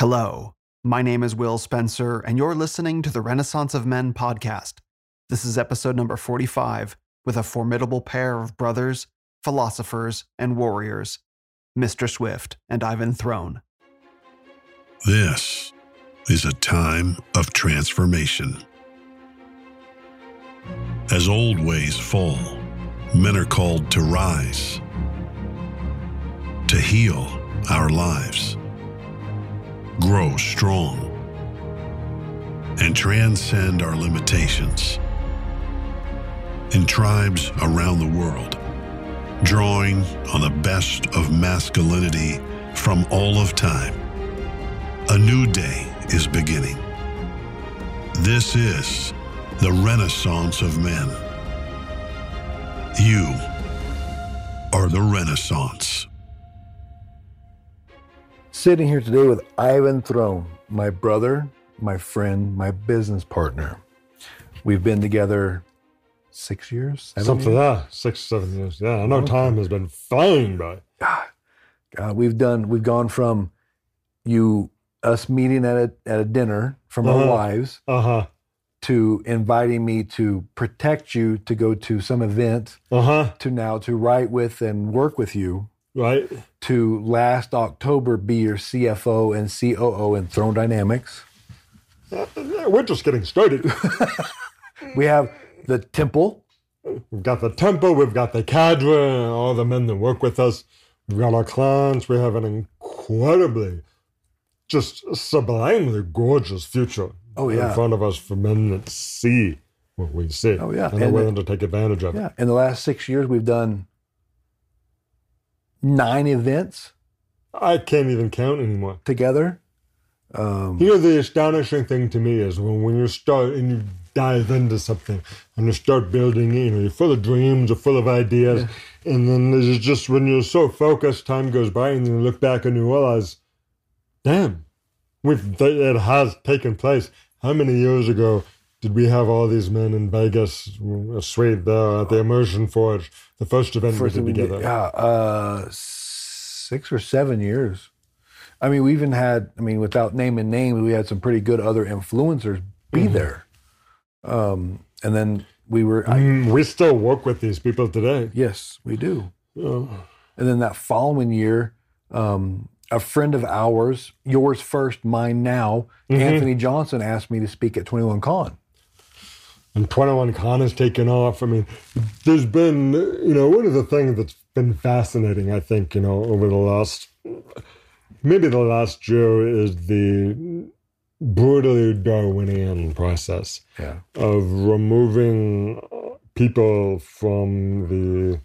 Hello, my name is Will Spencer, and you're listening to the Renaissance of Men podcast. This is episode number 45 with a formidable pair of brothers, philosophers, and warriors, Mr. Swift and Ivan Throne. This is a time of transformation. As old ways fall, men are called to rise, to heal our lives, grow strong, and transcend our limitations. In tribes around the world, drawing on the best of masculinity from all of time, a new day is beginning. This is the Renaissance of Men. You are the Renaissance. Sitting here today with Ivan Throne, my brother, my friend, my business partner. We've been together six years, Something years? yeah, six, seven years. Yeah, I know time has been flying by. God, we've done. We've gone from you, us meeting at a at a dinner from our Uh-huh. wives Uh huh. to inviting me to protect you to go to some event Uh huh. to now to write with and work with you Right. To last October be your CFO and COO in Throne Dynamics. Uh, we're just getting started. We have the temple. We've got the temple, we've got the cadre, all the men that work with us. We've got our clients. We have an incredibly, just sublimely gorgeous future Oh, yeah. in front of us for men that see what we see. Oh, yeah. And they're And willing to take advantage of it. Yeah. In the last six years, we've done nine events I can't even count anymore. together. Um, You know, the astonishing thing to me is when, when you start and you dive into something and you start building, you know, you're full of dreams, you're full of ideas. And then there's just when you're so focused, time goes by and you look back and you realize, damn, we've, th- it has taken place. How many years ago did we have all these men in Vegas, uh, Swede there at the Immersion Forge, the first event first we did did- together? yeah, uh, six or seven years. I mean, we even had, I mean, without naming names, we had some pretty good other influencers be Mm-hmm. there. Um, and then we were, I, Mm, we still work with these people today. yes, we do. Uh, And then that following year, um, a friend of ours, yours first, mine now, Mm-hmm. Anthony Johnson asked me to speak at 21 Con. And 21 Con has taken off. I mean, there's been, you know, one of the things that's been fascinating, I think, you know, over the last, maybe the last year is the brutally Darwinian process Yeah. of removing people from the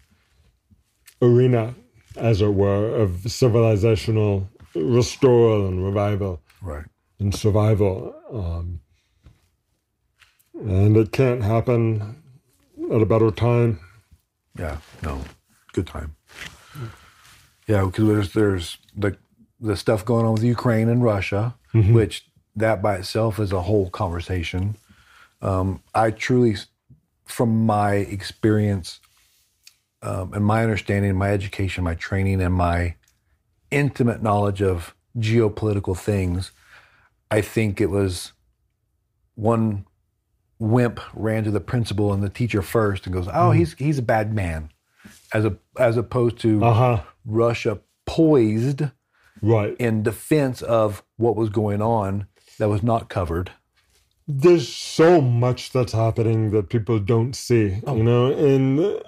arena, as it were, of civilizational restoral and revival Right. and survival. Um, and it can't happen at a better time. Yeah, no, good time. Yeah, because there's there's the the stuff going on with Ukraine and Russia, which that by itself is a whole conversation. Um, I truly, from my experience um, and my understanding, my education, my training, and my intimate knowledge of geopolitical things, I think it was one wimp ran to the principal and the teacher first and goes, "Oh, he's he's a bad man," as a as opposed to Uh huh. Russia poised Right. in defense of what was going on that was not covered. There's so much that's happening that people don't see, you know, and.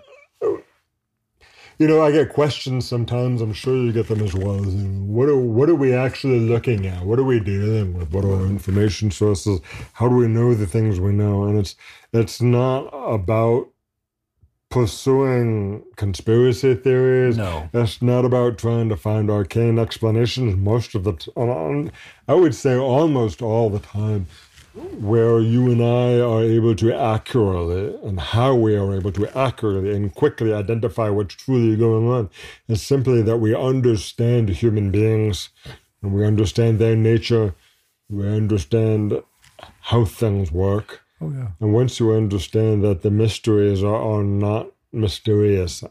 You know, I get questions sometimes. I'm sure you get them as well. What are what are we actually looking at? What are we dealing with? What are our information sources? How do we know the things we know? And it's it's not about pursuing conspiracy theories. No. It's not about trying to find arcane explanations. Most of the, t- I would say almost all the time, where you and I are able to accurately and how we are able to accurately and quickly identify what's truly going on is simply that we understand human beings and we understand their nature, we understand how things work. Oh yeah. And once you understand that the mysteries are, are not mysterious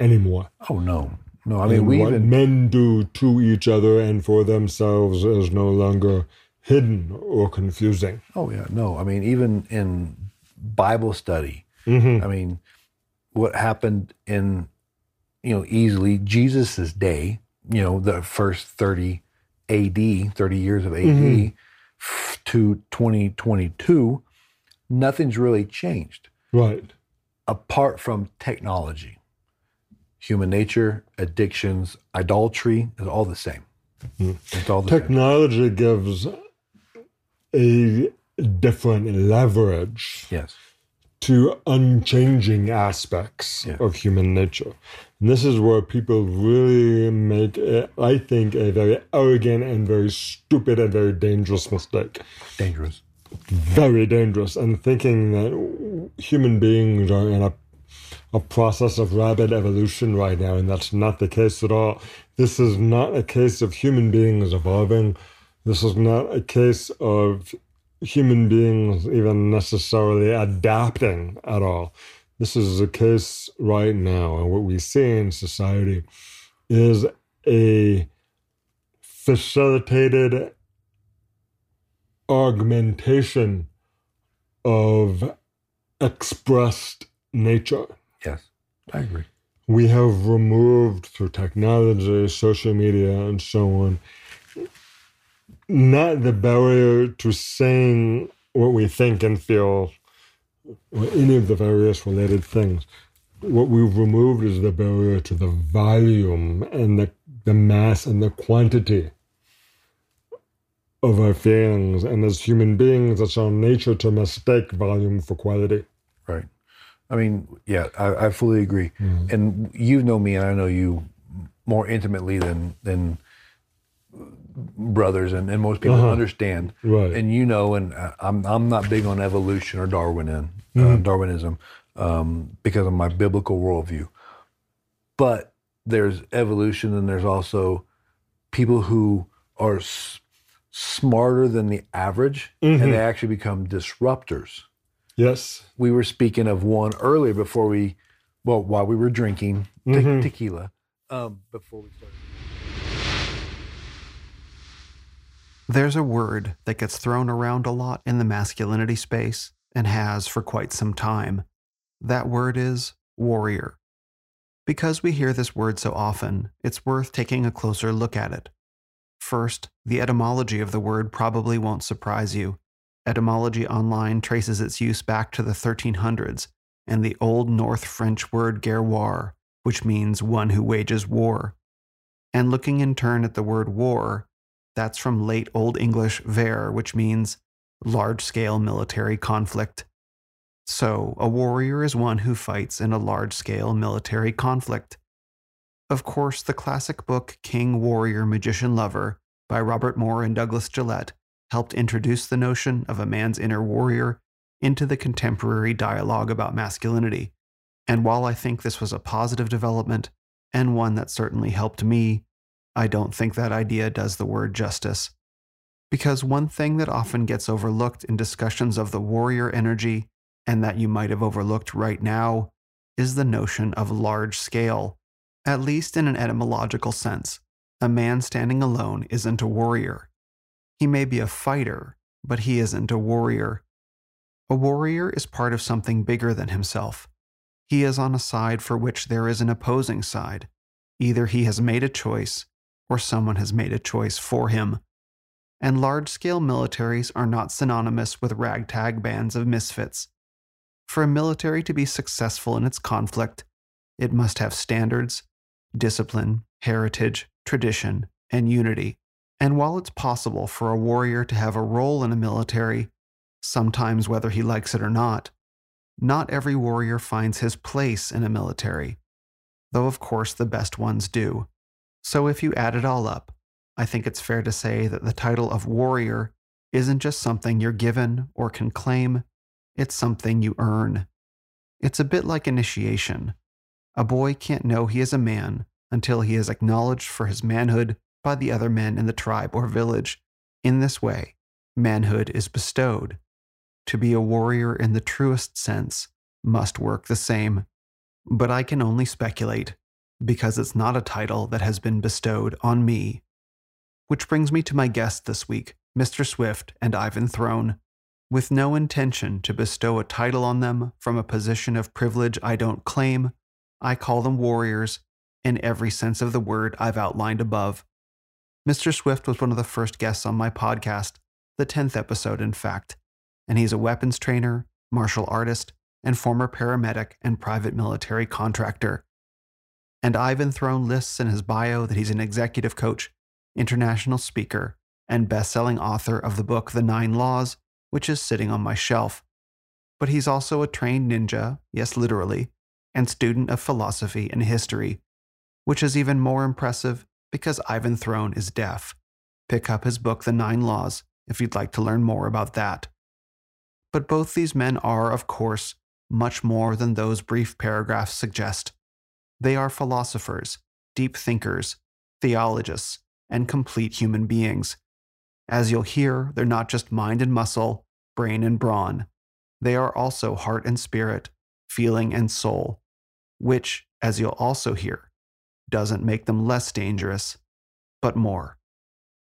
anymore, Oh no, no. I mean, and we what even men do to each other and for themselves is no longer hidden or confusing. Oh yeah, no. I mean, even in Bible study, Mhm. I mean, what happened in you know easily Jesus's day, you know, the first thirty A.D., thirty years of A.D. Mhm. to twenty twenty two, nothing's really changed Right. apart from technology. Human nature, addictions, idolatry is all the same. Hmm. It's all the same. Technology gives a different leverage Yes. to unchanging aspects of human nature. And this is where people really make, a, I think, a very arrogant and very stupid and very dangerous mistake. Dangerous. Very dangerous. And thinking that human beings are in a, a process of rapid evolution right now, and that's not the case at all. This is not a case of human beings evolving. This is not a case of human beings even necessarily adapting at all. This is a case right now, and what we see in society is a facilitated augmentation of expressed nature. Yes. I agree. We have removed through technology, social media, and so on, not the barrier to saying what we think and feel, or any of the various related things. What we've removed is the barrier to the volume and the, the mass and the quantity of our feelings. And as human beings, it's our nature to mistake volume for quality. Right. I mean, yeah, I, I fully agree. Mm-hmm. And you know me, and I know you more intimately than than brothers, and, and most people Uh-huh. understand. Right. And you know, and I- I'm I'm not big on evolution or Darwinism, uh, Mm-hmm. Darwinism, um, because of my biblical worldview. But there's evolution, and there's also people who are s- smarter than the average, Mm-hmm. and they actually become disruptors Yes. we were speaking of one earlier before we, well, while we were drinking te- Mhm. tequila, um, before we There's a word that gets thrown around a lot in the masculinity space and has for quite some time. That word is warrior. Because we hear this word so often, it's worth taking a closer look at it. First, the etymology of the word probably won't surprise you. Etymology Online traces its use back to the 1300s and the Old North French word guerroir, which means one who wages war. And looking in turn at the word war, that's from late Old English ver, which means large scale military conflict. So, a warrior is one who fights in a large scale military conflict. Of course, the classic book King, Warrior, Magician, Lover by Robert Moore and Douglas Gillette helped introduce the notion of a man's inner warrior into the contemporary dialogue about masculinity. And while I think this was a positive development, and one that certainly helped me, I don't think that idea does the word justice. Because one thing that often gets overlooked in discussions of the warrior energy, and that you might have overlooked right now, is the notion of large scale, at least in an etymological sense. A man standing alone isn't a warrior. He may be a fighter, but he isn't a warrior. A warrior is part of something bigger than himself. He is on a side for which there is an opposing side. Either he has made a choice, or someone has made a choice for him. And large scale militaries are not synonymous with ragtag bands of misfits. For a military to be successful in its conflict, it must have standards, discipline, heritage, tradition, and unity. And while it's possible for a warrior to have a role in a military, sometimes whether he likes it or not, not every warrior finds his place in a military, though of course the best ones do. So if you add it all up, I think it's fair to say that the title of warrior isn't just something you're given or can claim, it's something you earn. It's a bit like initiation. A boy can't know he is a man until he is acknowledged for his manhood by the other men in the tribe or village. In this way, manhood is bestowed. To be a warrior in the truest sense must work the same. But I can only speculate. Because it's not a title that has been bestowed on me. Which brings me to my guest this week, Mr. Swift and Ivan Throne. With no intention to bestow a title on them from a position of privilege I don't claim, I call them warriors in every sense of the word I've outlined above. Mr. Swift was one of the first guests on my podcast, the 10th episode, in fact, and he's a weapons trainer, martial artist, and former paramedic and private military contractor. And Ivan Throne lists in his bio that he's an executive coach, international speaker, and best selling author of the book The Nine Laws, which is sitting on my shelf. But he's also a trained ninja, yes, literally, and student of philosophy and history, which is even more impressive because Ivan Throne is deaf. Pick up his book, The Nine Laws, if you'd like to learn more about that. But both these men are, of course, much more than those brief paragraphs suggest. They are philosophers, deep thinkers, theologists, and complete human beings. As you'll hear, they're not just mind and muscle, brain and brawn. They are also heart and spirit, feeling and soul, which, as you'll also hear, doesn't make them less dangerous, but more.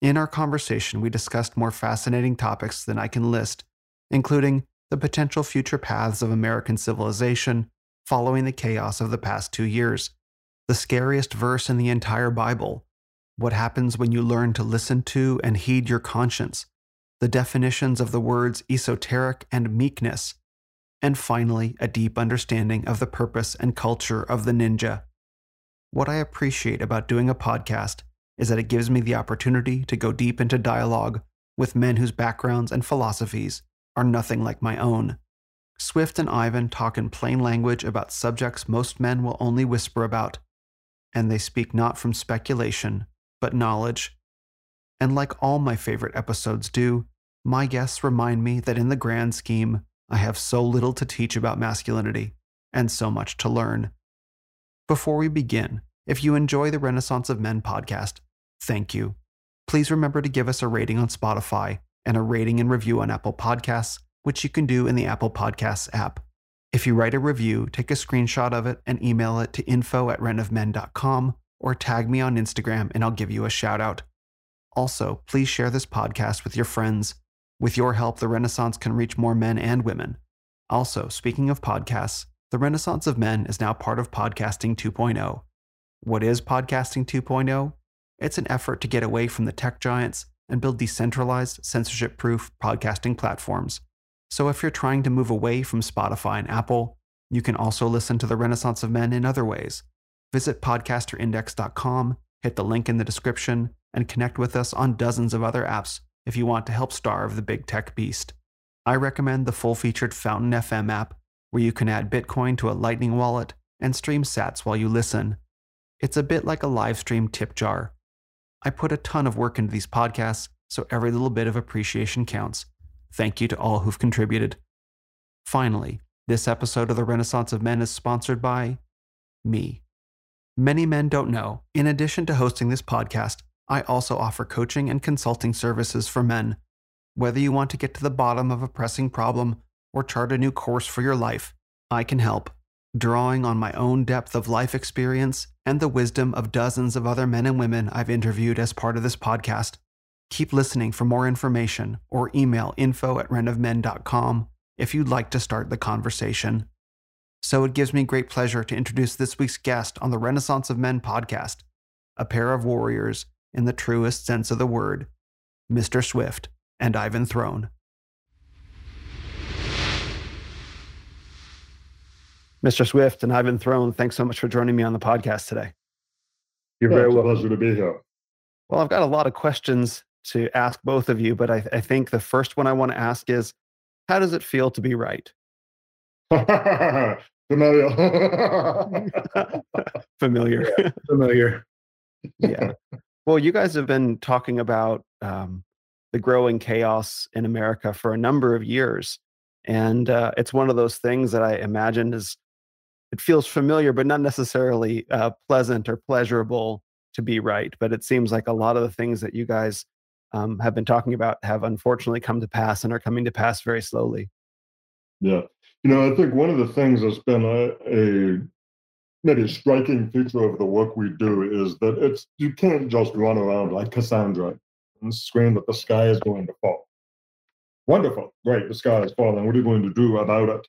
In our conversation, we discussed more fascinating topics than I can list, including the potential future paths of American civilization following the chaos of the past two years, the scariest verse in the entire Bible, what happens when you learn to listen to and heed your conscience, the definitions of the words esoteric and meekness, and finally, a deep understanding of the purpose and culture of the ninja. What I appreciate about doing a podcast is that it gives me the opportunity to go deep into dialogue with men whose backgrounds and philosophies are nothing like my own. Swift and Ivan talk in plain language about subjects most men will only whisper about, and they speak not from speculation, but knowledge. And like all my favorite episodes do, my guests remind me that in the grand scheme, I have so little to teach about masculinity and so much to learn. Before we begin, if you enjoy the Renaissance of Men podcast, thank you. Please remember to give us a rating on Spotify and a rating and review on Apple Podcasts, which you can do in the Apple Podcasts app. If you write a review, take a screenshot of it and email it to info at renofmen.com or tag me on Instagram and I'll give you a shout out. Also, please share this podcast with your friends. With your help, the Renaissance can reach more men and women. Also, speaking of podcasts, the Renaissance of Men is now part of Podcasting 2.0. What is Podcasting 2.0? It's an effort to get away from the tech giants and build decentralized, censorship proof podcasting platforms. So if you're trying to move away from Spotify and Apple, you can also listen to the Renaissance of Men in other ways. Visit podcasterindex.com, hit the link in the description, and connect with us on dozens of other apps if you want to help starve the big tech beast. I recommend the full featured Fountain FM app where you can add Bitcoin to a Lightning wallet and stream sats while you listen. It's a bit like a live stream tip jar. I put a ton of work into these podcasts, so every little bit of appreciation counts. Thank you to all who've contributed. Finally, this episode of the Renaissance of Men is sponsored by me. Many men don't know, in addition to hosting this podcast, I also offer coaching and consulting services for men. Whether you want to get to the bottom of a pressing problem or chart a new course for your life, I can help, drawing on my own depth of life experience and the wisdom of dozens of other men and women I've interviewed as part of this podcast. Keep listening for more information or email info at renofmen.com if you'd like to start the conversation. So it gives me great pleasure to introduce this week's guest on the Renaissance of Men podcast, a pair of warriors in the truest sense of the word, Mr. Swift and Ivan Throne. Mr. Swift and Ivan Throne, thanks so much for joining me on the podcast today. You're yeah, very welcome. pleasure to be here. Well, I've got a lot of questions to ask both of you, but I, I think the first one I want to ask is how does it feel to be right? Familiar. Familiar. Yeah, familiar. yeah. Well, you guys have been talking about um, the growing chaos in America for a number of years. And uh, it's one of those things that I imagine is it feels familiar, but not necessarily uh, pleasant or pleasurable to be right. But it seems like a lot of the things that you guys um, have been talking about have unfortunately come to pass and are coming to pass very slowly. Yeah. You know, I think one of the things that's been a, a maybe a striking feature of the work we do is that it's you can't just run around like Cassandra and scream that the sky is going to fall. Wonderful, great, the sky is falling. What are you going to do about it?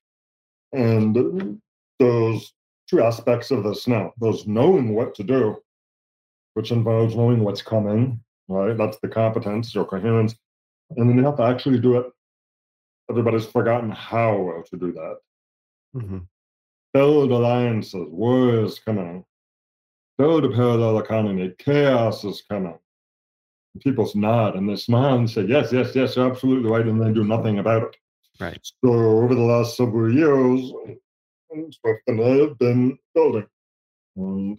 And those two aspects of this now, those knowing what to do, which involves knowing what's coming, right? That's the competence or coherence. And then you have to actually do it. Everybody's forgotten how to do that. Mm-hmm. Build alliances, war is coming. Build a parallel economy, chaos is coming. People's nod and they smile and say, Yes, yes, yes, you're absolutely right, and they do nothing about it. Right. So over the last several years, Swift and I have been building. And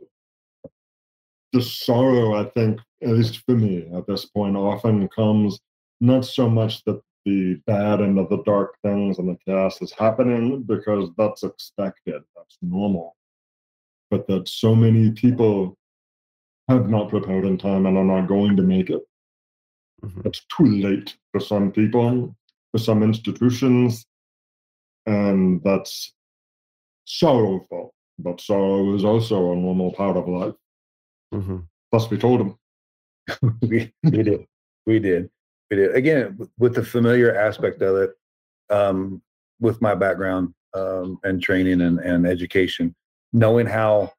the sorrow, I think, at least for me at this point, often comes not so much that the bad and the dark things and the chaos is happening because that's expected, that's normal. But that so many people have not prepared in time and are not going to make it. Mhm. It's too late for some people, for some institutions, and that's sorrowful. But sorrow is also a normal part of life. Mm-hmm. Plus, we told them. we, we did. We did. We did. Again, with the familiar aspect of it, um, with my background um, and training and, and education, knowing how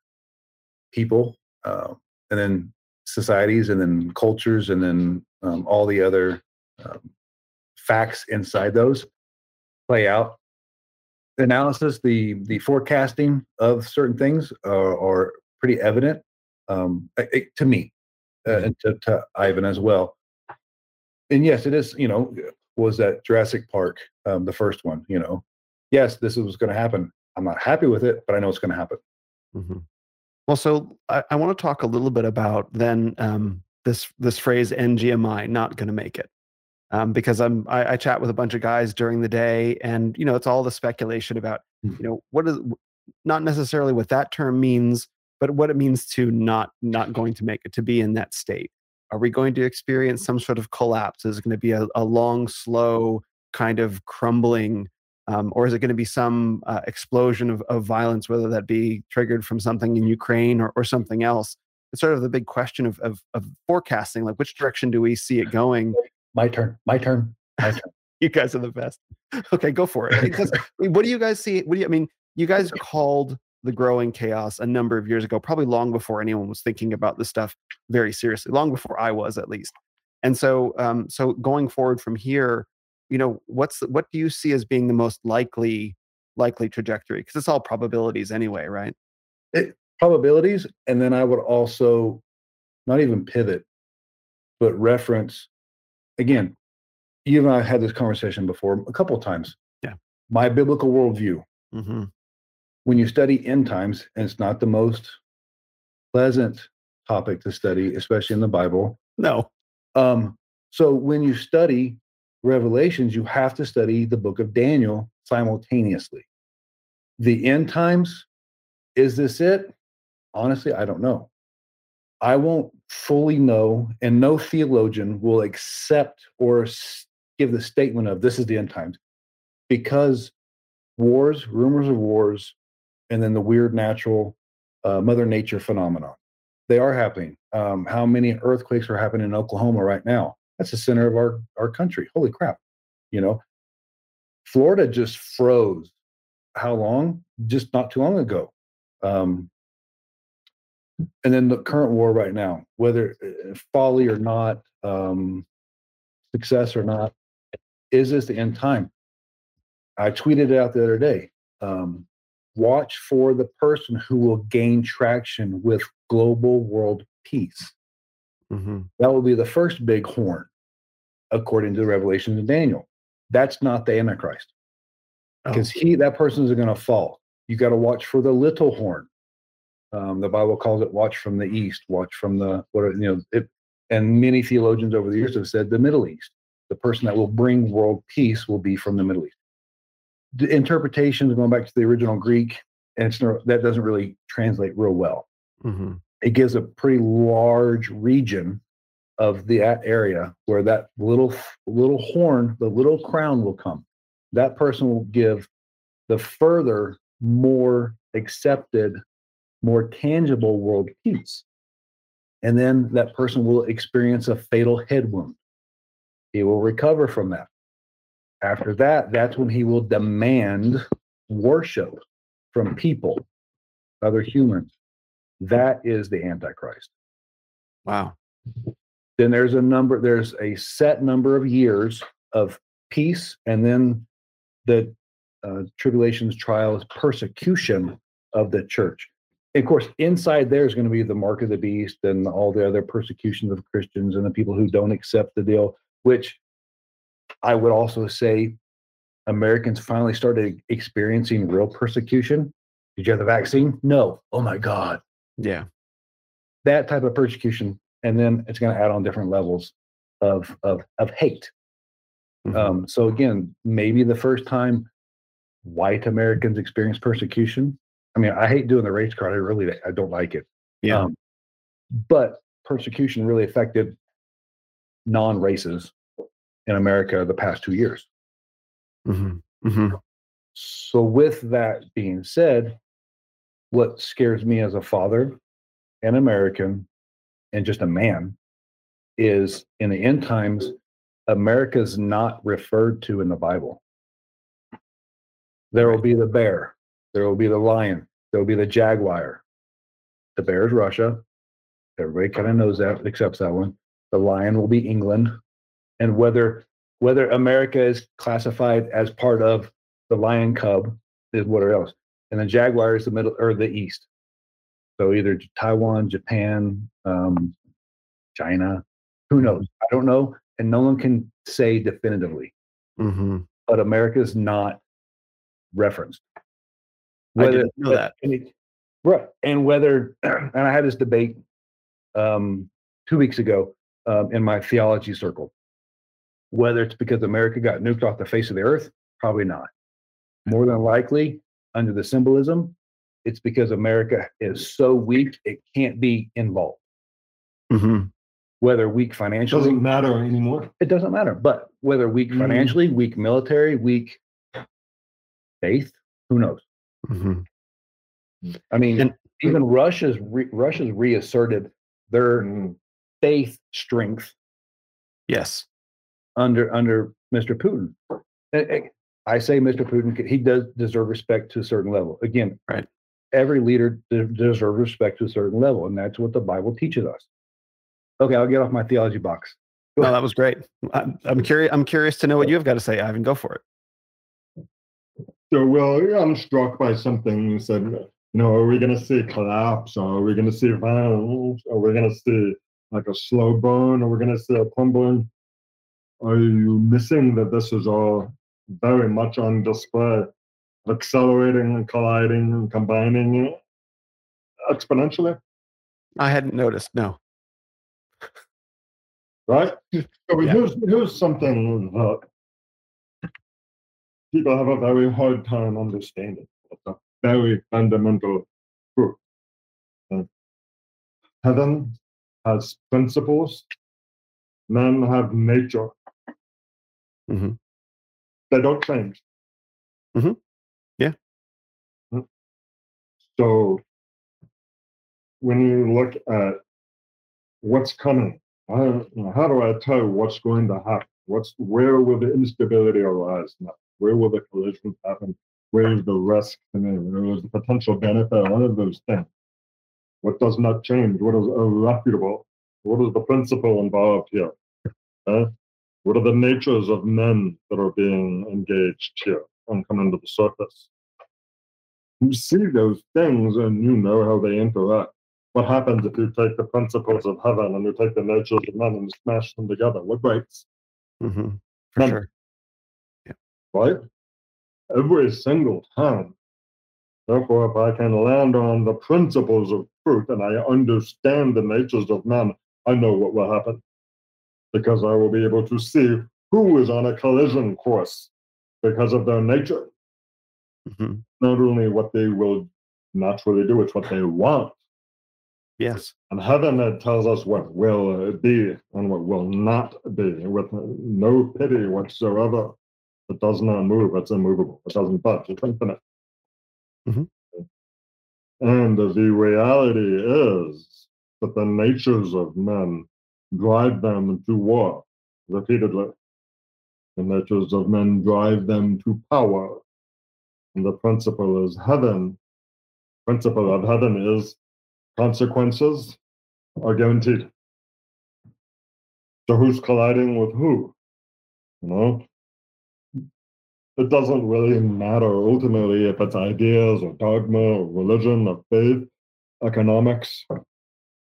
people uh, and then societies and then cultures and then um, all the other um, facts inside those play out. Analysis, the the forecasting of certain things are, are pretty evident um, I- I- to me uh, and to, to Ivan as well. And yes, it is. You know, was that Jurassic Park, um, the first one? You know, yes, this was going to happen. I'm not happy with it, but I know it's going to happen. hmm Well, so I, I want to talk a little bit about then um, this this phrase NGMI, not going to make it, um, because I'm I, I chat with a bunch of guys during the day, and you know it's all the speculation about Mm. you know what is not necessarily what that term means, but what it means to not not going to make it to be in that state. Are we going to experience some sort of collapse? Is it going to be a, a long, slow kind of crumbling um, or is it going to be some uh, explosion of, of violence, whether that be triggered from something in Ukraine or, or something else? It's sort of the big question of, of, of forecasting, like which direction do we see it going? My turn. My turn. My turn. You guys are the best. Okay, go for it. Because, what do you guys see? What do you? I mean, you guys called the growing chaos a number of years ago, probably long before anyone was thinking about this stuff very seriously, long before I was at least. And so, um, so going forward from here, you know, what's what do you see as being the most likely likely trajectory? Because it's all probabilities anyway, right? it, probabilities and then i would also not even pivot but reference again you and i had this conversation before a couple of times Yeah. my biblical worldview Mm-hmm. When you study end times and it's not the most pleasant topic to study especially in the bible. No. um, so when you study revelations you have to study the book of daniel simultaneously. The end times is this it? Honestly i don't know. I won't fully know and no theologian will accept or give the statement of this is the end times because wars rumors of wars and then the weird natural uh, mother nature phenomenon. They are happening. Um, how many earthquakes are happening in oklahoma right now? That's the center of our our country. Holy crap you know? Florida just froze. How long? Just not too long ago. Um, and then the current war right now, whether uh, folly or not, um, success or not, is this the end time? I tweeted it out the other day. Um, watch for the person who will gain traction with global world peace. Mm-hmm. That will be the first big horn, according to the revelations of Daniel. That's not the Antichrist Oh. because he that person is going to fall. You got to watch for the little horn. Um, the Bible calls it watch from the east, watch from the what you know. It, and many theologians over the years have said the Middle East. The person that will bring world peace will be from the Middle East. The interpretations going back to the original Greek, and it's not, that doesn't really translate real well Mm-hmm. it gives a pretty large region of the that area where that little little horn, the little crown will come. That person will give the further, more accepted more tangible world peace. And then that person will experience a fatal head wound. He will recover from that. After that, that's when he will demand worship from people, other humans. That is the Antichrist. Wow. Then there's a number, there's a set number of years of peace, and then the uh, tribulations, trials, persecution of the church. And of course, inside there is going to be the mark of the beast and all the other persecutions of Christians and the people who don't accept the deal, which I would also say Americans finally started experiencing real persecution. Did you have the vaccine? No. Oh my God. Yeah. That type of persecution. And then it's going to add on different levels of, of, of hate. Mhm. Um, so again, maybe the first time white Americans experience persecution. I mean, I hate doing the race card. I really, I don't like it. yeah. Um, but persecution really affected non-races in America the past two years. hmm hmm So, with that being said, what scares me as a father, an American, and just a man is in the end times, America's not referred to in the Bible. There will be the bear, there will be the lion, there will be the jaguar. The bear is Russia. Everybody kind of knows that, accepts that one. The lion will be England. And whether whether America is classified as part of the lion cub is what else. And the jaguar is the middle or the east. So either Taiwan, Japan, um, China, who knows? I don't know. And no one can say definitively, hmm but America is not referenced. I didn't know that. and it- right. And whether, and I had this debate um, two weeks ago um, in my theology circle, whether it's because America got nuked off the face of the earth, probably not. More than likely, under the symbolism, it's because America is so weak it can't be involved. hmm Whether weak financially, Doesn't matter anymore. it doesn't matter. But whether weak Mm. financially, weak military, weak faith, who knows? hmm I mean, And- even Russia's re- Russia's reasserted their Mm. faith strength Yes. Under under Mr. Putin. And- and I say Mr. Putin, he does deserve respect to a certain level. Again, Right. Every leader de- deserves respect to a certain level, and that's what the Bible teaches us. Okay, I'll get off my theology box. Go No, ahead. that was great. I'm, I'm curious. I'm curious to know what you have got to say, Ivan. Go for it. So, well, I'm struck by something you said. You know, are we going to see collapse? Or are we going to see violence? Are we going to see like a slow burn? Are we going to see a crumbling? Are you missing that this is all very much on display, accelerating and colliding and combining exponentially? I hadn't noticed. No. right? So Yeah. here's, here's something that people have a very hard time understanding. It's a very fundamental truth. Heaven has principles, men have nature. Mhm. They don't change. Mhm. Yeah. Mm. So when you look at what's coming, how, how do I tell what's going to happen? What's where will the instability arise now? Where will the collision happen? Where is the risk to me? Where is the potential benefit? All of those things. What does not change? What is irrefutable? What is the principle involved here? Uh, what are the natures of men that are being engaged here and coming to the surface? You see those things and you know how they interact. What happens if you take the principles of heaven and you take the natures of men and smash them together? What breaks? hmm For None. sure. right? Every single time. Therefore, if I can land on the principles of truth and I understand the natures of men, I know what will happen. Because I will be able to see who is on a collision course because of their nature. hmm Not only what they will naturally do, it's what they want. Yes. And heaven it tells us what will be and what will not be, with no pity whatsoever. It does not move, it's immovable. It doesn't budge, it's infinite. Mhm. And the reality is that the natures of men drive them to war repeatedly. The natures of men drive them to power. And the principle is heaven. Principle of heaven is consequences are guaranteed. So who's colliding with who? You know? It doesn't really matter ultimately if it's ideas or dogma or religion or faith, economics.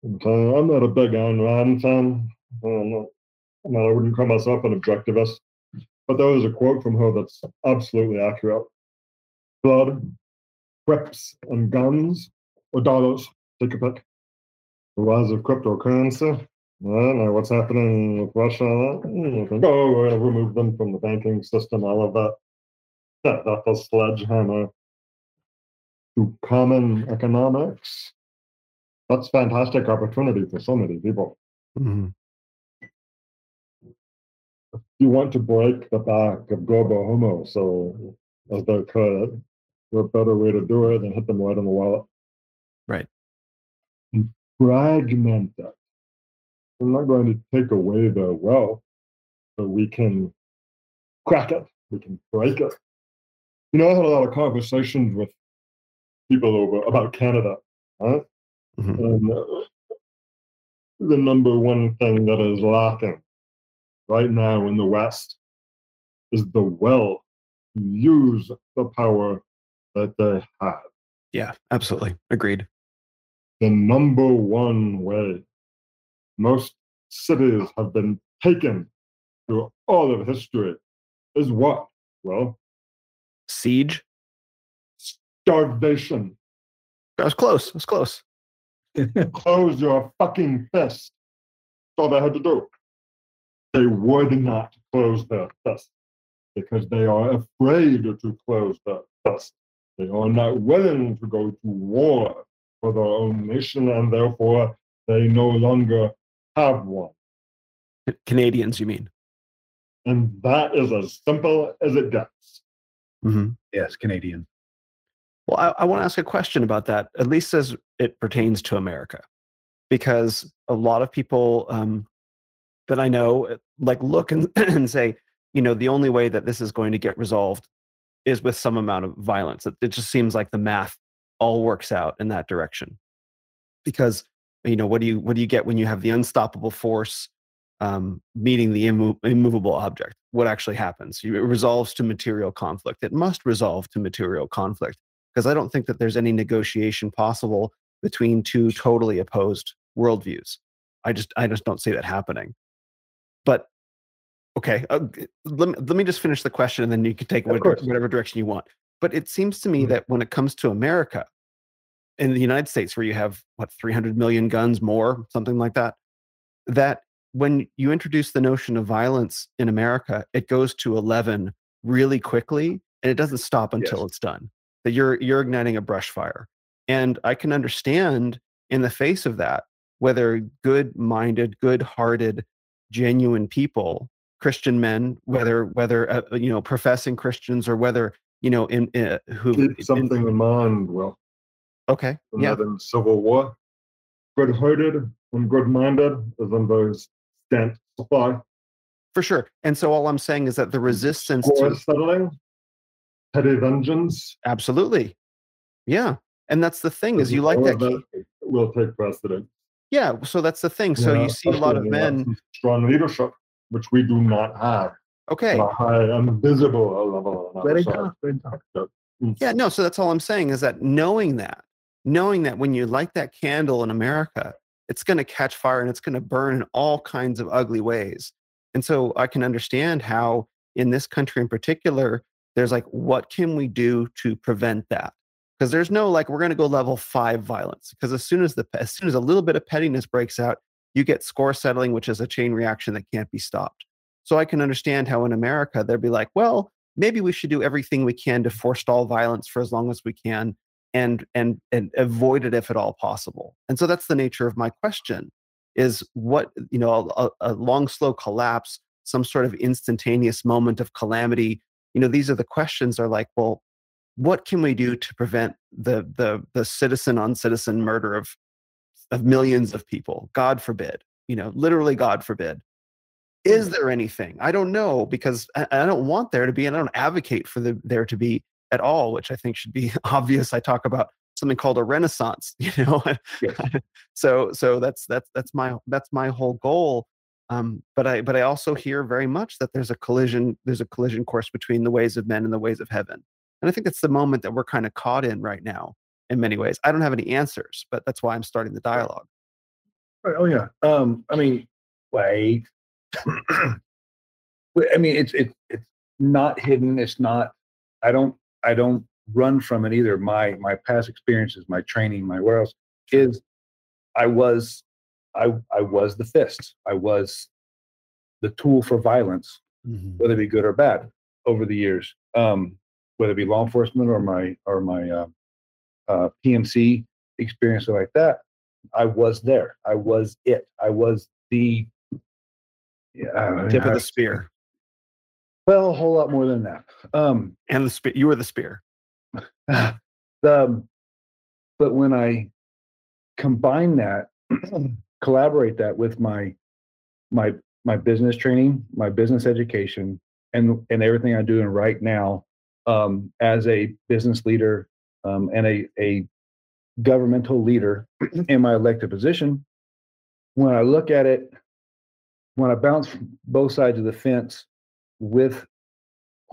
I'm not a big Ayn Rand fan. Uh, I'm not, I wouldn't call myself an objectivist. But there was a quote from her that's absolutely accurate. Blood, whips, and guns, or dollars, take a pick. The rise of cryptocurrency. I don't know what's happening with Russia. Oh, we're going to remove them from the banking system, all of that. Yeah, that's a sledgehammer to common economics. That's fantastic opportunity for so many people. hmm you want to break the back of Globo Homo, so as they could, what better way to do it than hit them right in the wallet? Right. And fragment it. We're not going to take away their wealth, but we can crack it. We can break it. You know, I had a lot of conversations with people over about Canada, huh? Mhm. And uh, the number one thing that is lacking right now in the West is the will to use the power that they have. Yeah, absolutely. Agreed. The number one way most cities have been taken through all of history is what? Well, Siege. starvation. That was close. That was close. Close your fucking fist. That's all they had to do. They would not close their fist because they are afraid to close their fist. They are not willing to go to war for their own nation, and therefore they no longer have one. Canadians, you mean? And that is as simple as it gets. hmm Yes, Canadian. Well, I, I want to ask a question about that, at least as it pertains to America, because a lot of people um, that I know uh, like look and, and say, you know, the only way that this is going to get resolved is with some amount of violence. It, it just seems like the math all works out in that direction, because you know what do you what do you get when you have the unstoppable force um, meeting the immo- immovable object? What actually happens? It resolves to material conflict. It must resolve to material conflict because I don't think that there's any negotiation possible between two totally opposed worldviews. I just I just don't see that happening. But okay, uh, let me, let me just finish the question, and then you can take Of what, course. whatever direction you want. But it seems to me Mhm. that when it comes to America, in the United States, where you have what 300 million guns more, something like that, that when you introduce the notion of violence in America, it goes to 11 really quickly, and it doesn't stop until it's done. That you're you're igniting a brush fire, and I can understand in the face of that whether good-minded, good-hearted, genuine people, Christian men, whether whether uh, you know professing Christians or whether you know in, uh, who Keep something in mind, Will. okay in yeah in Civil War. Good hearted and good minded is in those scant supply. for sure. And so all I'm saying is that the resistance to settling, petty vengeance. absolutely, yeah. And that's the thing is you like that. key- will take precedence. Yeah. So that's the thing. So Yeah, you see a lot of especially when you have men. strong leadership, which we do not have Okay. at a high and visible level. Very tough, very tough. Mm. Yeah, no, so that's all I'm saying is that knowing that, knowing that when you light that candle in America, it's going to catch fire and it's going to burn in all kinds of ugly ways. And so I can understand how in this country in particular, there's like, what can we do to prevent that? Because there's no like, we're going to go level five violence. Because as soon as the as soon as a little bit of pettiness breaks out, you get score settling, which is a chain reaction that can't be stopped. So I can understand how in America they'd be like, well, maybe we should do everything we can to forestall violence for as long as we can and and and avoid it if at all possible and so that's the nature of my question is what you know a, a long slow collapse some sort of instantaneous moment of calamity you know these are the questions are like well what can we do to prevent the the the citizen on citizen murder of of millions of people? God forbid you know literally god forbid. Is mm. there anything? I don't know because i, I don't want there to be and i don't advocate for the, there to be at all which i think should be obvious. I talk about something called a renaissance you know? Yes. so so that's that's that's my that's my whole goal um, but i but i also hear very much that there's a collision there's a collision course between the ways of men and the ways of heaven and i think that's the moment that we're kind of caught in right now in many ways i don't have any answers but that's why i'm starting the dialogue Oh yeah. Um, I mean, wait. Wait, I mean, it's it's it's not hidden. It's not. I don't. I don't run from it either. My my past experiences, my training, my where else is. I was, I I was the fist. I was the tool for violence, whether it be good or bad, over the years. Um, whether it be law enforcement or my or my uh, uh, PMC experience or like that. I was there. I was it. I was the yeah, tip of the spear well, a whole lot more than that. Um, and the spear you were the spear the um, but when I combine that, collaborate that with my my my business training, my business education, and and everything I'm doing right now um, as a business leader um, and a a governmental leader in my elected position, when I look at it, when I bounce both sides of the fence with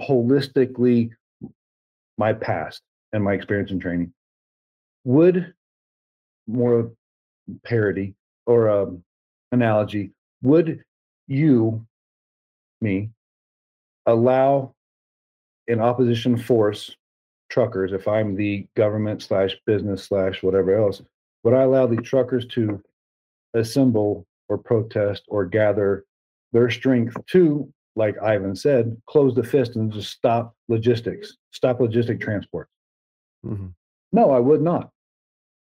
holistically my past and my experience and training, would more parody or um, analogy, would you, me, allow an opposition force, truckers, if I'm the government slash business slash whatever else, would I allow the truckers to assemble or protest or gather their strength to, like Ivan said, close the fist and just stop logistics, stop logistic transport? Mhm. No, I would not.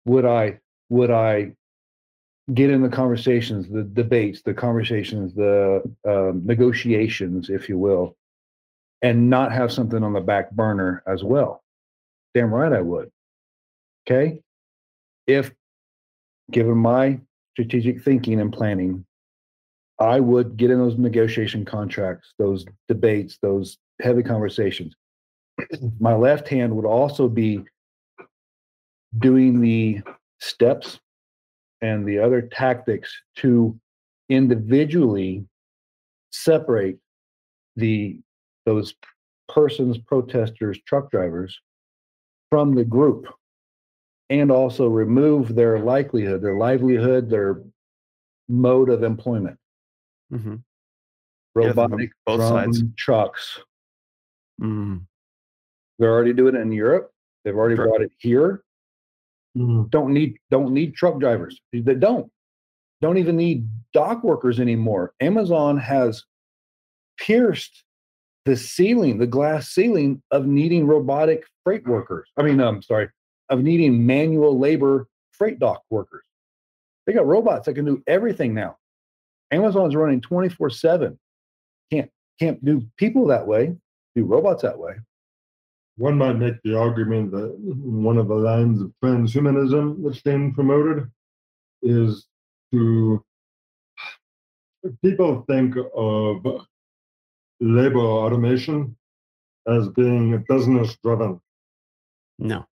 Would I? Would I get in the conversations, the debates, the conversations, the um, negotiations, if you will, and not have something on the back burner as well? Damn right I would. Okay. If given my strategic thinking and planning, I would get in those negotiation contracts, those debates, those heavy conversations. my left hand would also be doing the steps and the other tactics to individually separate the those persons protesters truck drivers from the group and also remove their likelihood their livelihood their mode of employment mm-hmm. Yeah, robotic both drone sides. trucks Mm. they're already doing it in europe they've already Sure. brought it here Mhm. don't need don't need truck drivers. They don't. Don't even need dock workers anymore. Amazon has pierced the ceiling, the glass ceiling of needing robotic freight workers. I mean, I'm sorry, of needing manual labor freight dock workers. They got robots that can do everything now. Amazon's running 24/7. Can't can't do people that way. Do robots that way. One might make the argument that one of the lines of transhumanism that's being promoted is to people think of labor automation as being business driven. no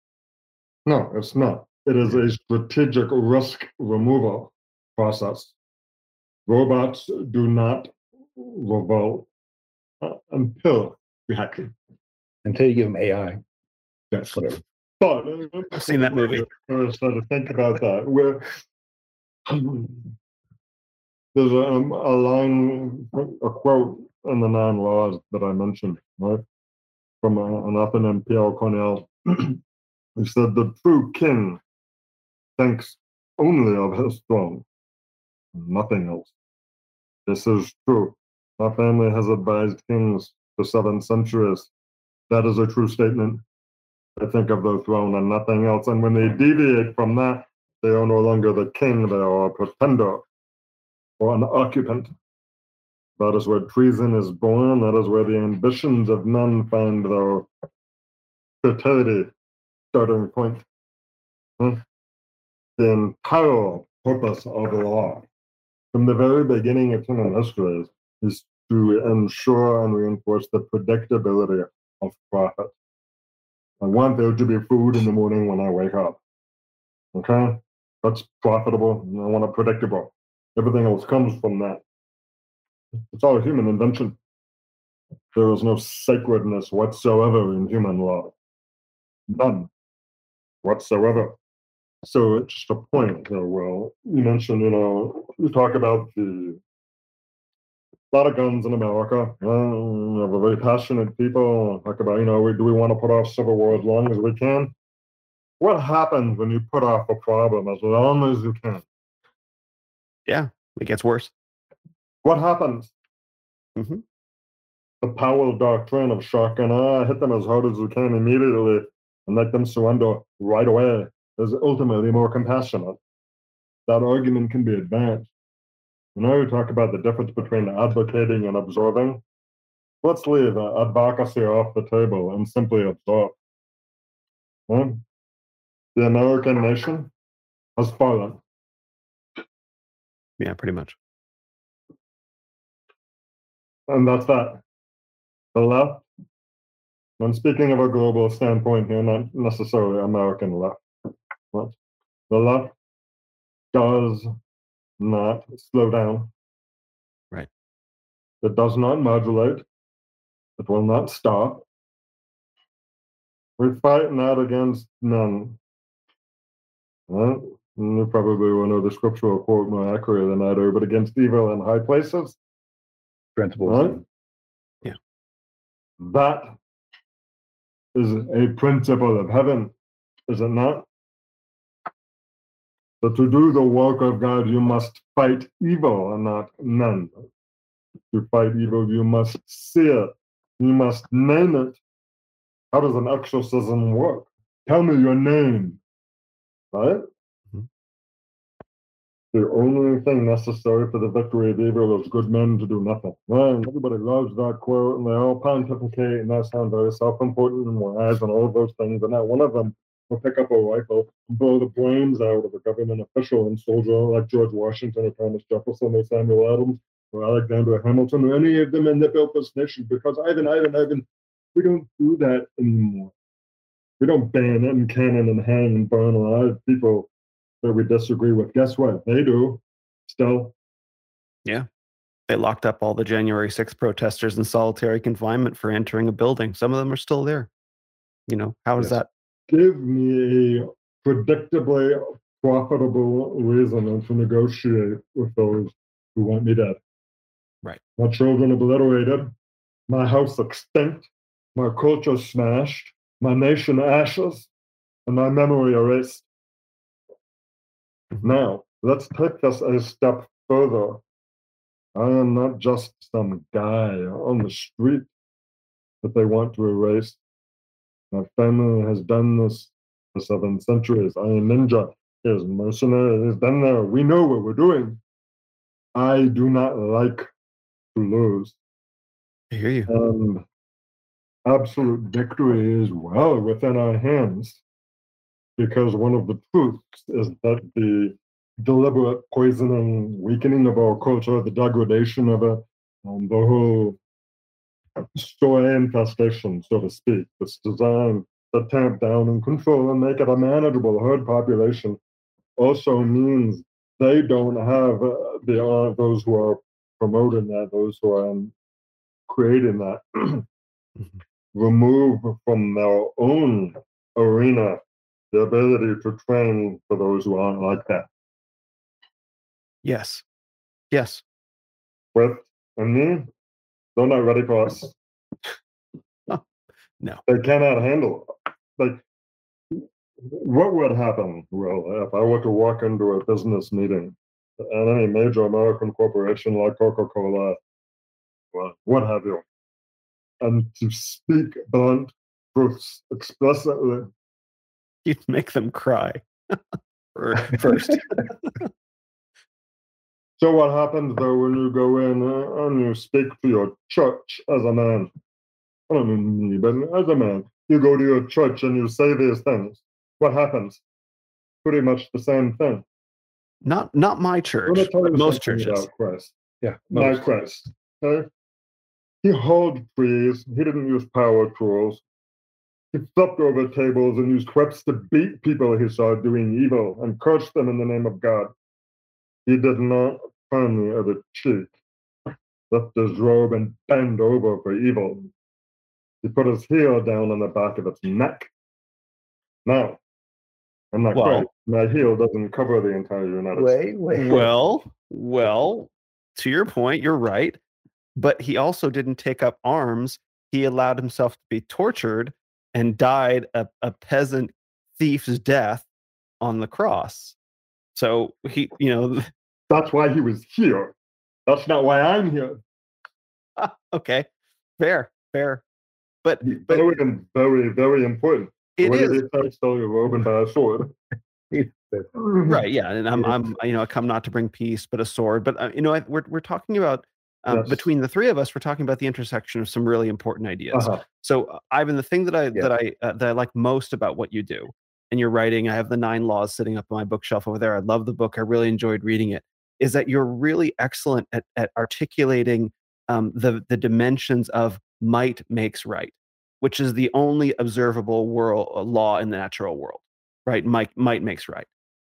No, it's not. It is a strategic risk removal process. Robots do not revolt uh, until we hack them. Until you give them AI. Yes. Whatever. But uh, I've seen that movie. I started to think about that. Where there's a, um, a line, a quote in the nine laws that I mentioned, right, from uh, an author named Pierre Corneille. he said, "The true king thinks only of his throne, nothing else." This is true. My family has advised kings for seven centuries. That is a true statement. They think of the throne and nothing else. And when they deviate from that, they are no longer the king, they are a pretender or an occupant. That is where treason is born. That is where the ambitions of men find their fertility starting point. Hmm? The entire purpose of law from the very beginning of human history is to ensure and reinforce the predictability of profit. I want there to be food in the morning when I wake up. Okay? That's profitable. I want it predictable. Everything else comes from that. It's all human invention. There is no sacredness whatsoever in human law. None whatsoever. So it's just a point Will. You mentioned, you know, you talk about the a lot of guns in America. Uh, we're very passionate people. Talk about, you know, we, do we want to put off civil war as long as we can? What happens when you put off a problem as long as you can? Yeah, it gets worse. What happens? Mhm. The Powell doctrine of shock and awe, hit them as hard as you can immediately and let them surrender right away is ultimately more compassionate. That argument can be advanced. You know, you talk about the difference between advocating and absorbing. Let's leave uh, advocacy off the table and simply absorb. Huh? The American nation has fallen. Yeah, pretty much. And that's that. The left, I'm speaking of a global standpoint here, not necessarily American left. But the left does not slow down. Right. It does not modulate. It will not stop. We fight not against none. And You probably will know the scriptural quote more accurately than I do, but against evil in high places. Principles. Right? Yeah. That is a principle of heaven, is it not? But to do the work of God, you must fight evil and not none. To fight evil, you must see it. You must name it. How does an exorcism work? Tell me your name. Right? Mhm. The only thing necessary for the victory of evil is good men to do nothing. Well, everybody loves that quote, and they all pontificate, and that sounds very self-important and wise, and all those things. And not one of them will pick up a rifle and blow the brains out of a government official and soldier like George Washington or Thomas Jefferson or Samuel Adams or Alexander Hamilton or any of them in the built this nation. Because Ivan, Ivan, Ivan, we don't do that anymore. We don't ban and cannon and hang and burn a lot of people that we disagree with. Guess what? They do. Still, Yeah. They locked up all the January 6th protesters in solitary confinement for entering a building. Some of them are still there. You know, how is Yes. that? Give me a predictably profitable reason to negotiate with those who want me dead. Right. My children obliterated, my house extinct, my culture smashed, my nation ashes, and my memory erased. Now, let's take this a step further. I am not just some guy on the street that they want to erase. My family has done this for seven centuries. I am ninja. He is mercenary. He's been there. We know what we're doing. I do not like to lose. I hear you. And absolute victory is well within our hands because one of the truths is that the deliberate poisoning, weakening of our culture, the degradation of it, um, the whole soy infestation, so to speak, that's designed to tamp down and control and make it a manageable herd population, also means they don't have uh, the uh, those who are promoting that, those who are um, creating that, remove from their own arena the ability to train for those who aren't like that. Yes. Yes. With and me, they're not ready for us. No. They cannot handle it. Like, what would happen, Will, if I were to walk into a business meeting at any major American corporation like Coca Cola, well, what have you, and to speak blunt truths explicitly You'd make them cry first. So what happens though when you go in uh, and you speak to your church as a man? I don't mean me, but as a man, you go to your church and you say these things. What happens? Pretty much the same thing. Not not my church, but most churches. About Christ. Yeah. My most. Christ. Okay? He hauled trees. He didn't use power tools. He flipped over tables and used whips to beat people he saw doing evil and cursed them in the name of God. He did not turn the other cheek, lift his robe and bend over for evil. He put his heel down on the back of its neck. Now, I'm not Well- Christ. My heel doesn't cover the entire United States. Wait, wait. Well, well, to your point, you're right. But he also didn't take up arms. He allowed himself to be tortured and died a, a peasant thief's death on the cross. So he, you know, That's why he was here. That's not why I'm here. okay, fair, fair. But but very, very, very important. it is he say? Stole your robe and buy a sword. right, yeah. And I'm, I'm, you know, I come not to bring peace, but a sword. But uh, you know, I, we're we're talking about um, Yes. between the three of us, we're talking about the intersection of some really important ideas. Uh-huh. So, uh, Ivan, the thing that I Yeah. that I uh, that I like most about what you do and your writing, I have the Nine Laws sitting up on my bookshelf over there. I love the book. I really enjoyed reading it. Is that you're really excellent at at articulating um, the the dimensions of might makes right, which is the only observable world uh, law in the natural world. Right, might might makes right.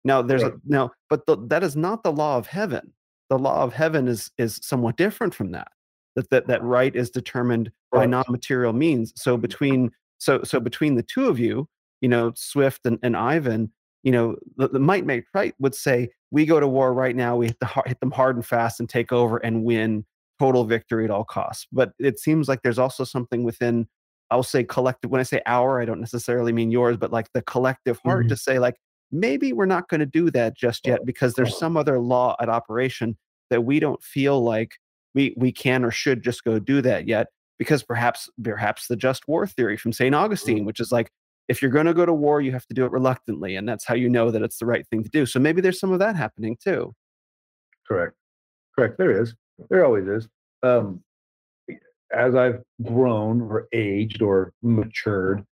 Now there's a, now, but the, that is not the law of heaven. The law of heaven is is somewhat different from that. That that that right is determined by Correct. non-material means. So between so so between the two of you, you know, Swift and, and Ivan, you know, the, the might make right would say we go to war right now. We hit the hit them hard and fast and take over and win total victory at all costs. But it seems like there's also something within. I'll say collective. When I say our, I don't necessarily mean yours, but like the collective heart mm-hmm. to say like maybe we're not going to do that just yet because there's some other law at operation that we don't feel like we we can or should just go do that yet because perhaps perhaps the just war theory from St. Augustine mm-hmm. which is like if you're going to go to war you have to do it reluctantly and that's how you know that it's the right thing to do so maybe there's some of that happening too Correct. Correct. There is. There always is. Um, as I've grown or aged or matured,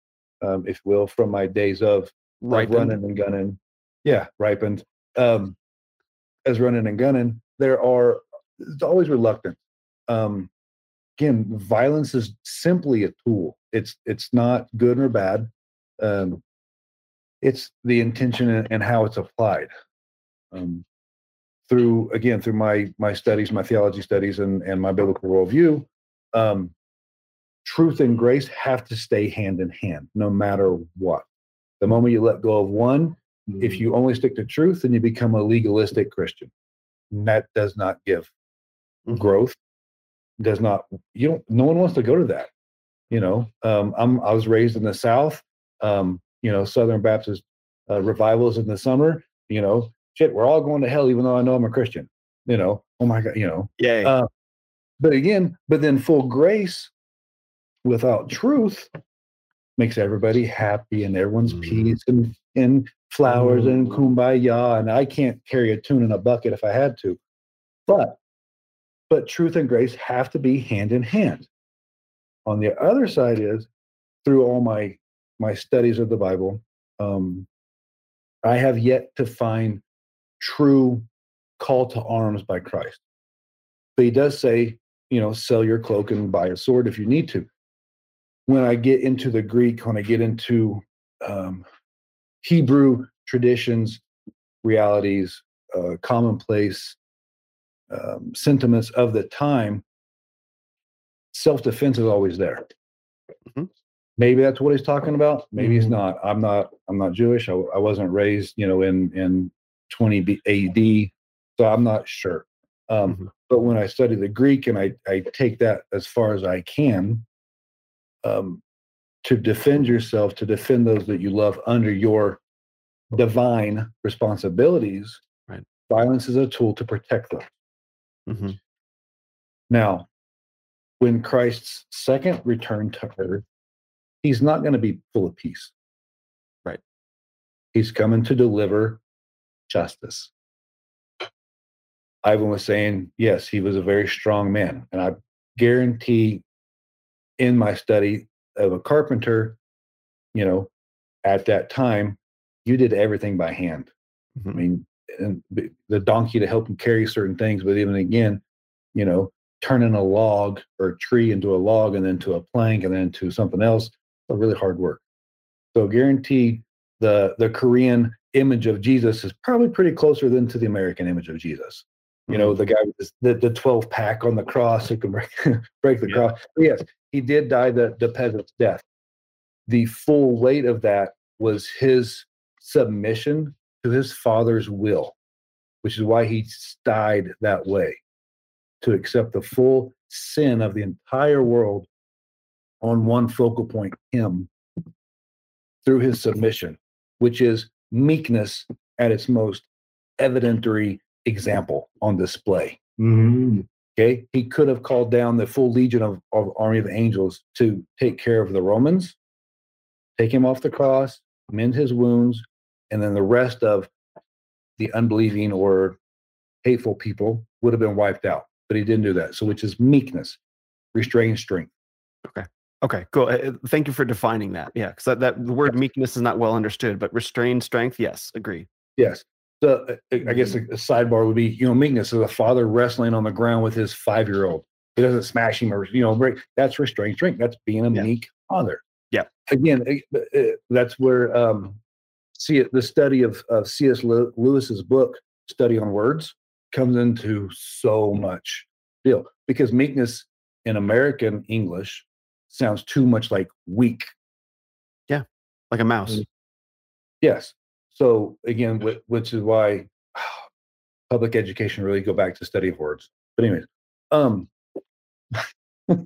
um, if you will, from my days of, of running and gunning, yeah, ripened. Um, as running and gunning, there are it's always reluctant. Um, again, violence is simply a tool. It's it's not good or bad. Um, it's the intention and, how it's applied. Um, through again through my my studies, my theology studies, and and my biblical worldview, um, truth and grace have to stay hand in hand, no matter what. The moment you let go of one, if you only stick to truth, then you become a legalistic Christian. And that does not give Mhm. growth. Does not you don't. No one wants to go to that. You know, um, I'm I was raised in the South. Um, you know, Southern Baptist uh, revivals in the summer. You know, shit, we're all going to hell, even though I know I'm a Christian. You know, oh my God, you know. yay Uh, but again, but then full grace without truth makes everybody happy and everyone's Mhm. peace and and flowers and kumbaya. And I can't carry a tune in a bucket if I had to. But but truth and grace have to be hand in hand. On the other side is through all my my studies of the Bible, um, I have yet to find true call to arms by Christ. But he does say, you know, sell your cloak and buy a sword if you need to. When I get into the Greek, when I get into um, Hebrew traditions, realities, uh, commonplace um, sentiments of the time, self defense is always there. Mhm. Maybe that's what he's talking about. Maybe he's Mhm. not. I'm not. I'm not Jewish. I, I wasn't raised, you know, in in 20 AD, so I'm not sure. Um, Mhm. But when I study the Greek and I I take that as far as I can, um, to defend yourself, to defend those that you love under your divine responsibilities. Right. Violence is a tool to protect them. Mhm. Now, when Christ's second return to earth, he's not going to be full of peace. Right. He's coming to deliver justice. Ivan was saying, yes, he was a very strong man. And I guarantee in my study of a carpenter, you know, at that time, you did everything by hand. I Mhm. mean, and the donkey to help him carry certain things, but even again, you know, turning a log or a tree into a log and then to a plank and then to something else, a really hard work. So guaranteed the the Korean image of Jesus is probably pretty closer than to the American image of Jesus. You know, mm-hmm. the guy with the, the 12 pack on the cross who can break, break the Yeah. cross. But yes, he did die the, the peasant's death. The full weight of that was his submission to his father's will, which is why he died that way to accept the full sin of the entire world on one focal point, him, through his submission, which is meekness at its most evidentary example on display. Mhm. Okay. He could have called down the full legion of, of army of angels to take care of the Romans, take him off the cross, mend his wounds, and then the rest of the unbelieving or hateful people would have been wiped out. But he didn't do that. So, which is meekness, restrained strength. Okay, cool. Uh, Thank you for defining that. Yeah, because that, that the word meekness is not well understood, but restrained strength, yes, agree. Yes. So, uh, I guess a, a sidebar would be, you know, meekness is a father wrestling on the ground with his five year old. He doesn't smash him or, you know, break. That's restrained strength. That's being a Yeah. meek father. Yeah. Again, that's where um, see it, the study of, of C.S. Lewis's book, Study on Words, comes into so much deal because meekness in American English sounds too much like weak. Yeah, like a mouse. Mm. Yes. So again, which is why public education really go back to study of words. But anyways, um,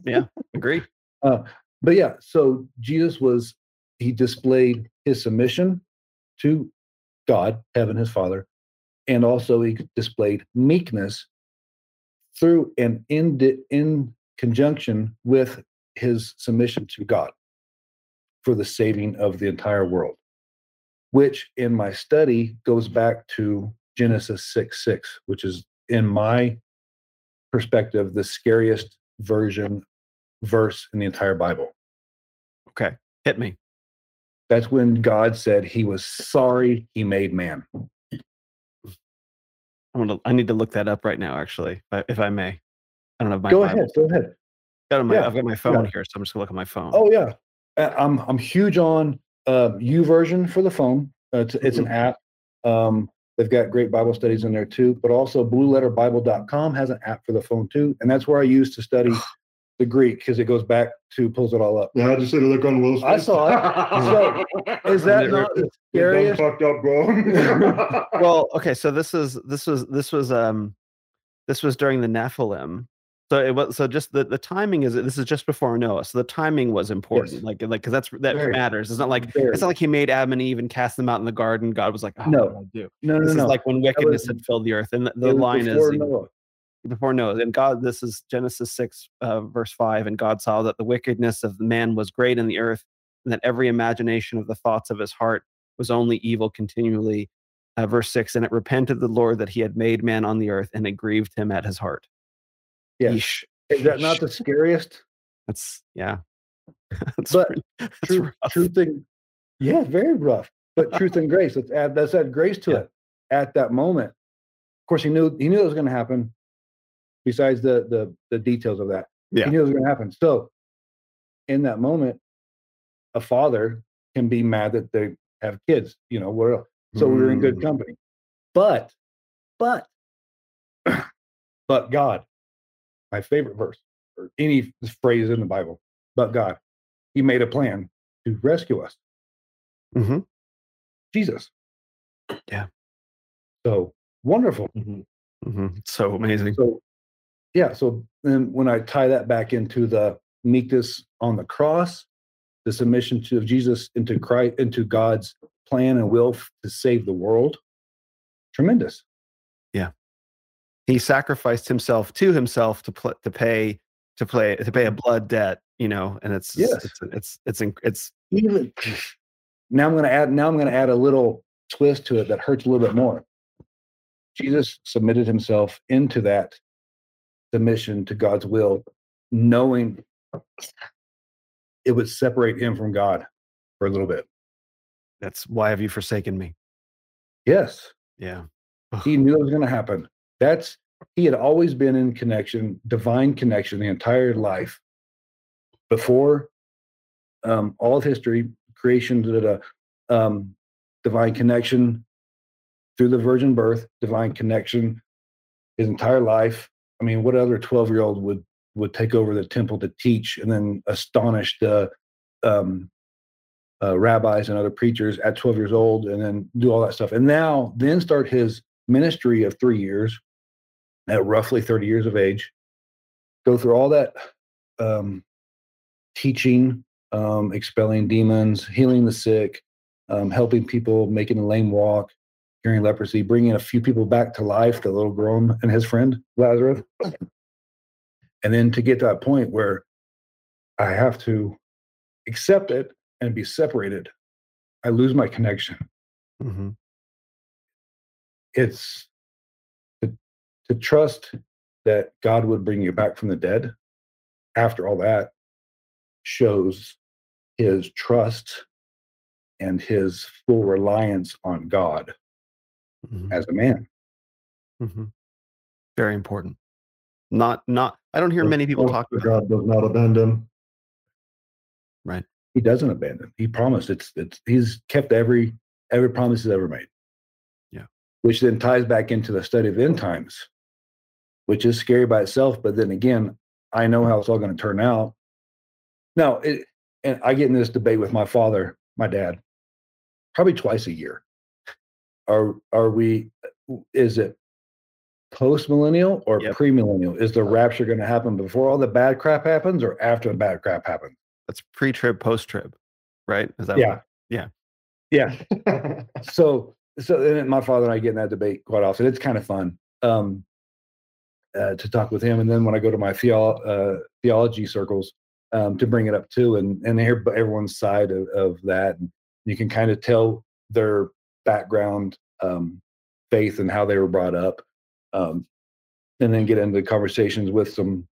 yeah, Agree. but yeah, so Jesus was he displayed his submission to God, heaven, his Father, and also he displayed meekness through and in di- in conjunction with his submission to God for the saving of the entire world, which in my study goes back to Genesis 6 6, which is in my perspective the scariest version verse in the entire Bible. Okay, hit me. That's when God said he was sorry he made man. I'm gonna. I need to look that up right now, actually, if I, may. I don't have my. go Bible. ahead, go ahead. Got my, Yeah, I've got my phone yeah. here, so I'm just gonna look at my phone. Oh yeah, Uh, I'm I'm huge on uh, YouVersion for the phone. Uh, it's, it's an app. Um, they've got great Bible studies in there too. But also BlueLetterBible.com has an app for the phone too, and that's where I use to study the Greek because it goes back to pulls it all up. Yeah, I just said to look on Will's I face. saw it. Is that it not the You're done scariest? fucked up, bro. well, okay, so this is this was this was um this was during the Nephilim. So it was so just the, the timing is this is just before Noah. So the timing was important. Yes. Like like because that's that Very. matters. It's not like Very. it's not like he made Adam and Eve and cast them out in the garden. God was like, oh, No. what do I do? No, no, This no. is like when wickedness was- had filled the earth. And the, the line before is Noah. before Noah. And God, this is Genesis 6, uh, verse 5. And God saw that the wickedness of man was great in the earth, and that every imagination of the thoughts of his heart was only evil continually. Uh, verse 6 And it repented the Lord that he had made man on the earth, and it grieved him at his heart. Yeah. Yeesh. Is that not the scariest? That's, yeah. That's But pretty- that's Truth, rough. truth and yeah, very rough. But truth and grace. Let's add let's add grace to Yeah. it at that moment. Of course, he knew he knew it was going to happen. Besides the the the details of that, Yeah. he knew it was going to happen. So, in that moment, a father can be mad that they have kids. You know, what else? So we were in good Mm. company. But, but, but God, my favorite verse or any phrase in the Bible, but God, He made a plan to rescue us. Mhm. Jesus. Yeah. So wonderful. Mhm. Mhm. So amazing. So, yeah. So then when I tie that back into the meekness on the cross, the submission to of Jesus into Christ, into God's plan and will to save the world, tremendous. He sacrificed himself to himself to pl- to pay to play to pay a mm-hmm. blood debt, you know, and it's Yes. it's it's it's inc- it's Even now, I'm going to add. Now I'm going to add a little twist to it that hurts a little bit more. Jesus submitted himself into that submission to God's will, knowing it would separate him from God. for a little bit. That's why have you forsaken me? Yes, Yeah. he knew it was going to happen. That's he had always been in connection, divine connection, the entire life before um, all of history, creation, da, da, da, um, divine connection through the virgin birth, divine connection, his entire life. I mean, what other twelve year old would would take over the temple to teach and then astonish the um, uh, rabbis and other preachers at 12 years old and then do all that stuff. And now, then start his ministry of three years at roughly 30 years of age, go through all that um, teaching, um, expelling demons, healing the sick, um, helping people, making the lame walk, curing leprosy, bringing a few people back to life, the little girl and his friend, Lazarus. And then to get to that point where I have to accept it and be separated, I lose my connection. hmm It's to trust that God would bring you back from the dead after all that shows his trust and his full reliance on God hmm as a man. hmm Very important. Not, not, I don't hear many people talk about God does not abandon. Right. He doesn't abandon. He promised. It's it's he's kept every every promise he's ever made. Yeah. Which then ties back into the study of end times, which is scary by itself. But then again, I know how it's all going to turn out. Now, it, and I get in this debate with my father, my dad, probably twice a year. Are are we? Is it post millennial or Yep. pre millennial? Is the rapture going to happen before all the bad crap happens or after the bad crap happens? That's pre-trib, post-trib, right? Is that Yeah. what- yeah. Yeah. so so then my father and I get in that debate quite often. It's kind of fun um, uh, to talk with him, and then when I go to my theo- uh, theology circles um, to bring it up too, and and hear everyone's side of, of that, and you can kind of tell their background, um, faith, and how they were brought up, um, and then get into conversations with some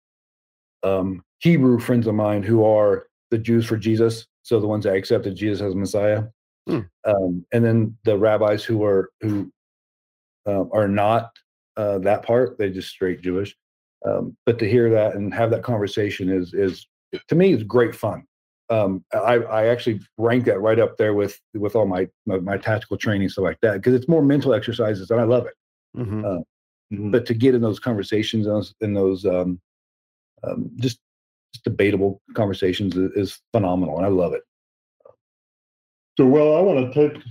um, Hebrew friends of mine who are the Jews for Jesus, so the ones that accepted Jesus as Messiah um, and then the rabbis who are who uh, are not uh, that part they just straight jewish um, but to hear that and have that conversation is is to me is great fun um, I, I actually rank that right up there with with all my my, my tactical training stuff like that because it's more mental exercises and i love it Mhm. Uh, Mhm. but to get in those conversations and those, in those um, um, just, just debatable conversations is, is phenomenal and i love it So, well, I want to take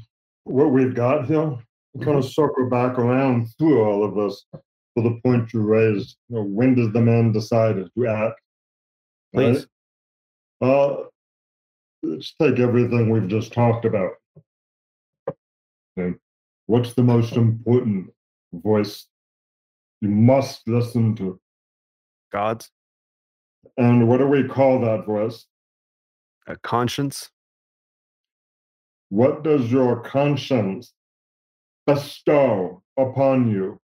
what we've got here and kind of circle back around through all of this to the point you raised. You know, when does the man decide to act? Right? Please. Uh, let's take everything we've just talked about. And what's the most important voice you must listen to? God's And what do we call that voice? a conscience. What does your conscience bestow upon you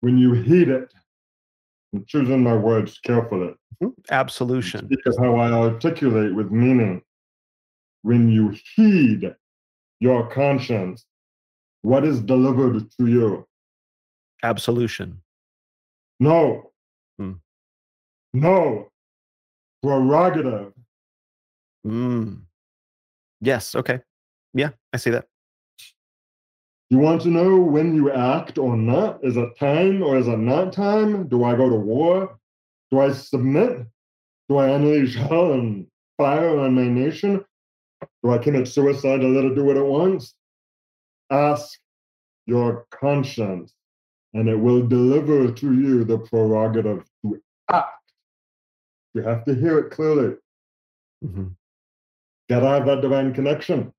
when you heed it? I'm choosing my words carefully. Absolution. Speak of how I articulate with meaning. When you heed your conscience, what is delivered to you? Absolution. No. Hmm. No. Prerogative. Mm. Yes. Okay. Yeah, I see that. You want to know when you act or not? Is it time or is it not time? Do I go to war? Do I submit? Do I unleash hell and fire on my nation? Do I commit suicide to let it do what it wants? Ask your conscience, and it will deliver to you the prerogative to act. You have to hear it clearly. Mhm. Gotta have that divine connection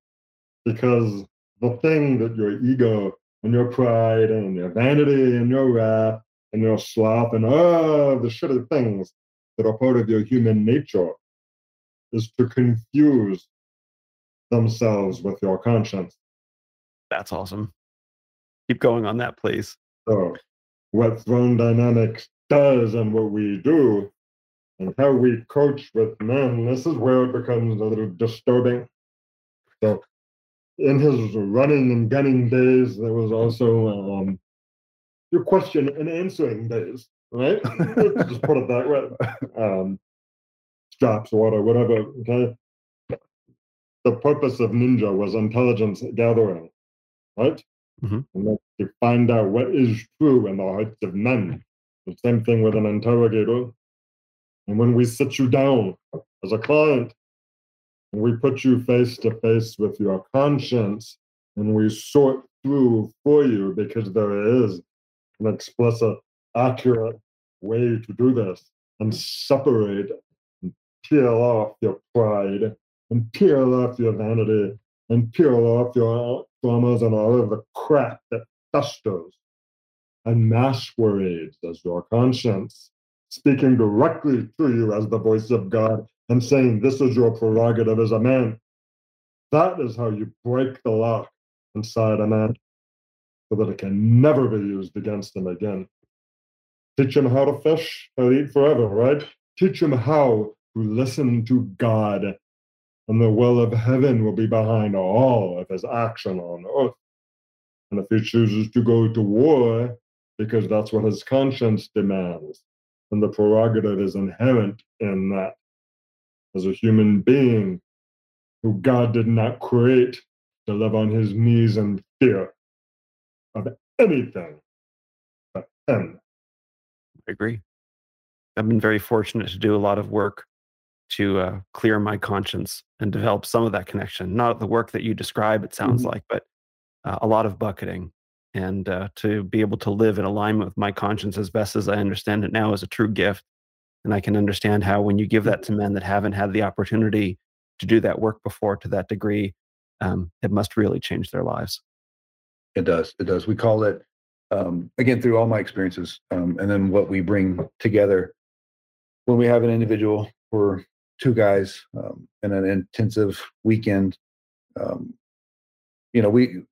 because the thing that your ego and your pride and your vanity and your wrath and your sloth and all the shitty things that are part of your human nature is to confuse themselves with your conscience. That's awesome. Keep going on that, please. So, what throne dynamics does and what we do and how we coach with men, this is where it becomes a little disturbing. So in his running and gunning days, there was also um, your question and answering days, right? Just put it that way. Um, straps, water, whatever. Okay. The purpose of ninja was intelligence gathering, right? Mhm. And that's to find out what is true in the hearts of men. The same thing with an interrogator. And when we sit you down as a client, we put you face to face with your conscience, and we sort through for you because there is an explicit, accurate way to do this, and separate and peel off your pride, and peel off your vanity, and peel off your traumas and all of the crap that festers and masquerades as your conscience, speaking directly to you as the voice of God and saying, This is your prerogative as a man. That is how you break the lock inside a man so that it can never be used against him again. Teach him how to fish and eat forever, right? Teach him how to listen to God, and the will of heaven will be behind all of his action on earth. And if he chooses to go to war, because that's what his conscience demands, then the prerogative is inherent in that. As a human being who God did not create to live on his knees in fear of anything but him. I agree. I've been very fortunate to do a lot of work to uh, clear my conscience and develop some of that connection. Not the work that you describe, it sounds Mhm. like, but uh, a lot of bucketing. And uh, to be able to live in alignment with my conscience as best as I understand it now is a true gift. And I can understand how when you give that to men that haven't had the opportunity to do that work before to that degree, um, it must really change their lives. It does. It does. We call it um, again through all my experiences, um, and then what we bring together when we have an individual or two guys um, in an intensive weekend. Um, you know, we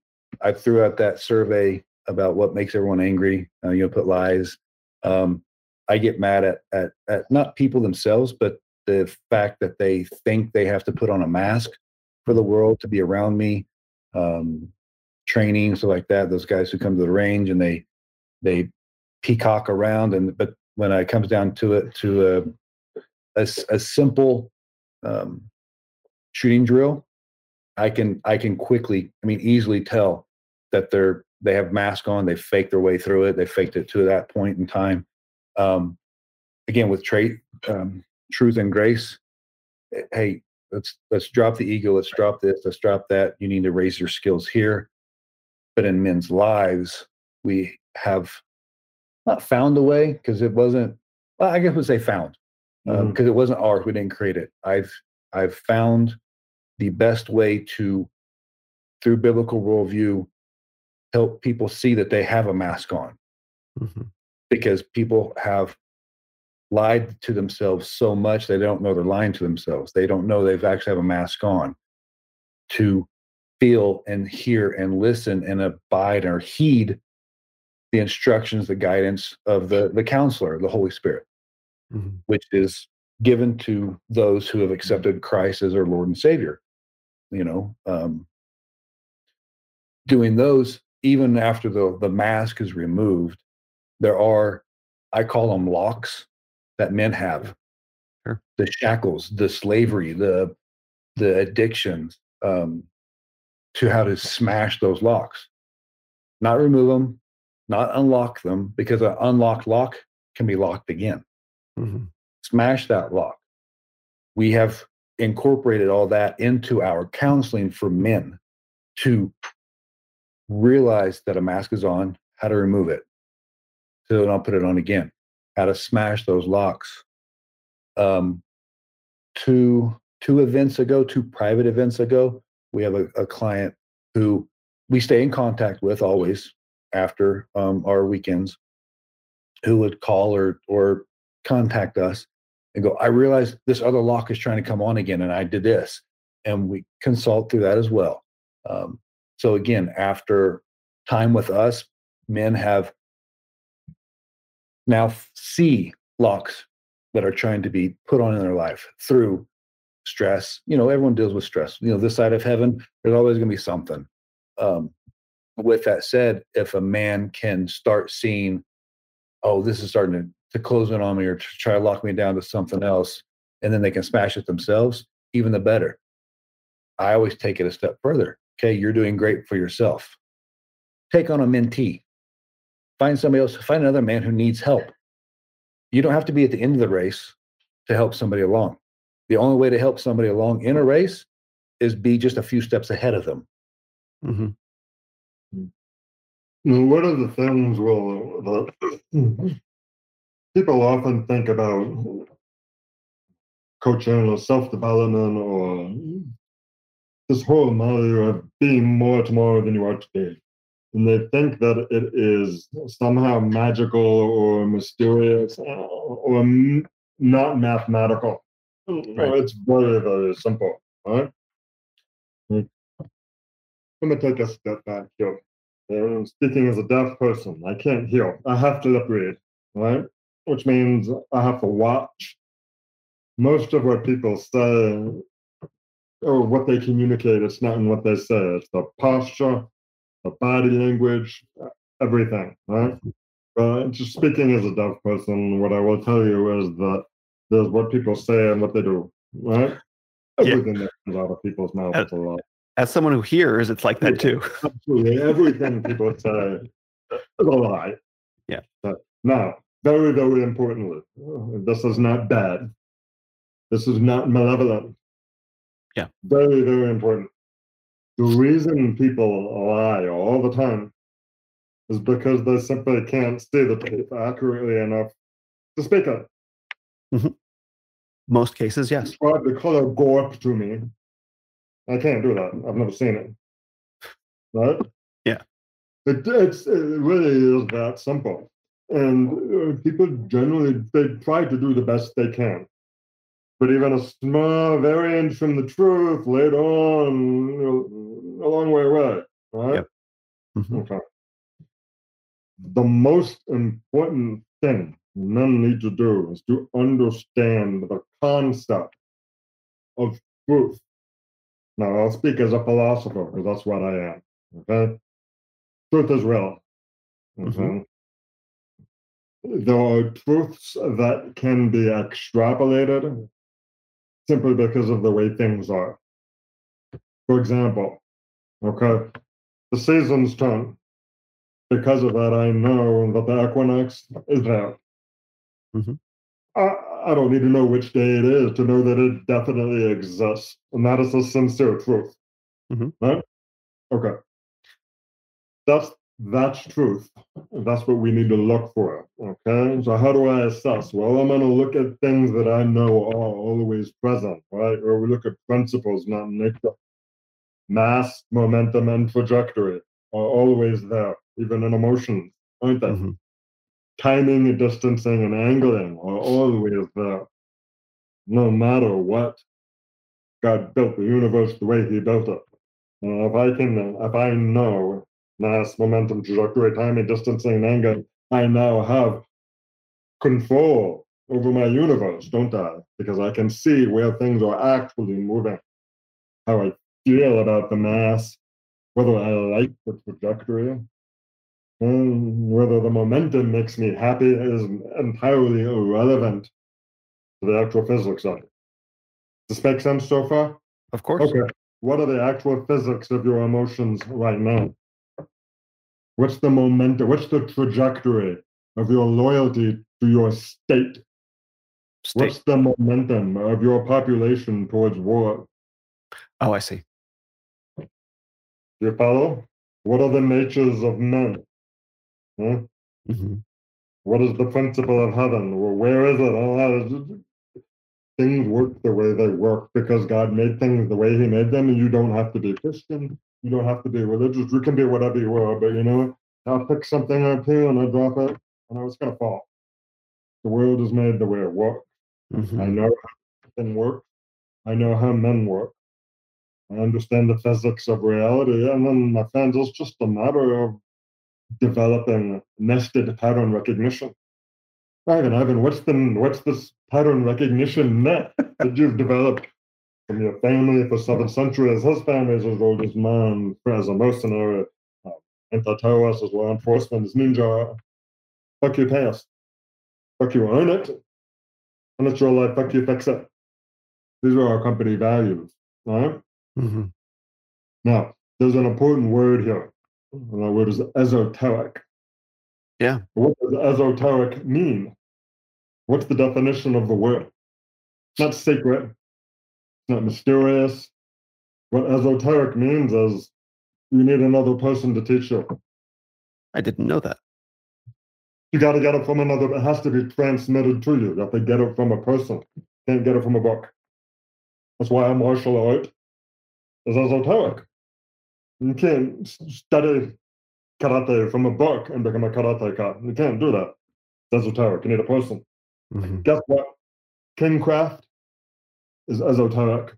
I threw out that survey about what makes everyone angry. Uh, you know, put lies. Um, I get mad at, at at not people themselves, but the fact that they think they have to put on a mask for the world to be around me. Um, training, so like that. Those guys who come to the range and they they peacock around, and but when it comes down to it, to a a simple um, shooting drill, I can I can quickly, I mean, easily tell that they're they have mask on. They fake their way through it. They faked it to that point in time. Um, again, with trait, um, truth and grace. eh, Hey, let's let's drop the ego. Let's drop this. Let's drop that. You need to raise your skills here but in men's lives, we have not found a way because it wasn't. Well, I guess we'd say found because Mhm. it wasn't ours. We didn't create it. I've I've found the best way to, through biblical worldview, help people see that they have a mask on Mhm. Because people have lied to themselves so much they don't know they're lying to themselves. They don't know they've actually have a mask on to feel and hear and listen and abide or heed the instructions, the guidance of the, the counselor, the Holy Spirit, Mhm. which is given to those who have accepted Christ as their Lord and Savior. You know, um, doing those even after the, the mask is removed, there are, I call them locks that men have. Sure. The shackles, the slavery, the the addictions, um, to how to smash those locks. Not remove them, not unlock them, because an unlocked lock can be locked again. Mhm. Smash that lock. We have incorporated all that into our counseling for men to realize that a mask is on, how to remove it, so they don't put it on again, how to smash those locks. Um, two two events ago, two private events ago, we have a, a client who we stay in contact with always after um, our weekends, who would call or or contact us and go, I realize this other lock is trying to come on again, and I did this, and we consult through that as well. Um, so again, after time with us, men have now see locks that are trying to be put on in their life through stress. You know, everyone deals with stress. You know, this side of heaven, there's always going to be something. Um, with that said, if a man can start seeing, oh, this is starting to, to close in on me or to try to lock me down to something else, and then they can smash it themselves, even the better. I always take it a step further. Okay, you're doing great for yourself. Take on a mentee. Find somebody else, find another man who needs help. You don't have to be at the end of the race to help somebody along. The only way to help somebody along in a race is be just a few steps ahead of them. hmm Now, One of the things, well, that people often think about coaching or self development or this whole matter of being more tomorrow than you are today. And they think that it is somehow magical or mysterious or m- not mathematical. No, It's very, very simple. Right? Let me take a step back here. I'm speaking as a deaf person. I can't hear. I have to lip read, right? Which means I have to watch. Most of what people say or what they communicate, it's not in what they say. It's the posture, body language, everything, right? But just speaking as a deaf person, what I will tell you is that there's what people say and what they do, right? Yeah. Everything that comes out of people's mouths is a lie. As someone who hears, it's like that too. Absolutely. Everything people say is a lie. Yeah. But now, very, very importantly, uh, this is not bad. This is not malevolent. Yeah. Very, very important. The reason people lie all the time is because they simply can't see the tape accurately enough to speak it. Most cases, yes. Describe the color gorp to me. I can't do that. I've never seen it. Right? Yeah. It, it's, it really is that simple. And uh, people generally, they try to do the best they can. But even a small variance from the truth later on, you know, a long way away. Right? Yep. Mhm. Okay. The most important thing men need to do is to understand the concept of truth. Now, I'll speak as a philosopher because that's what I am. Okay? Truth is real. Okay? There are truths that can be extrapolated simply because of the way things are. For example, okay, the seasons turn. Because of that, I know that the equinox is there. Mhm. I, I don't need to know which day it is to know that it definitely exists. And that is a sincere truth. Mhm. Right? Okay. That's that's truth. That's what we need to look for. Okay. So how do I assess? Well, I'm gonna look at things that I know are always present, right? Or we look at principles, not nature. Mass, momentum, and trajectory are always there, even in emotions, aren't they? Mhm. timing distancing and angling are always there. No matter what, God built the universe the way He built it. And if I can, if I know mass, momentum, trajectory, timing, distancing, and angling, I now have control over my universe, don't I? Because I can see where things are actually moving, how I feel about the mass, whether I like the trajectory, and whether the momentum makes me happy is entirely irrelevant to the actual physics of it. Does this make sense so far? Of course. Okay. What are the actual physics of your emotions right now? What's the momentum? What's the trajectory of your loyalty to your state? State. What's the momentum of your population towards war? Oh, I see. Follow? What are the natures of men? Huh? hmm What is the principle of heaven? Well, where is it? Is- Things work the way they work because God made things the way He made them, and you don't have to be Christian. You don't have to be religious. You can be whatever you are, but you know? I'll pick something up here and I drop it, and it's going to fall. The world is made the way it works. hmm I know how things work. I know how men work. I understand the physics of reality. And then, my friends, it's just a matter of developing nested pattern recognition. Ivan, Ivan, what's the what's this pattern recognition net that you've developed? from your family for seven centuries. His family is as old as mine as a mercenary, uh, anti-terrorist, as law enforcement, as ninja. Fuck your past. Fuck you own it. And it's your life. Fuck you fix it. These are our company values. Right? Hmm Now, there's an important word here. And that word is esoteric. Yeah. What does esoteric mean? What's the definition of the word? It's not secret. It's not mysterious. What esoteric means is you need another person to teach you. I didn't know that. You got to get it from another. It has to be transmitted to you. You have to get it from a person. Can't get it from a book. That's why a martial art is esoteric. You can't study karate from a book and become a karateka. You can't do that. It's esoteric. You need a person. hmm Guess what? Kingcraft is esoteric.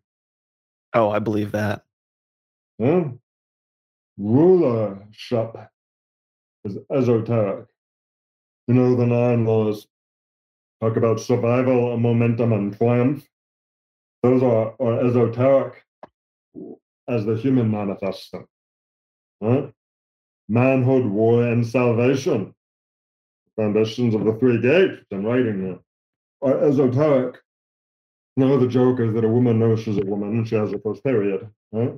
Oh, I believe that. Yeah? Rulership is esoteric. You know the nine laws talk about survival, and momentum, and triumph. Those are, are esoteric as the human manifests them. Right? Manhood, war, and salvation. Foundations of the three gates and writing there are esoteric. Know, the joke is that a woman knows she's a woman and she has her first period. Right?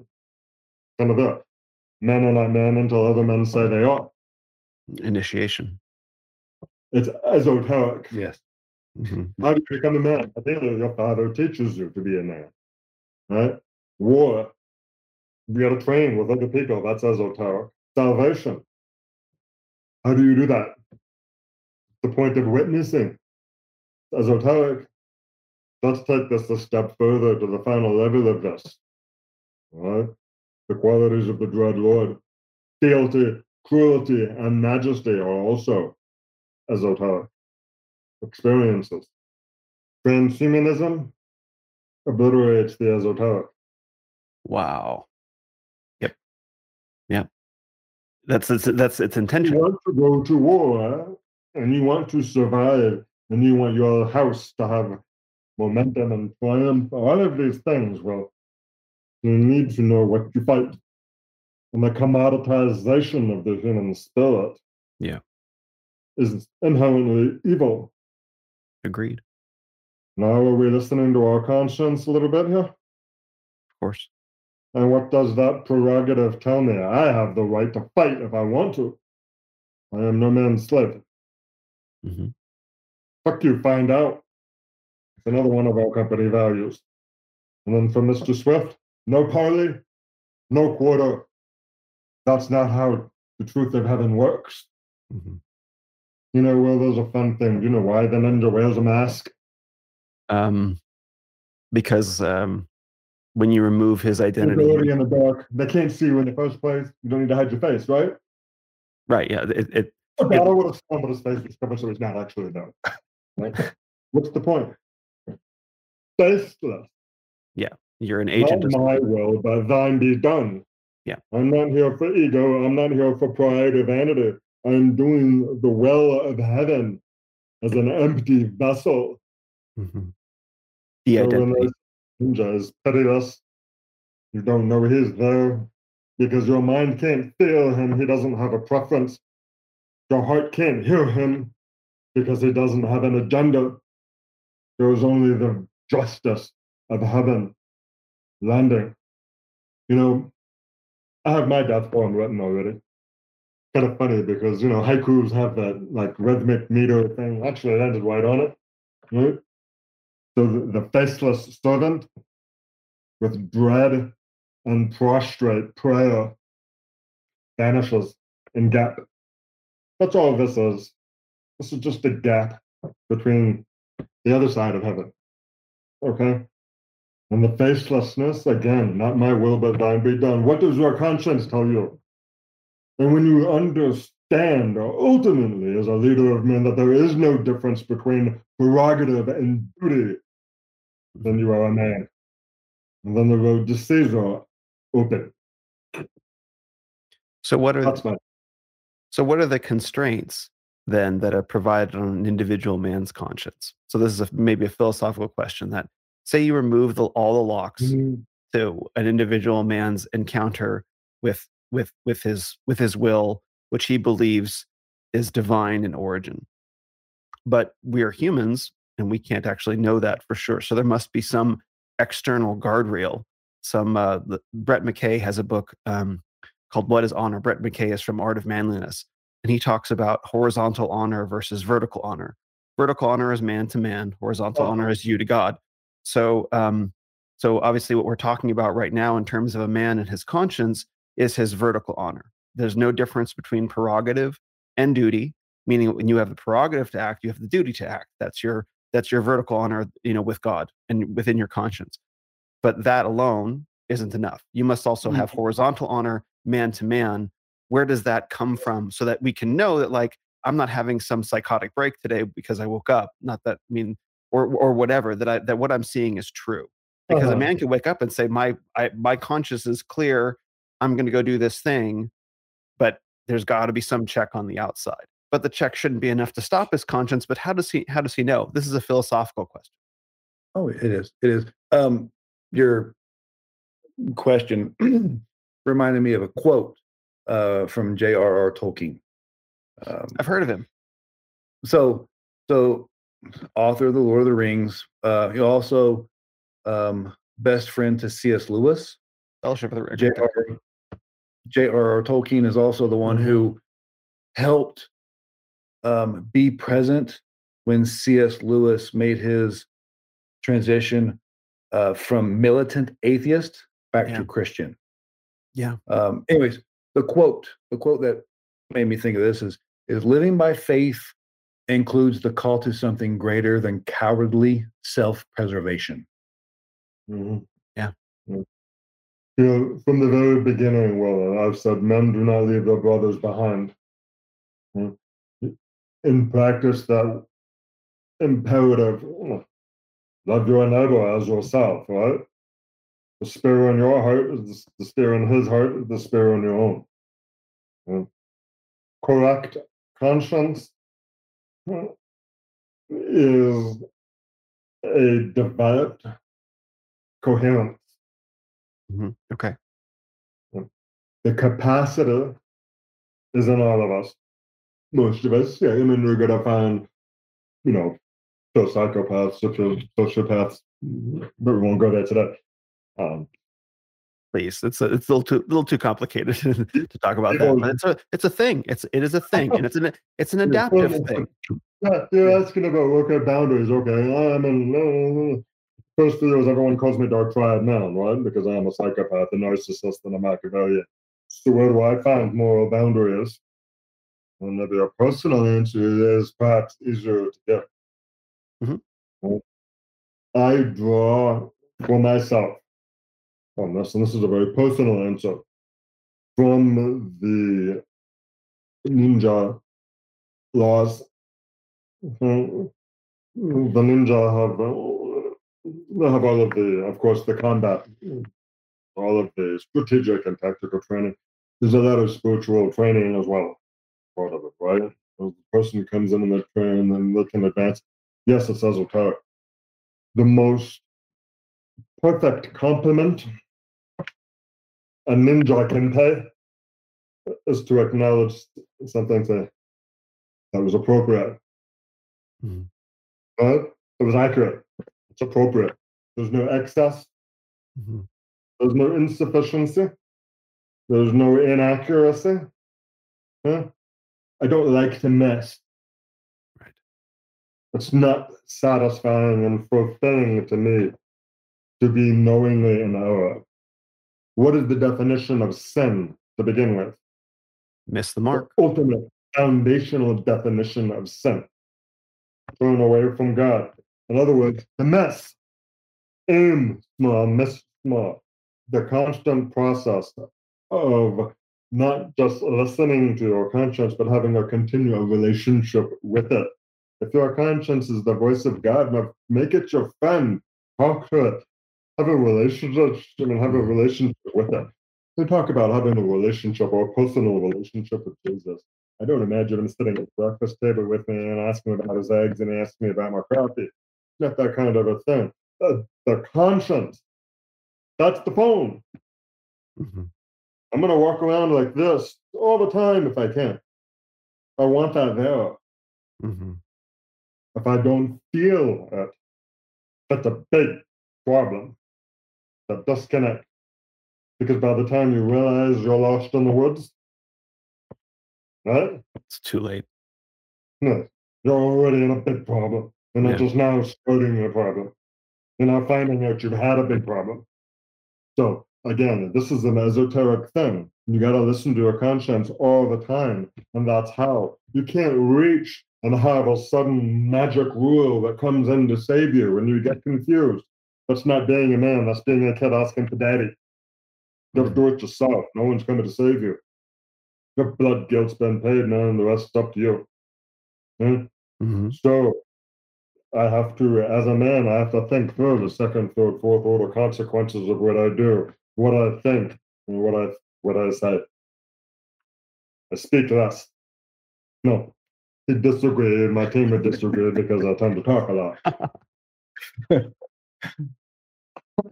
Kind of that. Men are not men until other men say they are. Initiation. It's esoteric. Yes. hmm How do you become a man? I think your father teaches you to be a man. Right? War. Got to train with other people. That's esoteric. Salvation. How do you do that? The point of witnessing. Esoteric. Let's take this a step further to the final level of this. Right? The qualities of the dread Lord. Fealty, cruelty, and majesty are also esoteric experiences. Transhumanism obliterates the esoteric. Wow. That's it's, that's its intention. You want to go to war and you want to survive and you want your house to have momentum and triumph, all of these things. Well, you need to know what you fight. And the commoditization of the human spirit Yeah. is inherently evil. Agreed. Now, are we listening to our conscience a little bit here? Of course. And what does that prerogative tell me? I have the right to fight if I want to. I am no man's slave. hmm Fuck you, find out. It's another one of our company values. And then from Mr. Swift, no parley, no quarter. That's not how the truth of heaven works. hmm You know, well, there's a fun thing. You know why the ninja wears a mask? Um, because um, when you remove his identity, Ability in the dark. They can't see you in the first place. You don't need to hide your face, right? right? Yeah. It, it Okay, I would have stumbled his face was covered, so he's not actually there. Right? What's the point? Faceless. Yeah. You're an agent. Not my will, but thine be done. Yeah. I'm not here for ego. I'm not here for pride or vanity. I'm doing the will of heaven as an empty vessel. Mhm. So when De-identity. Ninja is pitiless, you don't know he's there because your mind can't feel him. He doesn't have a preference. Your heart can't hear him because he doesn't have an agenda. There is only the justice of heaven landing. You know, I have my death poem written already. Kind of funny because, you know, haikus have that like rhythmic meter thing. Actually, it ended right on it. Right? So the, the faceless servant with dread and prostrate prayer vanishes in gap. That's all this is. This is just a gap between the other side of heaven. Okay? And the facelessness, again, not my will, but thine be done. What does your conscience tell you? And when you understand, ultimately, as a leader of men, that there is no difference between prerogative and duty, then you are a man. And then the road to Caesar open. So what are That's my so what are the constraints then that are provided on an individual man's conscience? So this is a, maybe a philosophical question that say you remove the, all the locks mm-hmm. to an individual man's encounter with with with his with his will, which he believes is divine in origin. But we are humans, and we can't actually know that for sure. So there must be some external guardrail. Some uh, the, Brett McKay has a book um, called "What Is Honor." Brett McKay is from Art of Manliness, and he talks about horizontal honor versus vertical honor. Vertical honor is man to man. Horizontal Oh. honor is you to God. So, um, so obviously, what we're talking about right now in terms of a man and his conscience is his vertical honor. There's no difference between prerogative and duty, meaning when you have the prerogative to act, you have the duty to act. That's your that's your vertical honor, you know, with God and within your conscience. But that alone isn't enough. You must also have horizontal honor, man to man. Where does that come from? So that we can know that, like, I'm not having some psychotic break today because I woke up. Not that I mean, or or whatever. That I that what I'm seeing is true. Because a Uh-huh. man can wake up and say, my I, my conscience is clear. I'm going to go do this thing, but there's got to be some check on the outside. But the check shouldn't be enough to stop his conscience. But how does he how does he know? This is a philosophical question. Oh, it is. It is. Um, your question reminded me of a quote uh, from J.R.R. Tolkien. Um, I've heard of him. so, so author of the Lord of the Rings. Uh, he also um, best friend to C.S. Lewis. Fellowship of the Ring. J.R.R. J.R.R. Tolkien is also the one who helped um, be present when C.S. Lewis made his transition uh, from militant atheist back Yeah. to Christian. Yeah. Um, anyways, the quote, the quote that made me think of this is: "Is living by faith includes the call to something greater than cowardly self-preservation." Mhm. Yeah. Mm. You know, from the very beginning, well, I've said men do not leave their brothers behind. Mm. In practice, that imperative, mm, love your neighbor as yourself, right? The spear in your heart is the, the spear in his heart is the spear in your own. Mm. Correct conscience is a developed coherence. Mhm. Okay. The capacity is in all of us. Most of us, yeah. I mean, we're gonna find, you know, psychopaths, socio- sociopaths, but we won't go there today. Um, Please, it's a, it's a little too little too complicated to talk about that. But it's a it's a thing. It's it is a thing, and it's an it's an Yeah, adaptive well, thing. yeah, you're asking about okay boundaries. Okay, I'm in. Uh, first few years, everyone calls me Dark Triad Man, right? Because I'm a psychopath, a narcissist, and a Machiavellian. So where do I find moral boundaries? Maybe a personal answer is perhaps easier to get. Mhm. I draw for myself on this, and this is a very personal answer from the ninja laws. Mhm. The ninja have uh, have all of the, of course, the combat, all of the strategic and tactical training. There's a lot of spiritual training as well, part of it, right? The person who comes in and they train and they can advance. Yes, it's esoteric. The most perfect compliment a ninja can pay is to acknowledge something that that was appropriate. Mhm. Right? It was accurate. It's appropriate. There's no excess. Mhm. There's no insufficiency. There's no inaccuracy. Huh? I don't like to mess. Right. It's not satisfying and fulfilling to me to be knowingly in error. What is the definition of sin to begin with? Miss the mark. The ultimate foundational definition of sin. Turn away from God. In other words, the mess. Aim small, miss small. The constant process of not just listening to your conscience, but having a continual relationship with it. If your conscience is the voice of God, make it your friend. Talk to it. Have a relationship. Mean, have a relationship with it. They talk about having a relationship or a personal relationship with Jesus. I don't imagine him sitting at the breakfast table with me and asking about his eggs and asking me about my coffee. Not that kind of a thing. uh, the conscience. That's the phone. hmm I'm going to walk around like this all the time if I can. I want that there. hmm If I don't feel it, that's a big problem. That disconnect. Because by the time you realize you're lost in the woods, right? It's too late. No, you're already in a big problem. Not Yeah. just now starting your problem. You're now finding out you've had a big problem. So again, this is an esoteric thing. You got to listen to your conscience all the time, and that's how you can't reach and have a sudden magic rule that comes in to save you when you get confused. That's not being a man. That's being a kid asking for daddy. You got to do it yourself. No one's coming to save you. Your blood guilt's been paid now, the rest is up to you. Hmm? hmm So I have to, as a man, I have to think through the second, third, fourth order consequences of what I do, what I think, and what I what I say. I speak less. No, he disagreed. My team would disagree because I tend to talk a lot.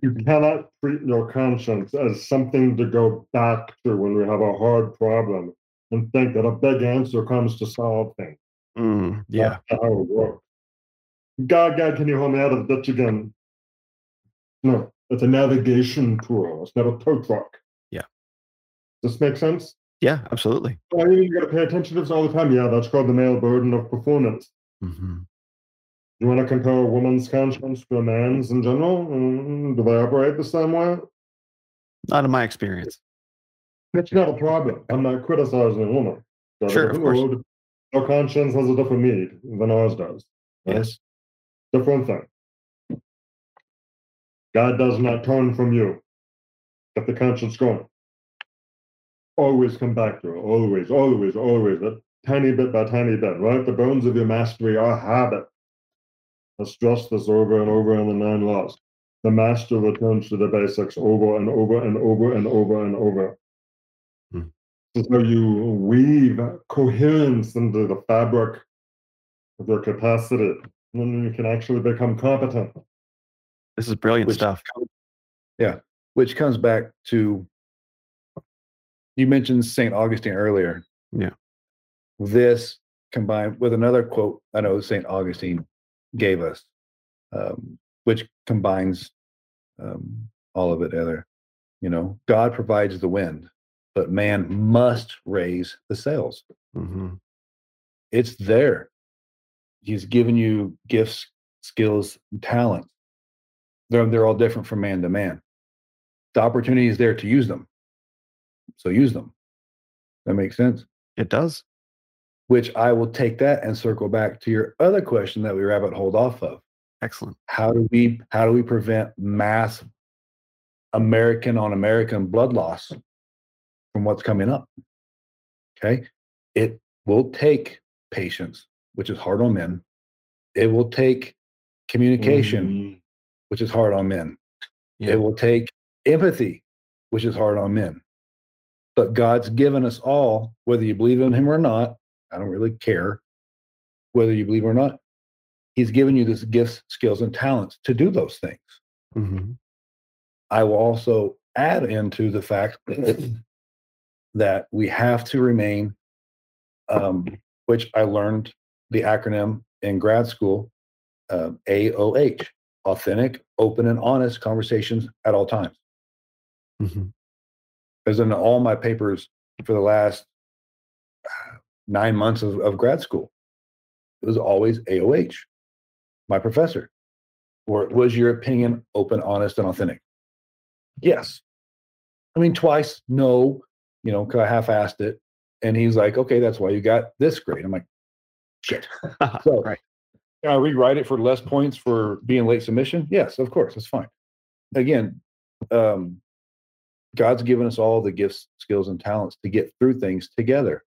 you cannot treat your conscience as something to go back to when we have a hard problem and think that a big answer comes to solve things. Mm, yeah. That's how it works. God, God, can you hold me out of the ditch again? No, it's a navigation tool. It's not a tow truck. Yeah. Does this make sense? Yeah. Absolutely. I mean, you got to pay attention to this all the time. Yeah, that's called the male burden of performance. hmm You want to compare a woman's conscience to a man's in general? Mm, do they operate the same way? Not in my experience. It's not a problem. I'm not criticizing a woman. Sure, of course. Her conscience has a different need than ours does. right? Yes. different thing. God does not turn from you. Get the conscience going. Always come back to it. Always, always, always. A tiny bit by tiny bit, right? The bones of your mastery are habit. Let's stress this over and over in the nine laws. The master returns to the basics over and over and over and over and over. Hmm. So you weave coherence into the fabric of your capacity and then you can actually become competent. This is brilliant Which stuff. Yeah, which comes back to you mentioned St. Augustine earlier. Yeah. This combined with another quote I know St. Augustine gave us, um, which combines um, all of it together. You know, God provides the wind, but man must raise the sails. hmm It's there. He's given you gifts, skills, and talents. They're, they're all different from man to man. The opportunity is there to use them. So use them. That makes sense. It does. Which I will take that and circle back to your other question that we rabbit hold off of. Excellent. How do we how do we prevent mass American on American blood loss from what's coming up? Okay. It will take patience, which is hard on men. It will take communication, Mm, which is hard on men. Yeah. It will take empathy, which is hard on men. But God's given us all, whether you believe in Him or not, I don't really care whether you believe or not. He's given you this gifts, skills, and talents to do those things. hmm I will also add into the fact that we have to remain, um, which I learned the acronym in grad school, um, AOH, authentic, open, and honest conversations at all times. hmm As in all my papers for the last uh, nine months of, of grad school, it was always AOH, my professor. Or was your opinion open, honest, and authentic? Yes. I mean, twice, no, you know, because I half assed it. And he's like, okay, that's why you got this grade. I'm like, shit. So, right. Can I rewrite it for less points for being late submission? Yes, of course, that's fine. Again, um, God's given us all the gifts, skills, and talents to get through things together,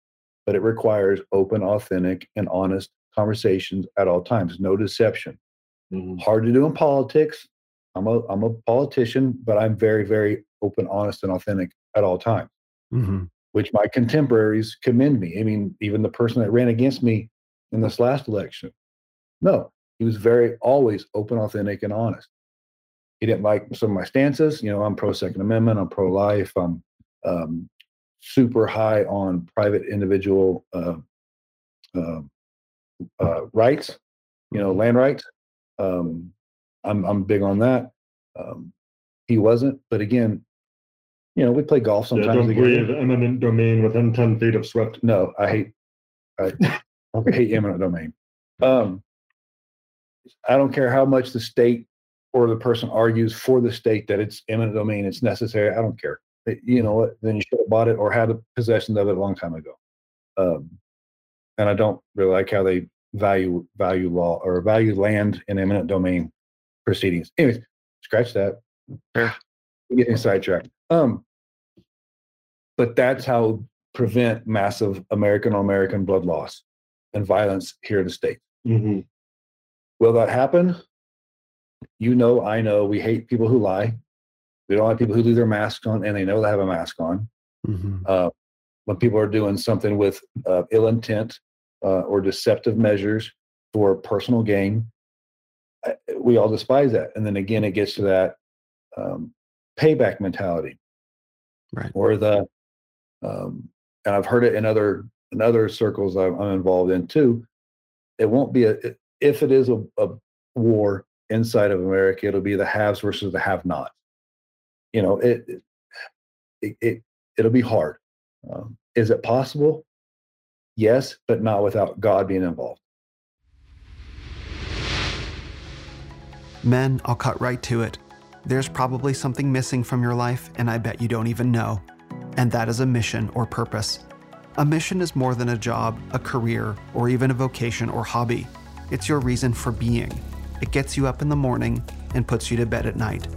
but it requires open, authentic, and honest conversations at all times. No deception. mm, Hard to do in politics. I'm a I'm a politician, but I'm very, very open, honest, and authentic at all times hmm which my contemporaries commend me. I mean, even the person that ran against me in this last election, no, he was very always open, authentic, and honest. he didn't like some of my stances. You know, I'm pro Second Amendment. I'm pro life. I'm um, super high on private individual uh, uh, uh, rights. You know, land rights. Um, I'm I'm big on that. Um, he wasn't, but again, you know, we play golf Yeah, sometimes. don't together. breathe eminent domain within 10 feet of Swift. No, I hate I, I hate eminent domain. Um, I don't care how much the state or the person argues for the state that it's eminent domain, it's necessary. I don't care. It- you know what? Then you should have bought it or had possession of it a long time ago. Um, and I don't really like how they value value law or value land in eminent domain proceedings. Anyways, scratch that. We're Getting sidetracked. Um, but that's how prevent massive American on American blood loss and violence here in the state. Mm-hmm. Will that happen? You know, I know we hate people who lie. We don't like people who leave their masks on and they know they have a mask on. Mhm. Uh, when people are doing something with uh, ill intent uh, or deceptive measures for personal gain, we all despise that. And then again, it gets to that um, payback mentality, Right. or the um, and I've heard it in other in other circles I'm, I'm involved in too. It won't be a if it is a, a war inside of America, it'll be the haves versus the have-not. You know, it it, it it'll be hard. Um, is it possible? Yes, but not without God being involved. Men, I'll cut right to it. There's probably something missing from your life, and I bet you don't even know. And that is a mission or purpose. A mission is more than a job, a career, or even a vocation or hobby. It's your reason for being. It gets you up in the morning and puts you to bed at night.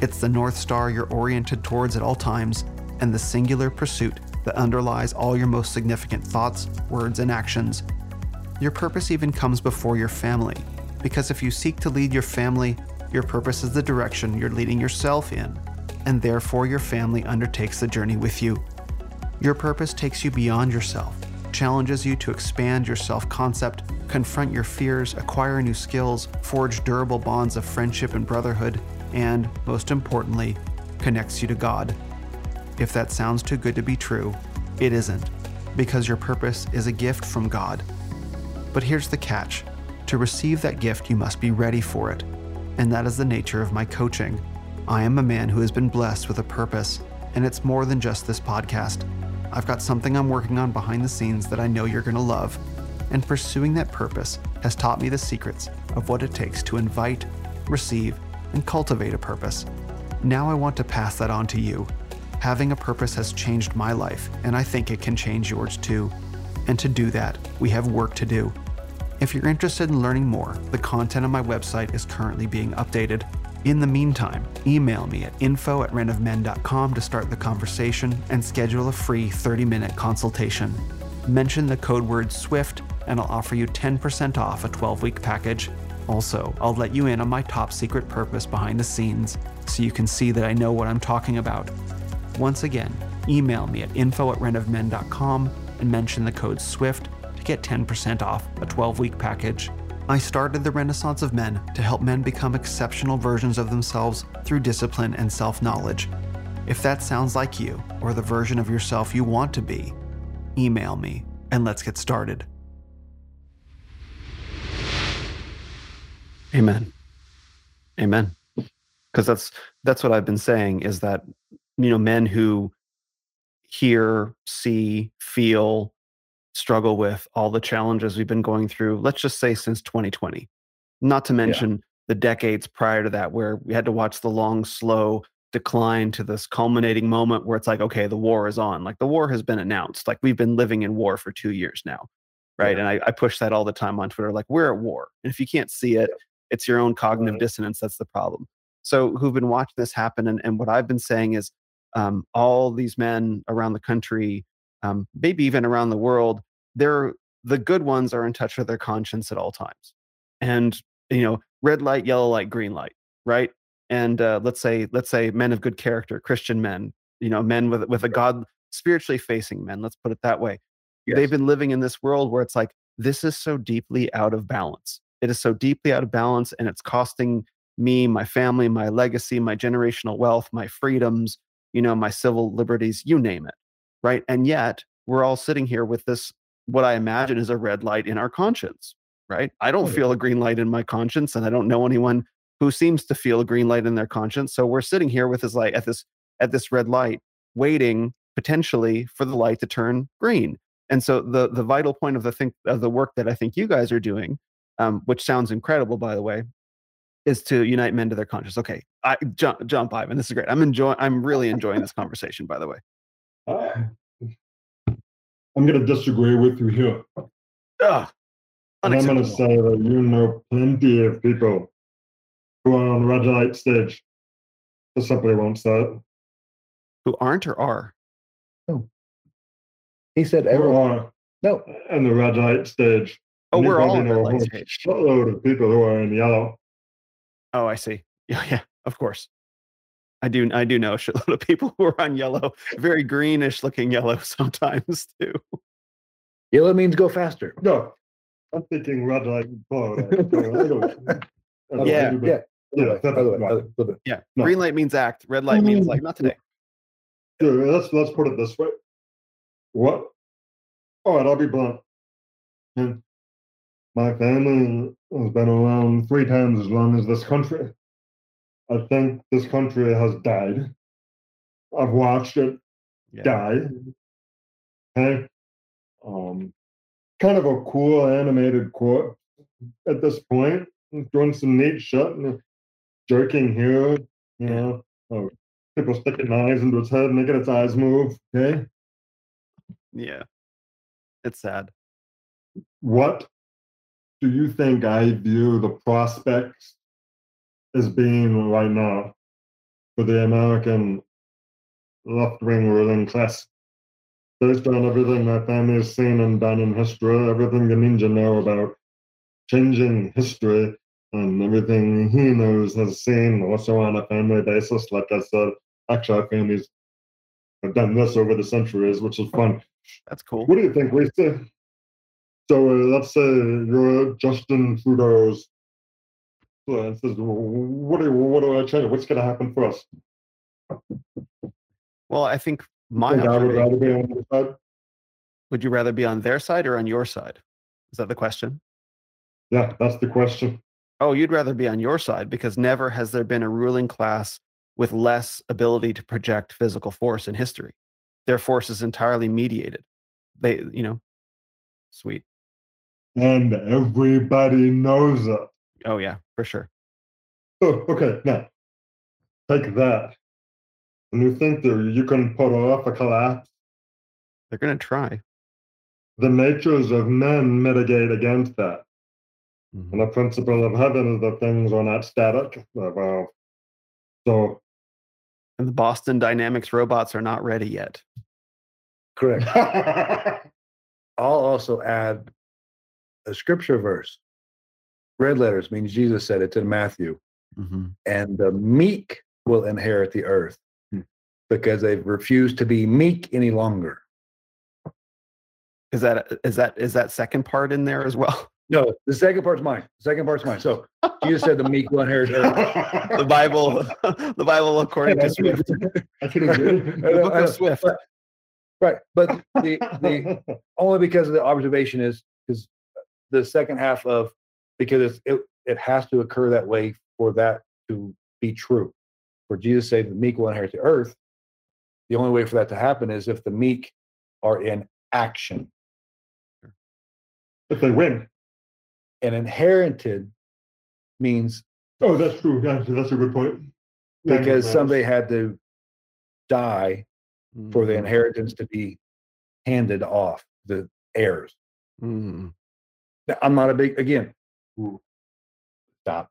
It's the North Star you're oriented towards at all times, and the singular pursuit that underlies all your most significant thoughts, words, and actions. Your purpose even comes before your family, because if you seek to lead your family, your purpose is the direction you're leading yourself in, and therefore your family undertakes the journey with you. Your purpose takes you beyond yourself, challenges you to expand your self concept, confront your fears, acquire new skills, forge durable bonds of friendship and brotherhood, and, most importantly, connects you to God. If that sounds too good to be true, it isn't, because your purpose is a gift from God. But here's the catch to receive that gift, you must be ready for it. And that is the nature of my coaching. I am a man who has been blessed with a purpose, and it's more than just this podcast. I've got something I'm working on behind the scenes that I know you're going to love. And pursuing that purpose has taught me the secrets of what it takes to invite, receive, and cultivate a purpose. Now I want to pass that on to you. Having a purpose has changed my life, and I think it can change yours too. And to do that, we have work to do. If you're interested in learning more, the content on my website is currently being updated. In the meantime, email me at info at renofmen.com to start the conversation and schedule a free 30 minute consultation. Mention the code word SWIFT and I'll offer you 10% off a 12 week package. Also, I'll let you in on my top secret purpose behind the scenes so you can see that I know what I'm talking about. Once again, email me at info at renofmen.com and mention the code SWIFT to get 10% off a 12 week package. I started the Renaissance of Men to help men become exceptional versions of themselves through discipline and self knowledge. If that sounds like you, or the version of yourself you want to be, email me and let's get started. Amen. Amen. Because that's that's what I've been saying is that you know men who hear, see, feel, struggle with all the challenges we've been going through, let's just say since 2020. Not to mention the decades prior to that, where we had to watch the long, slow decline to this culminating moment where it's like, okay, the war is on. Like the war has been announced. Like we've been living in war for two years now. Right. Yeah. And I, I push that all the time on Twitter. Like we're at war. And if you can't see it, it's your own cognitive Right. dissonance that's the problem. So who've been watching this happen. And, and what I've been saying is um, all these men around the country, um, maybe even around the world, they're the good ones are in touch with their conscience at all times. And you know, red light, yellow light, green light, right? And uh, let's say let's say men of good character, Christian men, you know, men with with a God spiritually facing men. Let's put it that way. They've been living in this world where it's like this is so deeply out of balance. It is so deeply out of balance, and it's costing me, my family, my legacy, my generational wealth, my freedoms, you know, my civil liberties, you name it. Right. And yet we're all sitting here with this, what I imagine is a red light in our conscience. Right. I don't feel a green light in my conscience, and I don't know anyone who seems to feel a green light in their conscience. So we're sitting here with this light at this at this red light, waiting potentially for the light to turn green. And so the the vital point of the think of the work that I think you guys are doing, um, which sounds incredible, by the way, is to unite men to their conscience. Okay, I jump jump Ivan. This is great. I'm enjoying. I'm really enjoying this conversation. By the way. I'm going to disagree with you here. Ugh, And I'm going to say that you know plenty of people who are on red light stage. who simply won't say it. Who aren't or are? No. He said Who everyone. are No, And the red light stage. Oh, And you we're all probably on red know a light whole stage. Shitload of people who are in yellow. Oh, I see. Yeah, yeah, of course. I do. I do know a shitload of people who are on yellow, very greenish looking yellow sometimes too. yellow means go faster. No, I'm thinking red light and blue. I don't- I don't Yeah, yeah. Yeah, Other way, that's other way, right. other- other way. Yeah, No. green light means act. Red light means like not today. Mm-hmm. Yeah, let's let's put it this way. What? All right, I'll be blunt. My family has been around three times as long as this country. I think this country has died. I've watched it Yeah. die. Okay. Um, kind of a cool animated quote at this point. Doing some neat shit and jerking here, you know. Oh, people sticking knives into its head, making its eyes move. Okay. Yeah. It's sad. What do you think I view the prospects as being right now for the American left wing ruling class? Based on everything my family has seen and done in history, everything the ninja know about changing history, and everything he knows has seen also on a family basis. Like I said, actually, our families have done this over the centuries, which is fun. That's cool. What do you think, Lisa? So uh, let's say you're Justin Trudeau's. Influences. What do what do I change? What's going to happen for us? Well, I think my I would rather be on side. would you rather be on their side or on your side? Is that the question? Yeah, that's the question. Oh, you'd rather be on your side because never has there been a ruling class with less ability to project physical force in history. Their force is entirely mediated. They, you know, sweet. And everybody knows it. Oh yeah, for sure. Oh, okay. Now, take that. And you think that you can put off a collapse? They're gonna try. The natures of men mitigate against that. Mhm. And the principle of heaven is that things are not static. they're evolve. So, And the Boston Dynamics robots are not ready yet. Correct. I'll also add a scripture verse. Red letters means Jesus said it's in Matthew. Mhm. and the meek will inherit the earth Hmm. because they've refused to be meek any longer. Is that is that is that second part in there as well? No, the second part's mine. The second part's mine. So Jesus said the meek will inherit the earth. The Bible, the Bible according to Swift. I can agree. I The book I of Swift. Right, but the the only because of the observation is because the second half of because it's, it it has to occur that way for that to be true. For Jesus to say the meek will inherit the earth, the only way for that to happen is if the meek are in action. if they win. And inherited means Oh, that's true. Yeah, that's a good point. Thank because somebody had to die for the Mhm. inheritance to be handed off the heirs. Mhm. Now, I'm not a big again. Stop.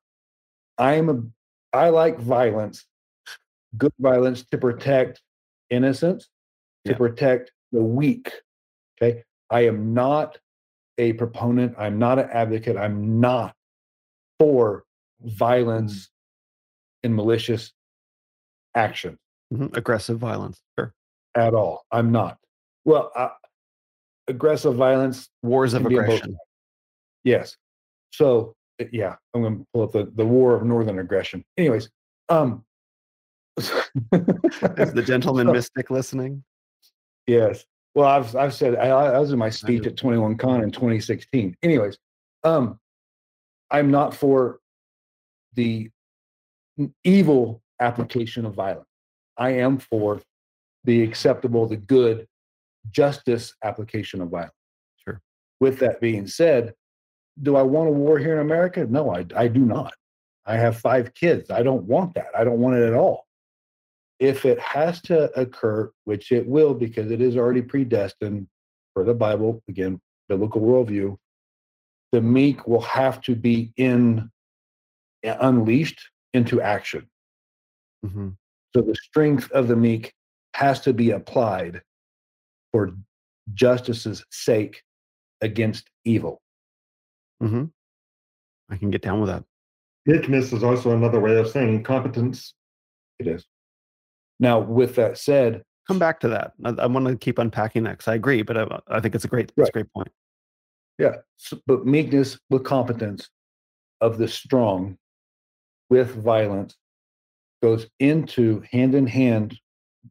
I'm a. I like violence, good violence to protect innocence, to Yeah. protect the weak. Okay, I am not a proponent. I'm not an advocate. I'm not for violence and malicious action Mhm. Aggressive violence. Sure. at all. I'm not. Well, uh, aggressive violence Wars of Can be on both aggression. Yes. So yeah, I'm going to pull up the, the war of northern aggression. Anyways, um, Is the gentleman So- mystic listening? Yes. Well, I've I've said I, I was in my speech at 21 Con in 2016. Anyways, um, I'm not for the evil application of violence. I am for the acceptable, the good, justice application of violence. Sure. With that being said, do I want a war here in America? No, I I do not. I have five kids. I don't want that. I don't want it at all if it has to occur, which it will because it is already predestined for the Bible, again, biblical worldview, the meek will have to be in unleashed into action. hmm So the strength of the meek has to be applied for justice's sake against evil. Hmm I can get down with that. Meekness is also another way of saying competence. It is. Now, with that said, Come back to that. I, I want to keep unpacking that because I agree, but I, I think it's a great, it's a great point. Yeah, s- but meekness with competence of the strong with violence goes into hand in hand,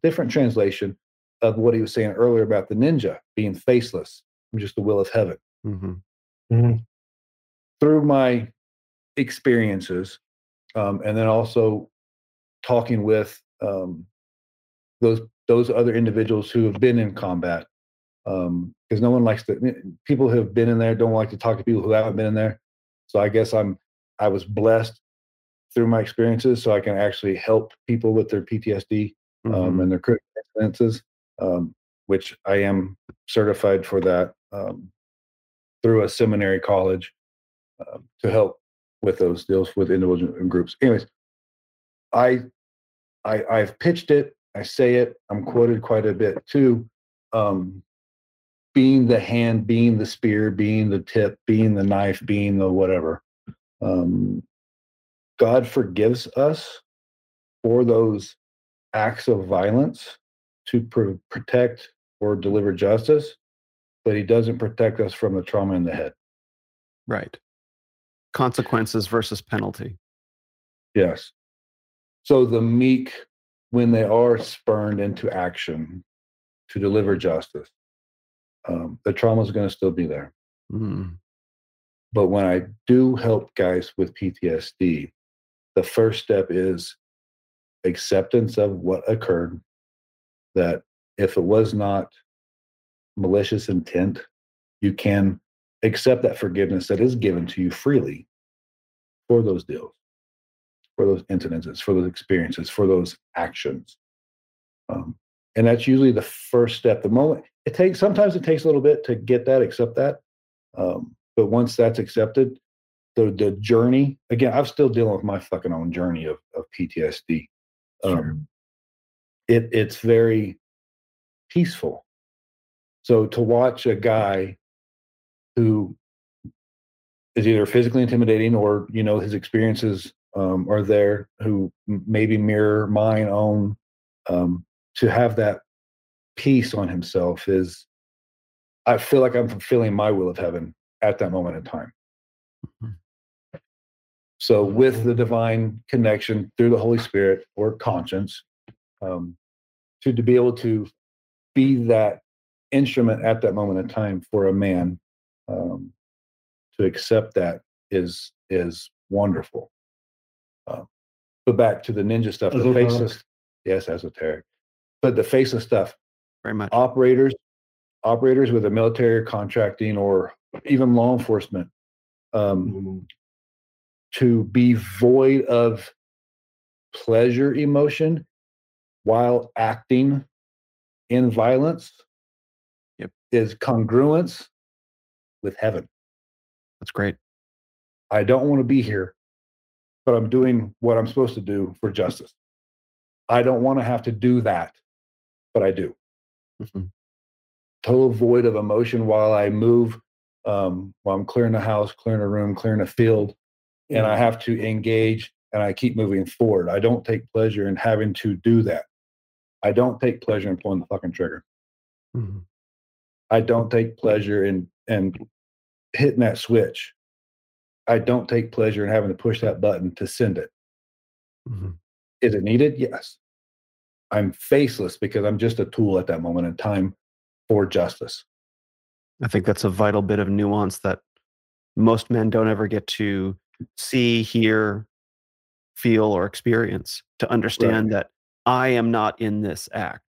different translation of what he was saying earlier about the ninja being faceless just the will of heaven. Mhm. hmm Through my experiences, um, and then also talking with um, those those other individuals who have been in combat, because no one likes to. People who have been in there don't like to talk to people who haven't been in there. So I guess I'm I was blessed through my experiences, so I can actually help people with their PTSD um, Mhm. and their critical um, which I am certified for that um, through a seminary college um, to help with those deals with individual and groups. Anyways, I, I I've pitched it. I say it. I'm quoted quite a bit too. Um, being the hand, being the spear, being the tip, being the knife, being the whatever. Um, God forgives us for those acts of violence to pr- protect or deliver justice, but He doesn't protect us from the trauma in the head. Right. Consequences versus penalty. Yes. So the meek, when they are spurned into action to deliver justice, um, the trauma is going to still be there. Mm. But when I do help guys with PTSD, the first step is acceptance of what occurred. That if it was not malicious intent, you can accept that forgiveness that is given to you freely for those deals, for those incidences, for those experiences, for those actions. Um, and that's usually the first step. The moment it takes, sometimes it takes a little bit to get that, accept that. Um, but once that's accepted, the the journey again, I'm still dealing with my fucking own journey of of PTSD. Um, It it's very peaceful. So to watch a guy who is either physically intimidating or you know his experiences um, are there who maybe mirror mine own um, to have that peace on himself is i feel like i'm fulfilling my will of heaven at that moment in time Mhm. so with the divine connection through the holy spirit or conscience um, to, to be able to be that instrument at that moment in time for a man um, to accept that is is wonderful. Uh, but back to the ninja stuff, the faceless, yes, esoteric. But the faceless stuff, Very much. operators, operators with a military contracting or even law enforcement, um, to be void of pleasure emotion while acting in violence Yep. is congruence with heaven. That's great. I don't want to be here, but I'm doing what I'm supposed to do for justice. I don't want to have to do that, but I do. Mhm. Total void of emotion while I move, um, while I'm clearing the house, clearing a room, clearing a field, and I have to engage and I keep moving forward. I don't take pleasure in having to do that. I don't take pleasure in pulling the fucking trigger. Mhm. I don't take pleasure in in hitting that switch I don't take pleasure in having to push that button to send it. Mhm. Is it needed? Yes. I'm faceless because I'm just a tool at that moment in time for justice. I think that's a vital bit of nuance that most men don't ever get to see, hear, feel, or experience to understand that I am not in this act.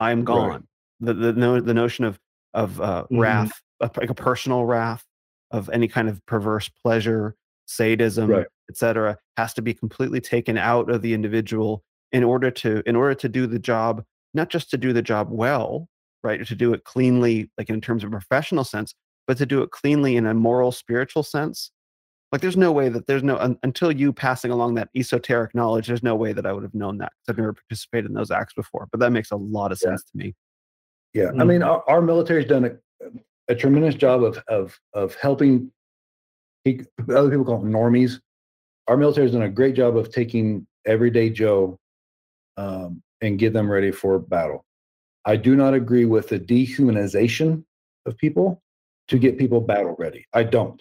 I am gone. The the no, the notion of of uh, Mhm. wrath, a- like a personal wrath, of any kind of perverse pleasure, sadism, Right. etc., has to be completely taken out of the individual in order to in order to do the job, not just to do the job well, right, to do it cleanly, like in terms of professional sense, but to do it cleanly in a moral, spiritual sense. Like, there's no way that there's no un, until you passing along that esoteric knowledge. There's no way that I would have known that 'cause I've never participated in those acts before. But that makes a lot of Yeah. sense to me. Yeah, I Mhm. mean, our, our military's done a, a tremendous job of of of helping. He, other people call them normies. Our military's done a great job of taking everyday Joe um, and get them ready for battle. I do not agree with the dehumanization of people to get people battle ready. I don't.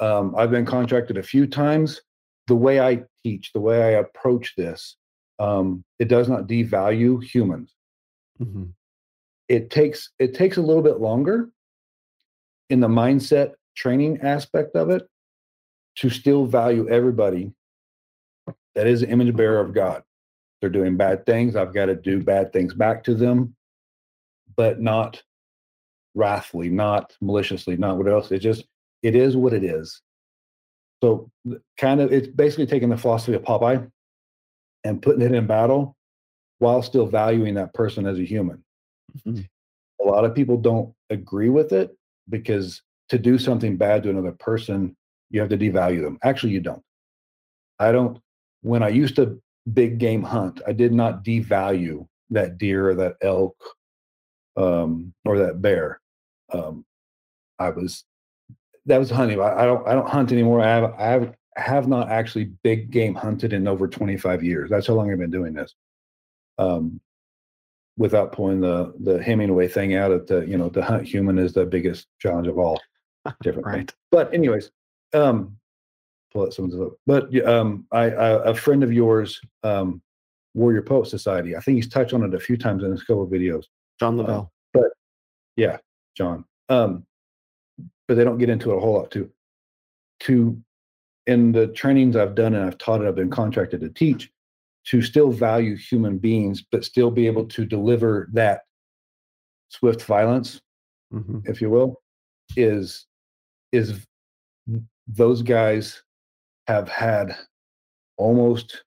Um, I've been contracted a few times. The way I teach, the way I approach this, um, it does not devalue humans Mhm. it takes it takes a little bit longer in the mindset training aspect of it to still value everybody that is an image bearer of God. They're doing bad things. I've got to do bad things back to them, but not wrathfully, not maliciously, not what else. It just it is what it is. So kind of it's basically taking the philosophy of Popeye and putting it in battle while still valuing that person as a human Mhm. a lot of people don't agree with it because to do something bad to another person, you have to devalue them. Actually, you don't. I don't. When I used to big game hunt, I did not devalue that deer or that elk um, or that bear. Um, I was that was hunting. I, I don't. I don't hunt anymore. I have. I have. Have not actually big game hunted in over 25 years. That's how long I've been doing this. Um, without pulling the the Hemingway thing out of the you know the hunt human is the biggest challenge of all. Different thing. Right. But anyways, um, pull that someone's up. But um, I, I a friend of yours, um, Warrior Poet Society. I think he's touched on it a few times in his couple of videos. John Uh, but Yeah, John. Um, but they don't get into it a whole lot too. To in the trainings I've done and I've taught it, I've been contracted to teach to still value human beings, but still be able to deliver that swift violence, Mhm. if you will, is is those guys have had almost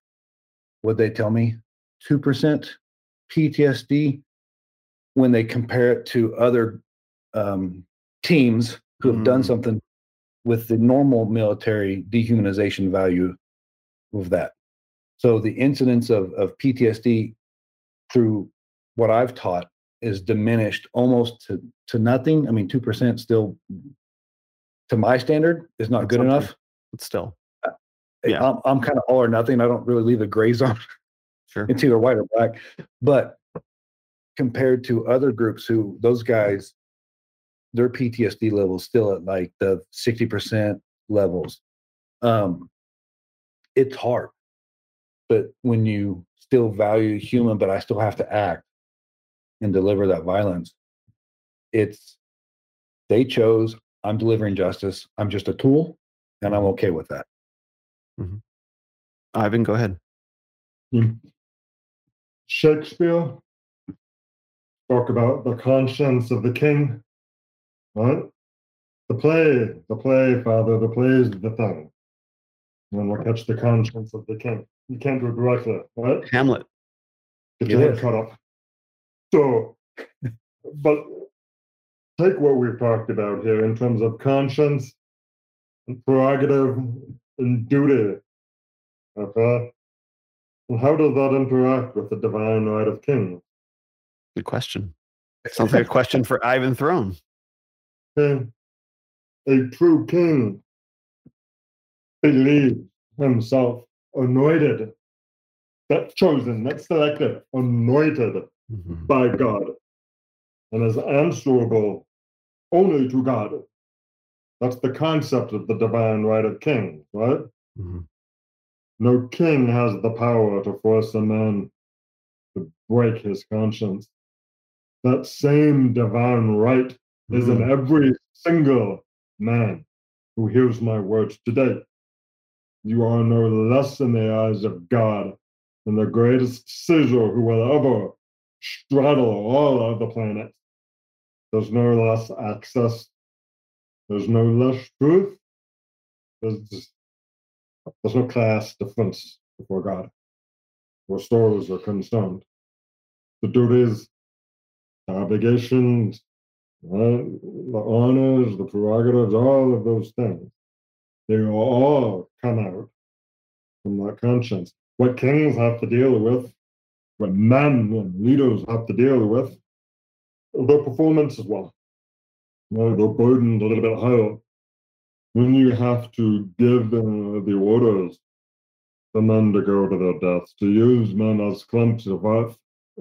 what they tell me two percent PTSD when they compare it to other um, teams who have done Mm. something with the normal military dehumanization value of that. So the incidence of, of PTSD through what I've taught is diminished almost to, to nothing. I mean, 2% still, to my standard, is not That's good enough. But still, Yeah. I'm, I'm kind of all or nothing. I don't really leave a gray zone. sure. it's either white or black. But compared to other groups who those guys, their PTSD levels still at like the 60% levels. Um, it's hard. But when you still value human, but I still have to act and deliver that violence, it's they chose, I'm delivering justice. I'm just a tool, and I'm okay with that. Mm-hmm. Ivan, go ahead. Hmm. Shakespeare spoke about the conscience of the king, right? The play, the play, father, the play is the thing. And we'll catch the conscience of the king. You can't do it directly, right? Hamlet. Get your head cut off. So, but take what we've talked about here in terms of conscience, and prerogative, and duty. Okay? And how does that interact with the divine right of kings? Good question. Sounds like a question for Ivan Throne. Okay? A true king believes himself anointed, not chosen, not selected, anointed Mhm. by God and is answerable only to God. That's the concept of the divine right of kings, right? Mhm. No king has the power to force a man to break his conscience. That same divine right is in every single man who hears my words today. You are no less in the eyes of God than the greatest Caesar who will ever straddle all of the planet. There's no less access. There's no less truth. There's, there's no class difference before God, where souls are concerned. The duties, the obligations, the honors, the prerogatives, all of those things, they all come out from that conscience. What kings have to deal with, what men and leaders have to deal with, their performance as well. Know, they're burdened a little bit higher. When you have to give the orders for men to go to their deaths, to use men as clumps of earth,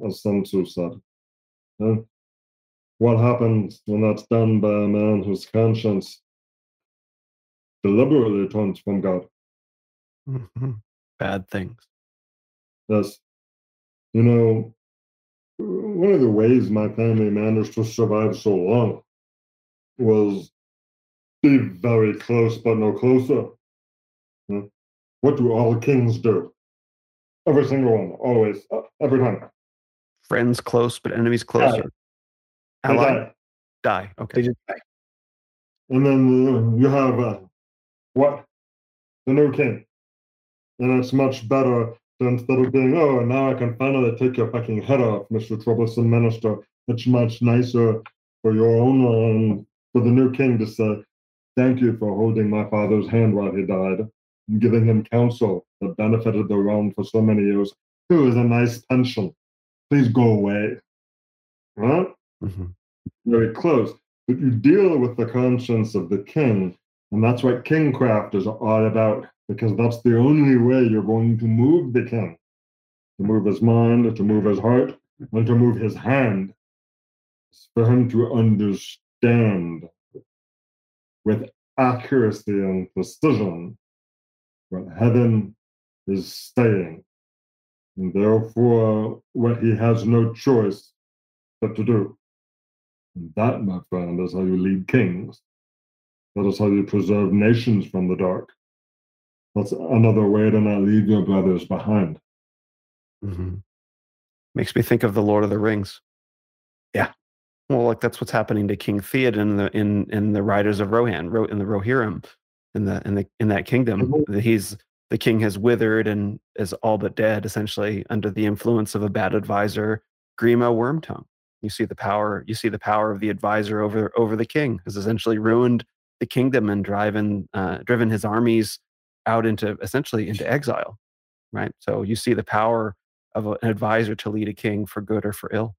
as Sun Tzu said. And what happens when that's done by a man whose conscience deliberately turns from God? Mhm. Bad things. Yes. You know, one of the ways my family managed to survive so long was be very close but no closer. Hmm. What do all kings do? Every single one, always, uh, every time. Friends close, but enemies closer. They Ally die. die. They Okay. just And then uh, you have uh, what? The new king. And it's much better to instead of being, oh, now I can finally take your fucking head off, Mr. Troublesome Minister. It's much nicer for your own, um, for the new king to say, thank you for holding my father's hand while he died and giving him counsel that benefited the realm for so many years. Here is a nice pension. Please go away. Huh? Mhm. very close. But you deal with the conscience of the king, and that's what kingcraft is all about, because that's the only way you're going to move the king to move his mind, to move his heart, and to move his hand. It's for him to understand with accuracy and precision what heaven is saying, and therefore what he has no choice but to do. And that, my friend, is how you lead kings. That is how you preserve nations from the dark. That's another way to not leave your brothers behind. Mhm. Makes me think of the Lord of the Rings. Yeah. Well, like that's what's happening to King Theoden in the in in the Riders of Rohan, Ro- in the Rohirrim, in the in the in that kingdom. Mhm. He's the king has withered and is all but dead, essentially under the influence of a bad advisor, Grima Wormtongue. You see the power. You see the power of the advisor over over the king has essentially ruined the kingdom and driven uh, driven his armies out into essentially into exile. Right. So you see the power of an advisor to lead a king for good or for ill.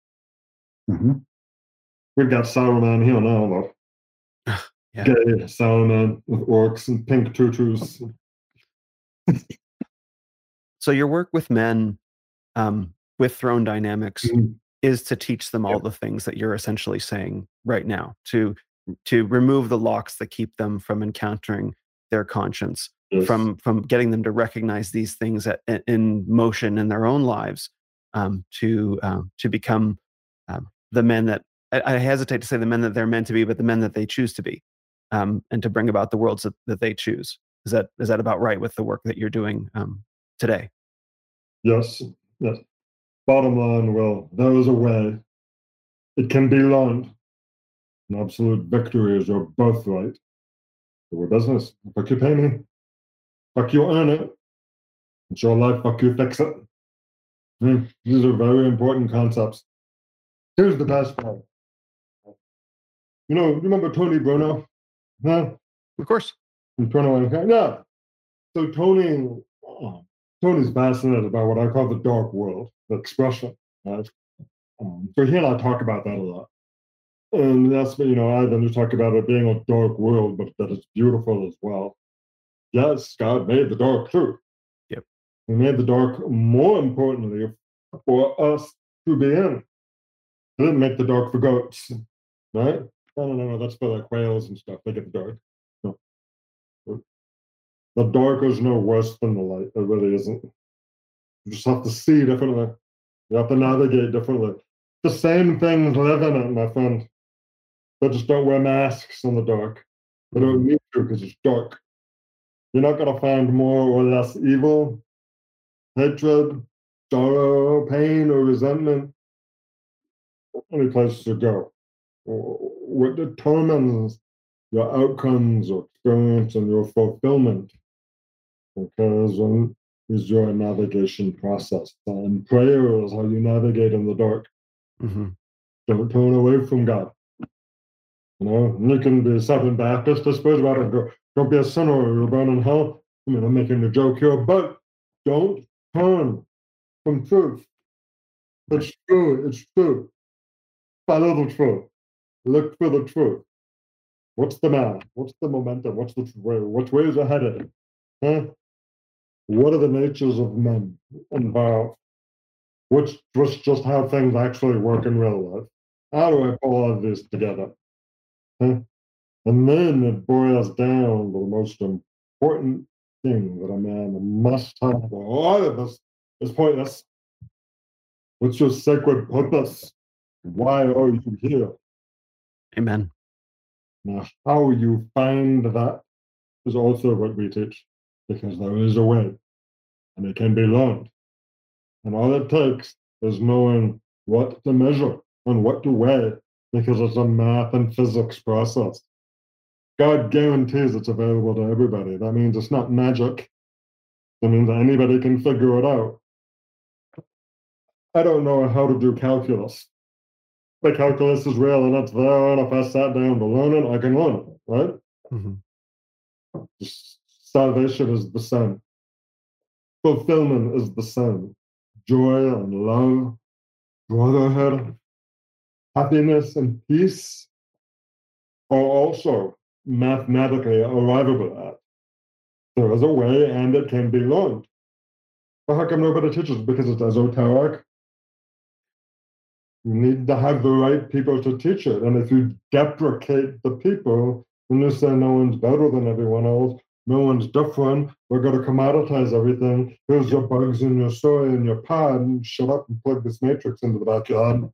We've got Saruman here now, though. Yeah. Gay with orcs and pink tutus. So your work with men, um, with throne dynamics, Mhm. is to teach them all the things that you're essentially saying right now to to remove the locks that keep them from encountering their conscience Yes. from from getting them to recognize these things at, in- motion in their own lives um, to um, to become um, the men that I, I hesitate to say the men that they're meant to be but the men that they choose to be um, and to bring about the worlds that, that they choose is that is that about right with the work that you're doing um, today Yes, yes. Bottom line, well, there is a way. It can be learned. An absolute victory is your birthright. We're business. Fuck you pay me. Fuck you earn it. It's your life, fuck you fix it. Hmm, These are very important concepts. Here's the best part. You know, you remember Tony Bruno? Huh? of course From 21 okay? Yeah. So Tony, oh, Tony's fascinated about what I call the dark world, the expression. Right? Um, so he and I talk about that a lot. And that's you know, Ivan, you talk about it being a dark world, but that it's beautiful as well. Yes, God made the dark too. Yep. He made the dark more importantly for us to be in. He didn't make the dark for goats, right? No, no, no, no, that's for like whales and stuff. They get the dark. The dark is no worse than the light. It really isn't. You just have to see differently. You have to navigate differently. The same things live in it, my friend. They just don't wear masks in the dark. They don't need to because it's dark. You're not going to find more or less evil, hatred, sorrow, pain, or resentment any place to go. What determines your outcomes or experience and your fulfillment because is your navigation process. And prayer is how you navigate in the dark. hmm Don't turn away from God. You know, you can be Southern Baptist, I suppose, about it. Don't be a sinner or you'll burn in hell. I mean, I'm making a joke here, but don't turn from truth. It's true. It's true. Follow the truth. Look for the truth. What's the man? What's the momentum? What's the way? Which way is it headed? Huh? What are the natures of men involved? Which, which just how things actually work in real life? How do I pull all of this together? And then it boils down to the most important thing that a man must have for all of us is pointless. What's your sacred purpose? Why are you here? Amen. Now, how you find that is also what we teach, because there is a way, and it can be learned. And all it takes is knowing what to measure and what to weigh, because it's a math and physics process. God guarantees it's available to everybody. That means it's not magic. That means anybody can figure it out. I don't know how to do calculus. The calculus is real and it's there, and if I sat down to learn it, I can learn it, right? hmm Salvation is the same. Fulfillment is the same. Joy and love, brotherhood, happiness and peace are also mathematically arrivable at. There is a way and it can be learned. But how come nobody teaches? Because it's esoteric. You need to have the right people to teach it. And if you deprecate the people, then you say no one's better than everyone else, no one's different, we're going to commoditize everything. Here's your bugs and your soy and your pod, and shut up and plug this matrix into the backyard.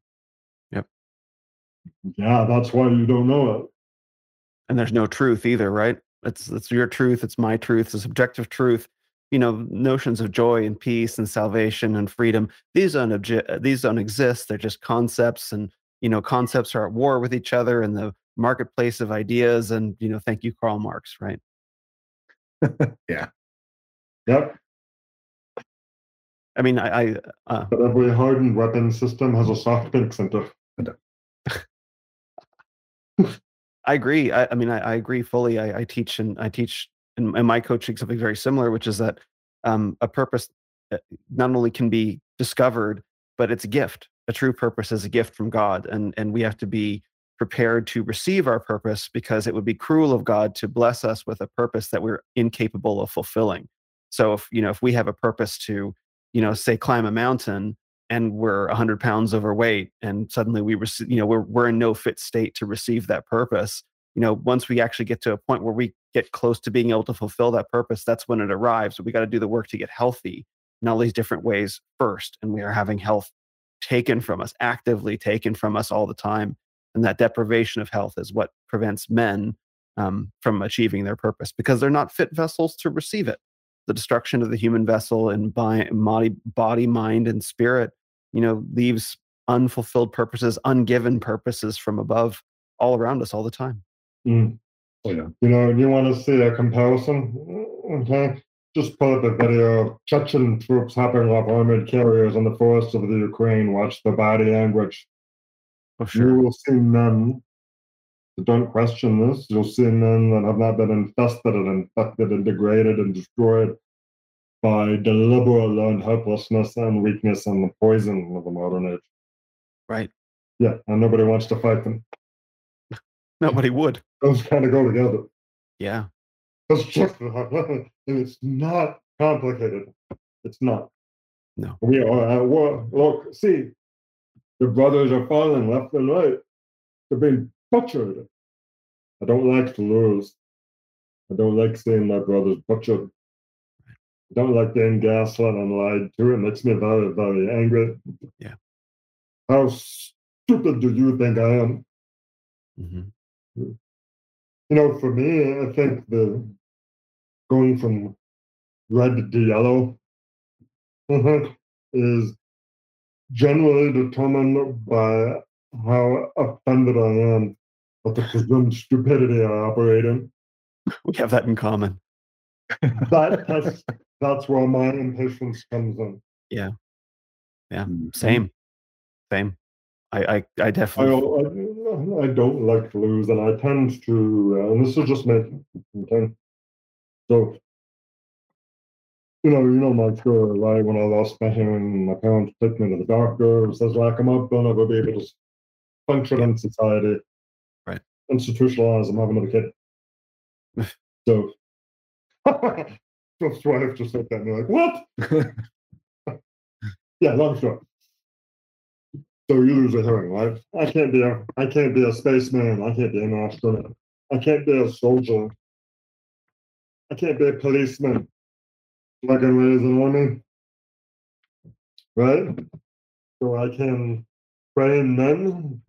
Yep. Yeah, that's why you don't know it. And there's no truth either, right? It's it's your truth, it's my truth, it's objective truth. You know, notions of joy and peace and salvation and freedom. These don't obje- these don't exist. They're just concepts, and you know, concepts are at war with each other in the marketplace of ideas. And you know, thank you, Karl Marx, right? Yeah. Yep. I mean, I, I uh, But every hardened weapon system has a soft pink center. I agree. I, I mean, I, I agree fully. I, I teach and I teach in, in my coaching something very similar, which is that um, a purpose uh, not only can be discovered, but it's a gift. A true purpose is a gift from God, and and we have to be prepared to receive our purpose because it would be cruel of God to bless us with a purpose that we're incapable of fulfilling. So if you know if we have a purpose to, you know, say climb a mountain and we're 100 pounds overweight and suddenly we receive you know we're, we're in no fit state to receive that purpose you know once we actually get to a point where we get close to being able to fulfill that purpose that's when it arrives we got to do the work to get healthy in all these different ways first and we are having health taken from us actively taken from us all the time and that deprivation of health is what prevents men um, from achieving their purpose because they're not fit vessels to receive it the destruction of the human vessel and body, body, mind, and spirit, you know, leaves unfulfilled purposes, ungiven purposes from above all around us all the time. Mm. Oh, yeah. You know, you want to see a comparison? Okay. Just pull up a video of Chechen troops hopping off armored carriers in the forests of the Ukraine. Watch the body language. Oh, You will see that don't question this. You'll see men that have not been infested and infected and degraded and destroyed by deliberate learned hopelessness and weakness and the poison of the modern age. Right. Yeah, and nobody wants to fight them. Nobody would. Those kind of go together. Yeah. It's just it's not complicated. It's not. No. We are at war. Look, see, the brothers are falling left and right. They're being butchered. I don't like to lose. I don't like seeing my brothers butchered. I don't like being gaslit and lied to. It makes me very, very angry. Yeah. How stupid do you think I am? hmm You know, for me, I think the going from red to yellow is generally determined by how offended I am at the presumed stupidity I operate in. We have that in common. That, that's, that's where my impatience comes in. Yeah, Mm-hmm. same, same. I I, I I, definitely. I, I don't like to lose, and I tend to, uh, and this is just me. Okay, so you know, you know my story, right? When I lost my hearing, my parents took me to the doctor. It says like I'm not gonna ever be able to function in society. Institutionalized. I'm having another kid. so, Phil's wife just looked at me like, "What?" yeah, long story. So you lose a hearing, right? I can't be a I can't be a spaceman. I can't be an astronaut. I can't be a soldier. I can't be a policeman. Like I raise an army. Right? So I can train men.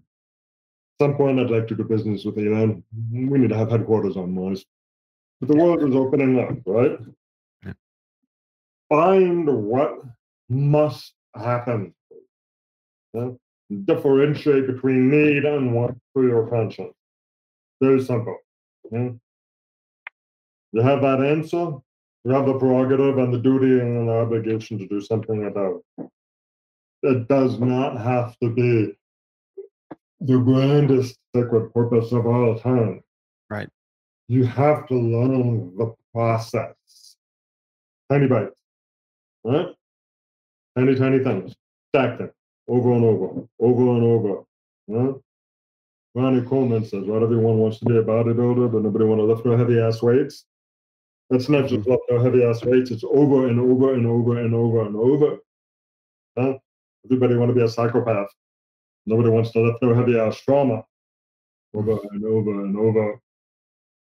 At some point I'd like to do business with Elon. We need to have headquarters on Mars. But the world is opening up, right? Yeah. Find what must happen. Yeah? differentiate between need and want for your conscience. Very simple. yeah? You have that answer, you have the prerogative and the duty and the obligation to do something about it. It does not have to be the grandest sacred purpose of all time. Right. You have to learn the process. Tiny bites. Right? Tiny, tiny things. Stack them over and over, over and over. Huh? Ronnie Coleman says, "Right, everyone wants to be a bodybuilder, but nobody want to lift no heavy ass weights." That's not just lift no heavy ass weights; it's over and over and over and over and over. Huh? Everybody want to be a psychopath. Nobody wants to lift no heavy ass trauma. Over mm. and over and over.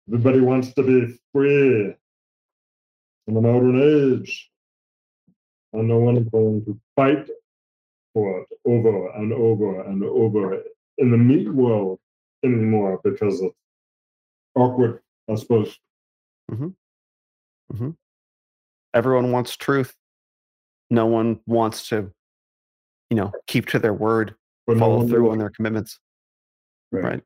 Everybody wants to be free in the modern age, and no one is going to fight for it over and over and over in the meat world anymore because it's awkward, I suppose. Mm-hmm. Mm-hmm. Everyone wants truth. No one wants to, you know, keep to their word, No follow through on their commitments. Right.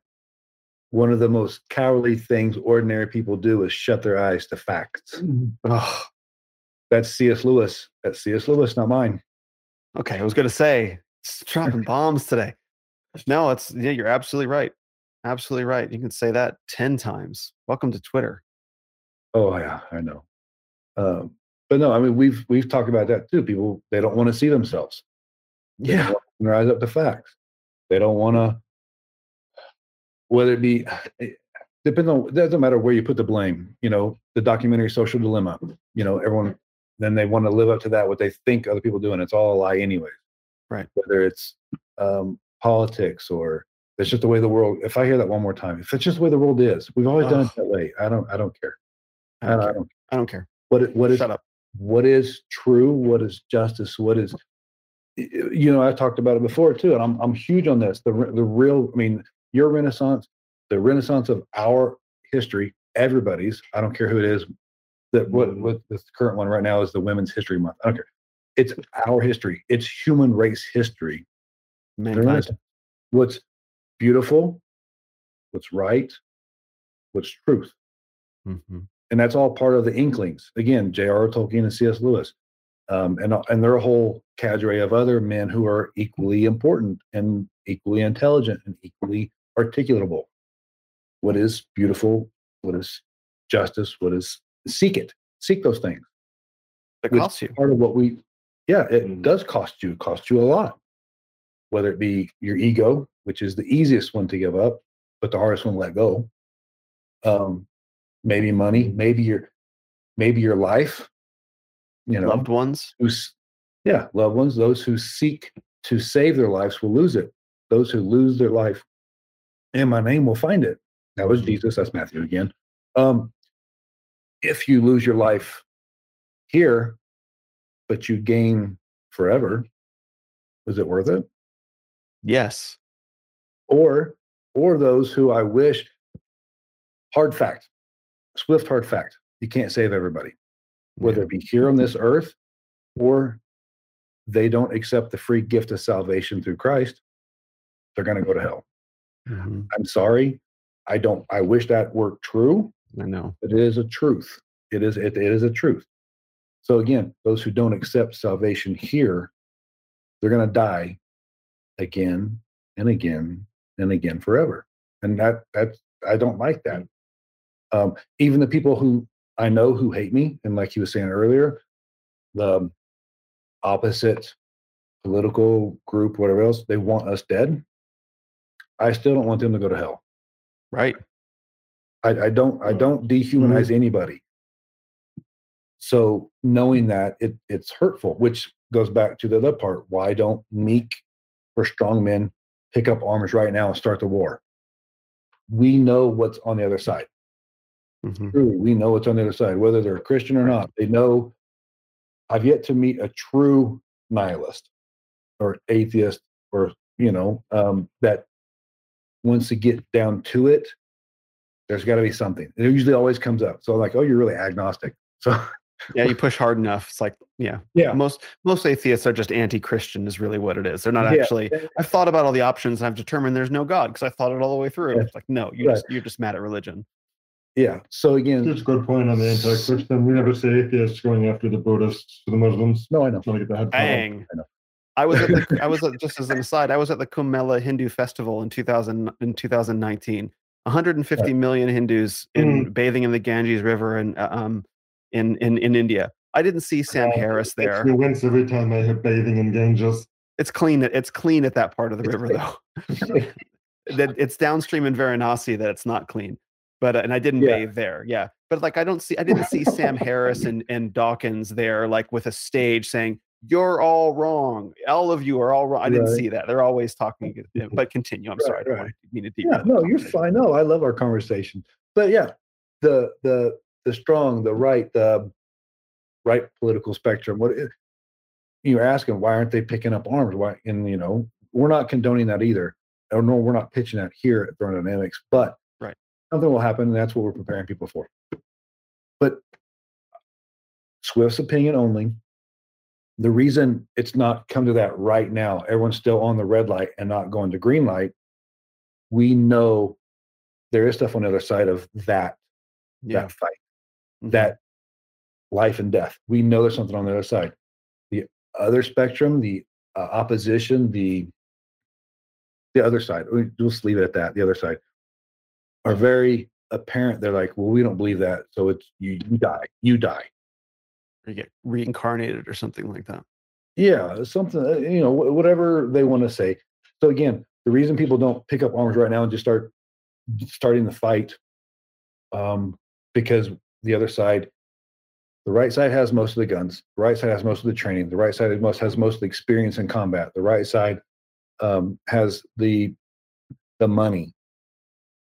One of the most cowardly things ordinary people do is shut their eyes to facts. Ugh. That's C.S. Lewis. That's C.S. Lewis, not mine. Okay, I was gonna say it's dropping bombs today. No, it's yeah, you're absolutely right. Absolutely right. You can say that ten times. Welcome to Twitter. Oh yeah, I know. Um, but no, I mean we've we've talked about that too. People they don't want to see themselves. They Yeah. Their eyes up to facts. They don't want to. Whether it be, it depends on. It doesn't matter where you put the blame. You know, the documentary Social Dilemma. You know, everyone. Then they want to live up to that. What they think other people do, and it's all a lie anyway. Right. Whether it's um, politics or it's just the way the world. If I hear that one more time, if it's just the way the world is, we've always done it that way. I don't. I don't care. I I don't I care. don't I don't care. what it- what is Shut up. what is true what is justice what is you know i talked about it before too and i'm i'm huge on this the the real i mean your renaissance the renaissance of our history everybody's i don't care who it is that what Mm-hmm. what the current one right now is the women's history month i don't care it's our history it's human race history Mankind. What's beautiful what's right what's truth Mhm. and that's all part of the Inklings. Again, J.R.R. Tolkien and C.S. Lewis, um, and and there are a whole cadre of other men who are equally important and equally intelligent and equally articulable. What is beautiful? What is justice? What is seek it? Seek those things. It costs you. Part of what we, yeah, it Mhm. does cost you. It costs you a lot. Whether it be your ego, which is the easiest one to give up, but the hardest one to let go. Um, maybe money, maybe your, maybe your life. You know, Loved ones. who's yeah loved ones those who seek to save their lives will lose it those who lose their life in my name will find it that was Mhm. jesus that's matthew again um if you lose your life here, but you gain forever, is it worth it? Yes. Or, or those who I wish, hard fact, swift hard fact, you can't save everybody, whether it be here on this earth or they don't accept the free gift of salvation through Christ, they're going to go to hell. Mhm. I'm sorry. I don't, I wish that were true. I know. but it is a truth. It is it, it is a truth. So again, those who don't accept salvation here, they're going to die again and again and again forever. And that that's I don't like that. Um, even the people who I know who hate me, and like he was saying earlier, the opposite political group, whatever else, they want us dead. I still don't want them to go to hell. Right. I, I don't I mm-hmm. don't dehumanize mm-hmm. anybody. So knowing that it it's hurtful, which goes back to the other part. Why don't meek or strong men pick up arms right now and start the war? We know what's on the other side. Mhm. Truly, we know what's on the other side, whether they're a Christian or not. They know. I've yet to meet a true nihilist or atheist or you know um, that wants to get down to it. There's got to be something. It usually always comes up. So I'm like, oh, you're really agnostic. So Yeah, you push hard enough. It's like, yeah. yeah, Most most atheists are just anti-Christian, is really what it is. They're not Yeah. actually. I've thought about all the options, and I've determined there's no God because I thought it all the way through. Yeah. It's like, no, you Right. just you're just mad at religion. Yeah. So again, It's a good point on the anti-Christian. We never say atheists going after the Buddhists or the Muslims. no, I know. Trying to get the head Bang. I know. I was at the, I was at, just as an aside, I was at the Kumbh Mela Hindu Festival in 2000 in 2019. 150 million Hindus in bathing in the Ganges River and uh, um in in in India. I didn't see Sam Uh, Harris Makes there. me wince every time I hear bathing in Ganges. It's clean. It's clean at that part of the river, though. that it's downstream in Varanasi that it's not clean. But uh, and I didn't Yeah. bathe there. Yeah, but like I don't see. I didn't see Sam Harris and and Dawkins there, like with a stage saying you're all wrong. All of you are all wrong. I didn't Right. see that. They're always talking. But continue. I'm Right, sorry. I don't right. mean to yeah, no, you're fine. No, I love our conversation. But yeah, the the the strong, the right, the right political spectrum. What you're asking, why aren't they picking up arms? Why? And you know, we're not condoning that either. Or no, we're not pitching that here at Throne Dynamics. But. Something will happen, and that's what we're preparing people for. But Swift's opinion only. The reason it's not come to that right now, everyone's still on the red light and not going to green light. We know there is stuff on the other side of that Yeah. that fight, mhm. that life and death. We know there's something on the other side. The other spectrum, the uh, opposition, the the other side. we- We'll just leave it at that. The other side are very apparent. They're like, well, we don't believe that, so it's you, you die, you die. Or you get reincarnated or something like that. Yeah, something uh, you know, whatever they want to say. So again, the reason people don't pick up arms right now and just start starting the fight, um, because the other side, the right side has most of the guns, the right side has most of the training, the right side has most has most of the experience in combat, the right side um, has the the money.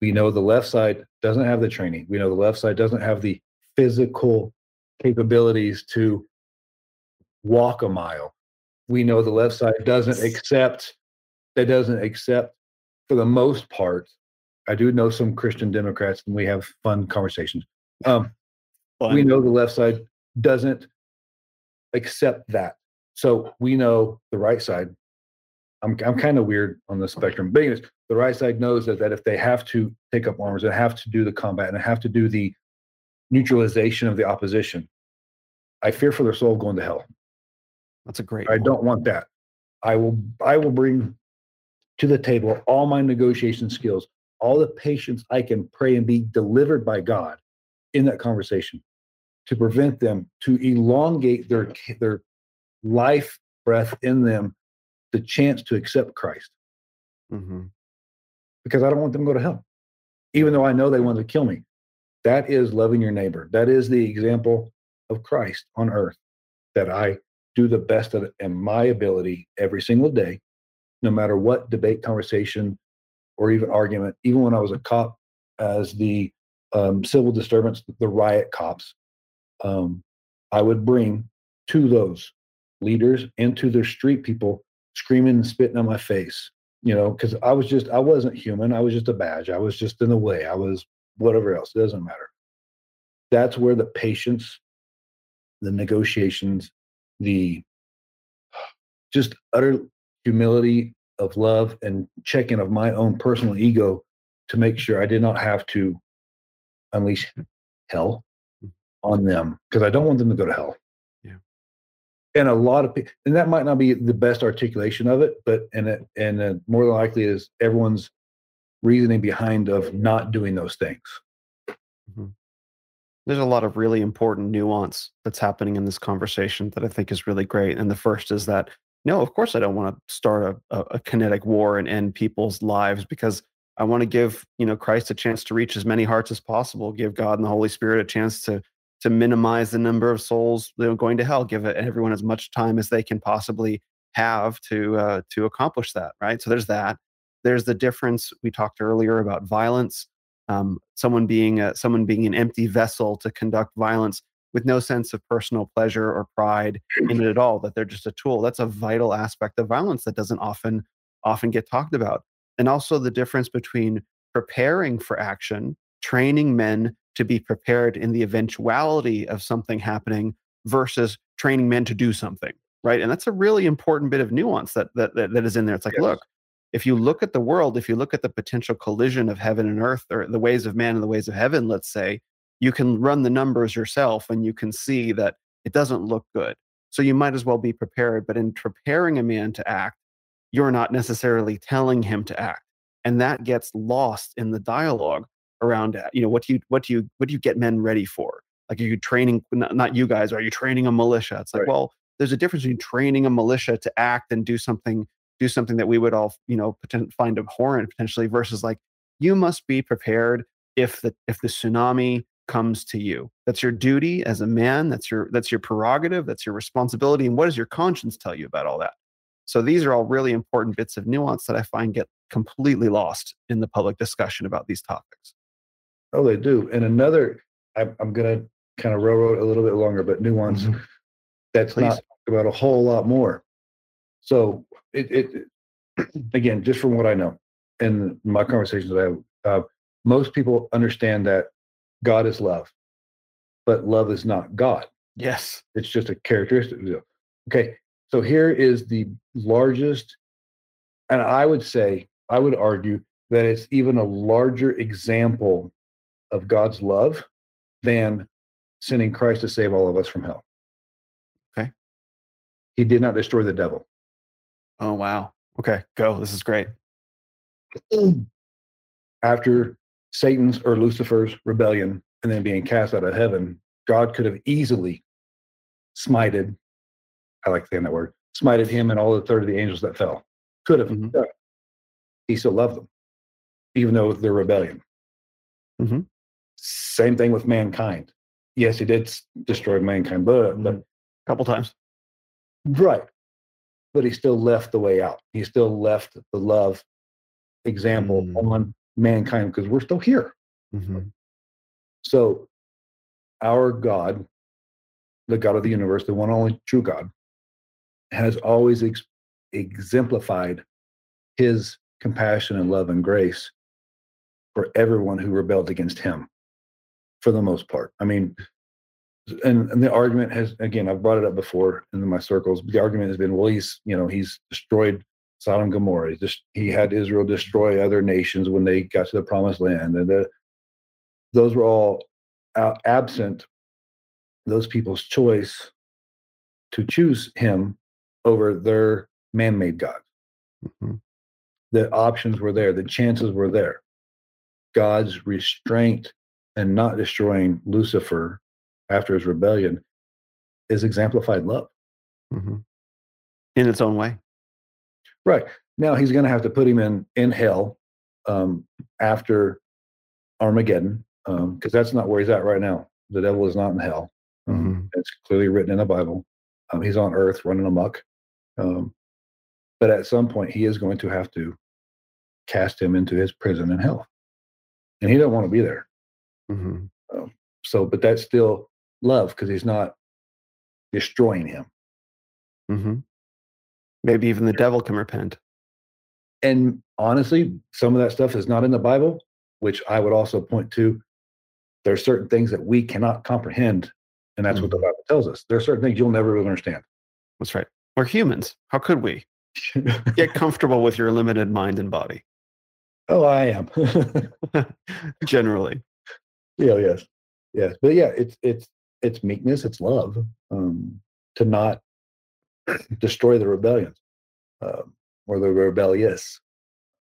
We know the left side doesn't have the training. We know the left side doesn't have the physical capabilities to walk a mile. We know the left side doesn't accept that doesn't accept for the most part. I do know some Christian Democrats and we have fun conversations. Um, we know the left side doesn't accept that. So we know the right side. I'm I'm kind of weird on the spectrum. But anyways, the right side knows that, that if they have to take up arms and have to do the combat and have to do the neutralization of the opposition, I fear for their soul going to hell. That's a great. I one. don't want that. I will I will bring to the table all my negotiation skills, all the patience I can pray and be delivered by God in that conversation to prevent them to elongate their their life breath in them the chance to accept Christ Mhm. Because I don't want them to go to hell. Even though I know they want to kill me. That is loving your neighbor. That is the example of Christ on earth that I do the best of in my ability every single day, no matter what debate, conversation, or even argument. Even when I was a cop, as the um, civil disturbance, the riot cops, um, I would bring to those leaders and to their street people screaming and spitting on my face. You know, because I was just I wasn't human. I was just a badge. I was just in the way. I was whatever else. It doesn't matter. That's where the patience, the negotiations, the just utter humility of love and checking of my own personal ego to make sure I did not have to unleash hell mm. on them because I don't want them to go to hell. And a lot of people, and that might not be the best articulation of it, but and it, and uh, more than likely is everyone's reasoning behind of not doing those things. There's a lot of really important nuance that's happening in this conversation that I think is really great. And the first is that no, of course I don't want to start a, a kinetic war and end people's lives because I want to give you know Christ a chance to reach as many hearts as possible, give God and the Holy Spirit a chance to to minimize the number of souls you know, going to hell, give everyone as much time as they can possibly have to uh, to accomplish that. Right. So there's that. There's the difference we talked earlier about violence. Um, someone being a, someone being an empty vessel to conduct violence with no sense of personal pleasure or pride in it at all. That they're just a tool. That's a vital aspect of violence that doesn't often often get talked about. And also the difference between preparing for action, training men to be prepared in the eventuality of something happening versus training men to do something right? And that's a really important bit of nuance that that that, that is in there. It's like Yes. look if you look at the world if you look at the potential collision of heaven and earth or the ways of man and the ways of heaven let's say you can run the numbers yourself and you can see that it doesn't look good. So you might as well be prepared but in preparing a man to act you're not necessarily telling him to act. And that gets lost in the dialogue around uh, you know what do you what do you what do you get men ready for? Like are you training not, you guys are you training a militia? It's like Right. well there's a difference between training a militia to act and do something do something that we would all you know find abhorrent potentially versus like you must be prepared if the if the tsunami comes to you. That's your duty as a man that's your that's your prerogative that's your responsibility and what does your conscience tell you about all that? So these are all really important bits of nuance that i find get completely lost in the public discussion about these topics Oh, they do. And another, I, I'm going to kind of railroad a little bit longer, but nuance Mhm. that's Please. not talked about a whole lot more. So it, it again, just from what I know in my conversations that I have, uh, most people understand that God is love, but love is not God. yes It's just a characteristic. Okay, so here is the largest, and I would say, I would argue that it's even a larger example of God's love than sending Christ to save all of us from hell. Okay. He did not destroy the devil. oh wow okay go this is great After Satan's or Lucifer's rebellion and then being cast out of heaven, God could have easily smited, I like saying that word, smited him and all the third of the angels that fell. Could have. Mhm. He still loved them, even though they're rebellion. Mhm. Same thing with mankind. Yes, he did destroy mankind, but, but a couple times right. But he still left the way out. He still left the love example Mm. on mankind because we're still here. Mhm. So, our God, the God of the universe, the one only true God, has always ex- exemplified his compassion and love and grace for everyone who rebelled against him, for the most part. I mean, and, and the argument has, again, I've brought it up before in my circles. The argument has been, well, he's, you know, he's destroyed Sodom and Gomorrah. He's just, he had Israel destroy other nations when they got to the promised land. And the, those were all uh, absent those people's choice to choose him over their man-made god Mhm. the options were there the chances were there god's restraint and not destroying lucifer after his rebellion is exemplified love Mhm. in its own way right now he's going to have to put him in in hell um, after armageddon because that's not where he's at right now the devil is not in hell Um, It's clearly written in the Bible. Um, he's on earth running amok. Um, but at some point, he is going to have to cast him into his prison in hell. And he doesn't want to be there. Mhm. So, but that's still love because he's not destroying him. hmm Maybe even the devil can repent. And honestly, some of that stuff is not in the Bible, which I would also point to. There are certain things that we cannot comprehend, and that's what the Bible tells us. There are certain things you'll never really understand. That's right. We're humans. How could we? Get comfortable with your limited mind and body, oh, I am. generally. Yeah, yes, yes, but yeah, it's it's it's meekness, it's love, um, to not destroy the rebellions um, or the rebellious,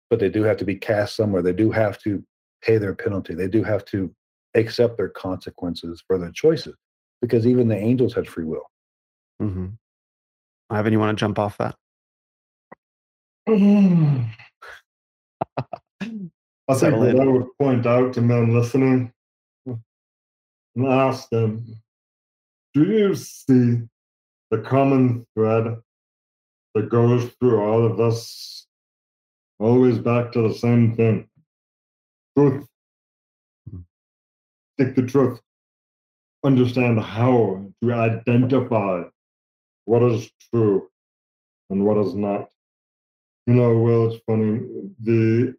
but they do have to be cast somewhere. They do have to pay their penalty. They do have to accept their consequences for their choices, because even the angels had free will. Mm-hmm. Ivan, you want to jump off that? I think what. I would point out to men listening and ask them, do you see the common thread that goes through all of us, Always back to the same thing. Truth. Think the truth. Understand how to identify what is true and what is not. You know, well, it's funny. The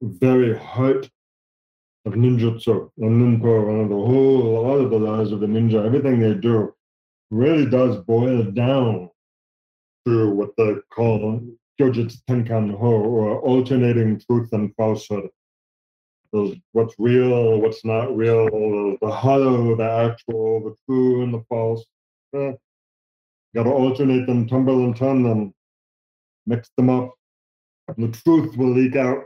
very heart of ninjutsu and ninpo and the whole all of the lives of the ninja, everything they do really does boil down to what they call Kyojitsu Tenkan Ho or alternating truth and falsehood. Those what's real, what's not real, the, hollow, the actual, the true and the false. Eh, gotta alternate them, tumble and turn them, mix them up. And the truth will leak out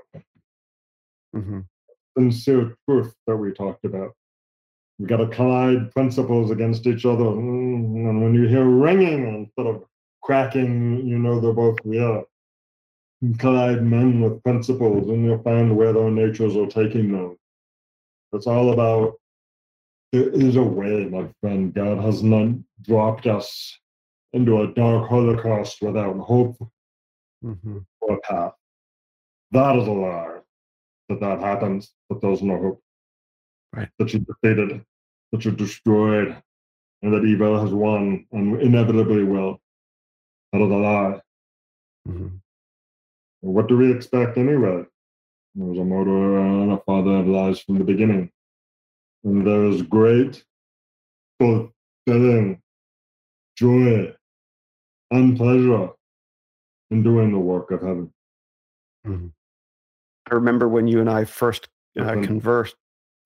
hmm sincere truth that we talked about. We've got to collide principles against each other. Mm, And when you hear ringing instead of cracking, you know they're both real. You collide men with principles, and you'll find where their natures are taking them. It's all about there is a way, my friend. God has not dropped us into a dark holocaust without hope hmm or a path. That is a lie. That that happens, that there's no hope. Right. That you're defeated, that you're destroyed, and that evil has won and inevitably will. That is a lie. hmm What do we expect anyway? There was a murderer and a father of lies from the beginning. And there is great fulfilling joy and pleasure in doing the work of heaven. I remember when you and I first uh, conversed.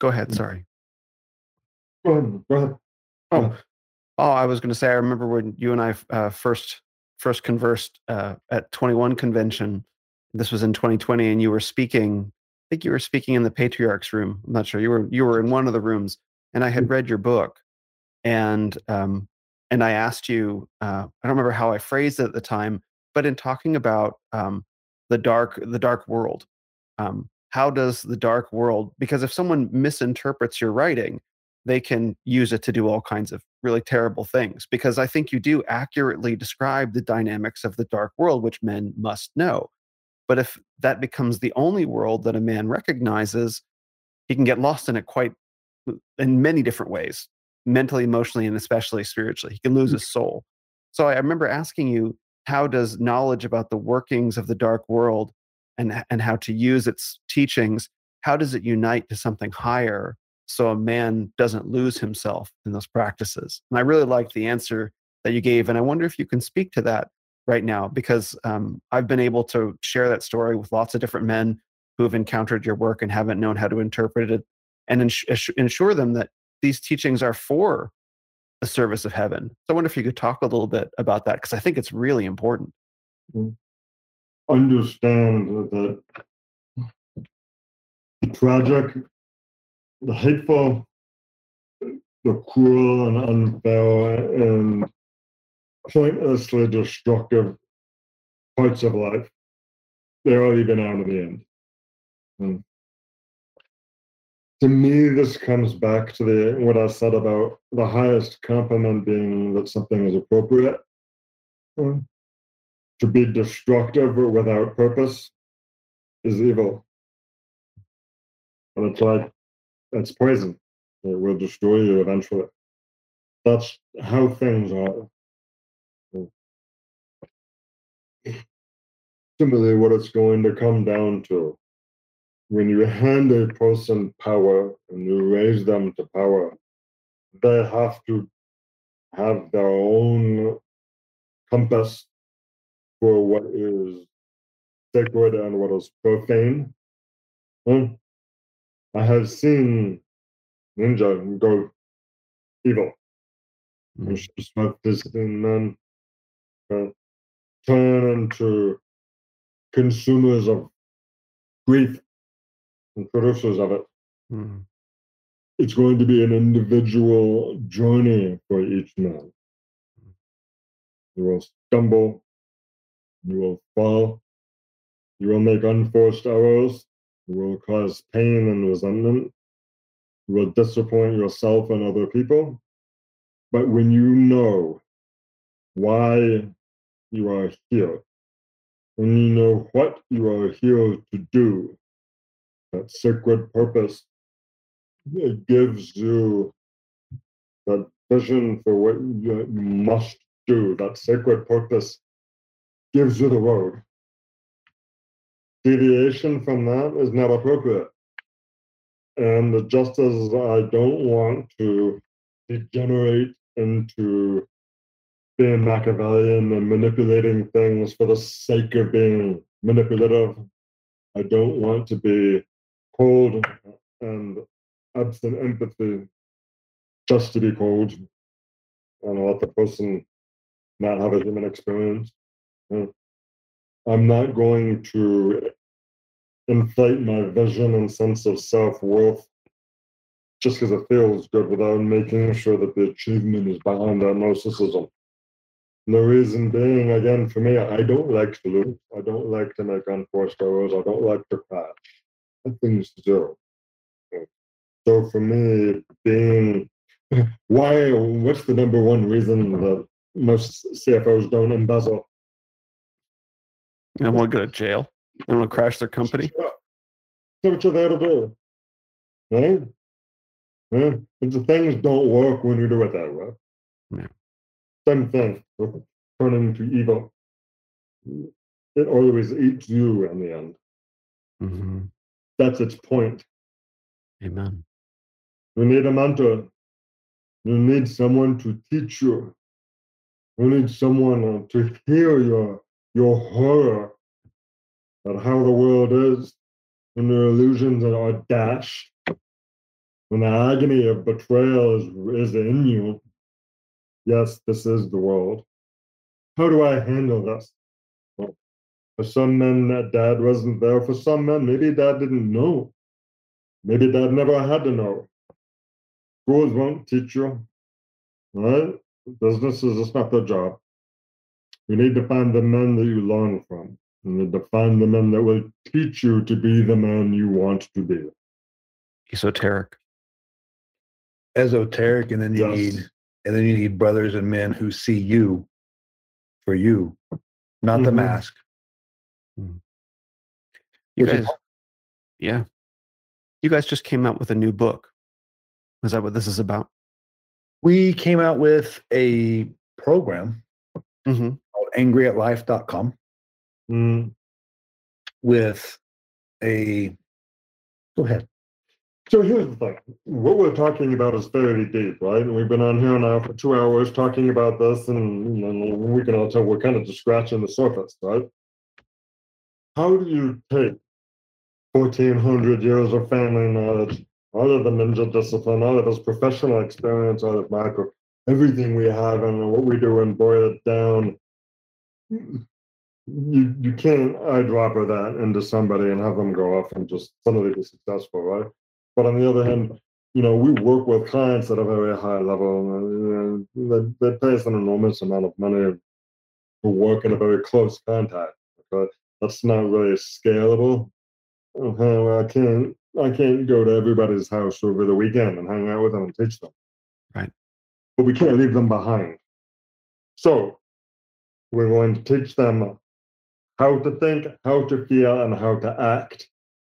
Go ahead. Sorry. Go ahead. Go ahead. Oh, oh, I was going to say. I remember when you and I uh, first first conversed uh, at 21 convention. This was in 2020, and you were speaking. I think you were speaking in the patriarch's room. I'm not sure. You were you were in one of the rooms, and I had read your book, and um, and I asked you. Uh, I don't remember how I phrased it at the time, but in talking about um, the dark the dark world, um, how does the dark world? Because if someone misinterprets your writing, they can use it to do all kinds of really terrible things because I think you do accurately describe the dynamics of the dark world, which men must know. But if that becomes the only world that a man recognizes, he can get lost in it quite in many different ways, mentally, emotionally, and especially spiritually. He can lose his soul. So I remember asking you, how does knowledge about the workings of the dark world and, and how to use its teachings, how does it unite to something higher so a man doesn't lose himself in those practices? And I really liked the answer that you gave. And I wonder if you can speak to that right now, because um, I've been able to share that story with lots of different men who have encountered your work and haven't known how to interpret it and ins- ensure them that these teachings are for the service of heaven. So I wonder if you could talk a little bit about that, because I think it's really important. Understand that the tragic, the hateful, the cruel and unfair and pointlessly destructive parts of life, they're all even out in the end. And to me, this comes back to the what I said about the highest compliment being that something is appropriate. Mm. To be destructive without purpose is evil. And it's like it's poison. It will destroy you eventually. That's how things are. Simply what it's going to come down to. When you hand a person power and you raise them to power, they have to have their own compass for what is sacred and what is profane. Hmm? I have seen ninja go evil. Mm. And she start visiting men, uh, turn into consumers of grief and producers of it. Mm. It's going to be an individual journey for each man. You will stumble, you will fall, you will make unforced errors, you will cause pain and resentment, you will disappoint yourself and other people. But when you know why you are here, when you know what you are here to do, that sacred purpose, it gives you that vision for what you must do. That sacred purpose gives you the road. Deviation from that is not appropriate. And just as I don't want to degenerate into being Machiavellian and manipulating things for the sake of being manipulative, I don't want to be cold and absent empathy just to be cold and let the person not have a human experience. Uh, I'm not going to inflate my vision and sense of self worth just because it feels good without making sure that the achievement is behind that narcissism. The reason being, again, for me, I don't like to lose. I don't like to make unforced errors. I don't like to crash. I things to do. So for me, being why, what's the number one reason that most CFOs don't embezzle? Don't want to go to jail. Don't want to crash their company. So what you're there to do, right? Yeah. And the things don't work when you do it that way. Yeah. Same thing with turning to evil. It always eats you in the end. hmm That's its point. Amen. You need a mentor. You need someone to teach you. You need someone uh, to hear your your horror at how the world is, when the illusions that are dashed, when the agony of betrayal is, is in you. Yes, this is the world. How do I handle this? Well, for some men, that dad wasn't there. For some men, maybe dad didn't know. Maybe dad never had to know. Schools won't teach you, right? Businesses, it's not their job. You need to find the men that you learn from. You need to find the men that will teach you to be the man you want to be. Esoteric. Esoteric, and then you Yes. need and then you need brothers and men who see you for you, not the Mhm. mask. You Which is- guys, yeah. You guys just came out with a new book. Is that what this is about? we came out with a program Mm-hmm. Called angryatlife.com Mm. with a go ahead. So here's the thing. What we're talking about is fairly deep, right? And we've been on here now for two hours talking about this, and, and we can all tell we're kind of just scratching the surface, right? How do you take 1400 years of family knowledge, all of the ninja discipline, all of this professional experience, all of macro, everything we have and what we do and boil it down? You, you can't eyedropper that into somebody and have them go off and just suddenly be successful, right? But on the other hand, you know, we work with clients at a very high level. And, uh, they, they pay us an enormous amount of money to work in a very close contact. But that's not really scalable. Uh, I can't. I can't go to everybody's house over the weekend and hang out with them and teach them. Right. But we can't leave them behind. So we're going to teach them how to think, how to feel, and how to act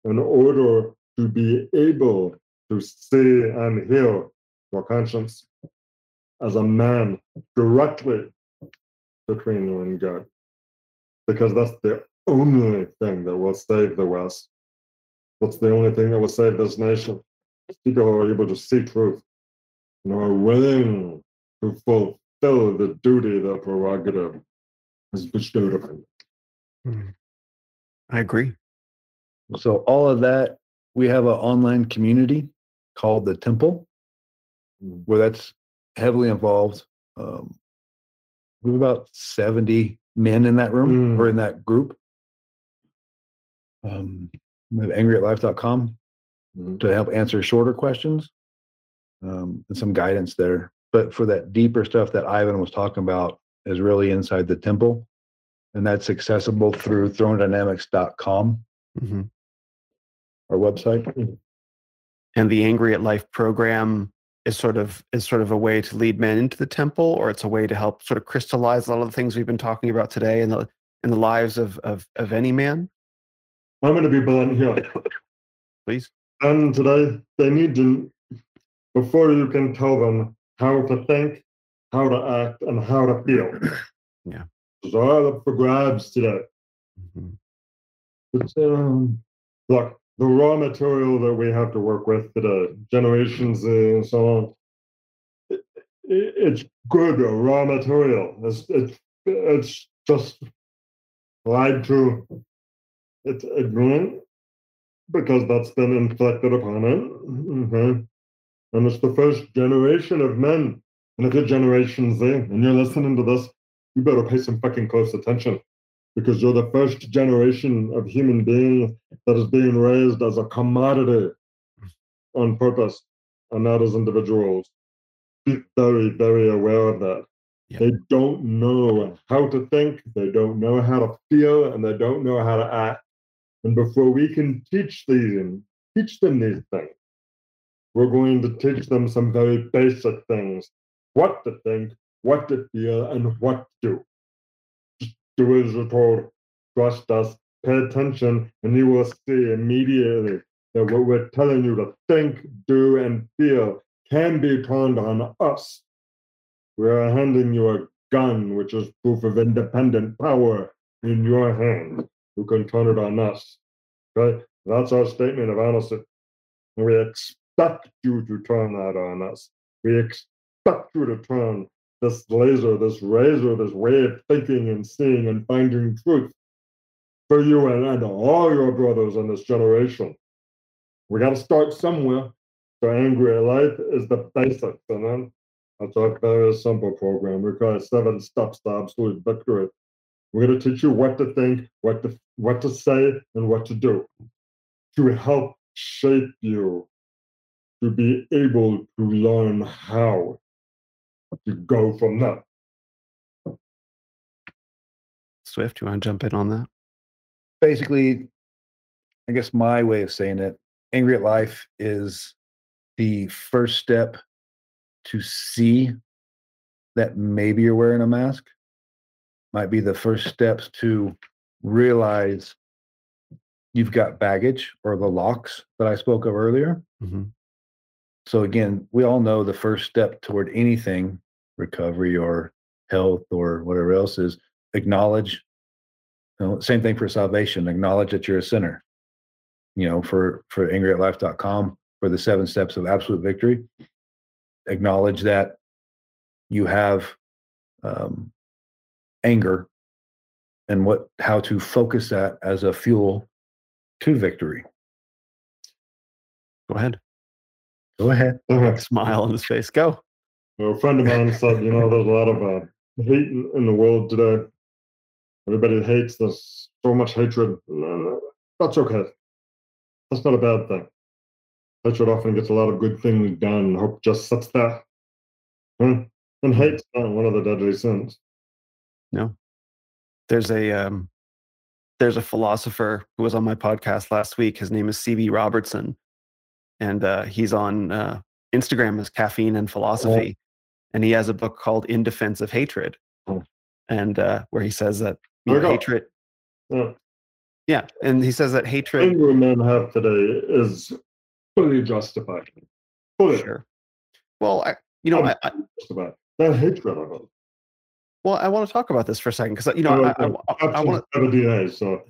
in order to be able to see and hear your conscience as a man directly between you and God. Because that's the only thing that will save the West. That's the only thing that will save this nation. People who are able to see truth and are willing to fulfill the duty, the prerogative is bestowed upon them. I agree. So all of that, we have an online community called the Temple, Mm. where that's heavily involved. Um, we have about seventy men in that room Mm. or in that group. Um, we have angryatlife.com Mhm. to help answer shorter questions um, and some guidance there. But for that deeper stuff that Ivan was talking about is really inside the temple. And that's accessible through thronedynamics.com, hmm our website. And the Angry at Life program is sort of is sort of a way to lead men into the temple, or it's a way to help sort of crystallize a lot of the things we've been talking about today in the in the lives of of, of any man. I'm going to be blunt here. Please. And today, they need to, before you can tell them how to think, how to act, and how to feel. Yeah. It's all up for grabs today. Mhm. It's, um, look, the raw material that we have to work with today, generations and so on, it, it- it's good raw material. It's, it's, it's just lied to. It's ignorant because that's been inflicted upon it. Mhm. And it's the first generation of men. And if you're Generation Z and you're listening to this, you better pay some fucking close attention because you're the first generation of human beings that is being raised as a commodity on purpose and not as individuals. Be very, very aware of that. Yep. They don't know how to think, they don't know how to feel, and they don't know how to act. And before we can teach them, teach them these things, we're going to teach them some very basic things what to think, what to feel, and what to do. Just do as you're told, trust us, pay attention, and you will see immediately that what we're telling you to think, do, and feel can be turned on us. We are handing you a gun, which is proof of independent power in your hand. You can turn it on us. Okay? That's our statement of honesty. We expect you to turn that on us. We expect you to turn this laser, this razor, this way of thinking and seeing and finding truth for you and, and all your brothers in this generation. We got to start somewhere. So Angry Life is the basics, and then that's our very simple program. We call it Seven Steps to Absolute Victory. We're going to teach you what to think, what to what to say, and what to do to help shape you to be able to learn how to go from that. Swift, you want to jump in on that? basically, I guess my way of saying it, angry at life is the first step to see that maybe you're wearing a mask. Might be the first steps to realize you've got baggage or the locks that I spoke of earlier. hmm So again, we all know the first step toward anything, recovery or health or whatever else is acknowledge. You know, same thing for salvation. Acknowledge that you're a sinner. You know, for for angry at angryatlife.com for the seven steps of absolute victory. Acknowledge that you have um, anger and what how to focus that as a fuel to victory. Go ahead. Go ahead. Smile on his face. Go. A friend of mine said, you know, there's a lot of uh, hate in, in the world today. Everybody hates. There's so much hatred. That's okay. That's not a bad thing. Hatred often gets a lot of good things done. Hope just sits there. And hate's not one of the deadly sins. No. There's a um, there's a philosopher who was on my podcast last week. His name is C.B. Robertson, and uh, he's on uh, Instagram as Caffeine and Philosophy, and he has a book called In Defense of Hatred, Oh. and uh, where he says that you know, hatred, Yeah. yeah, and he says that hatred, anger men have today is fully justified. Fully sure. Well, I, you know, I, I, justified. the hatred of it. Well, I want to talk about this for a second because you know I, I, I, I want to. DA, so.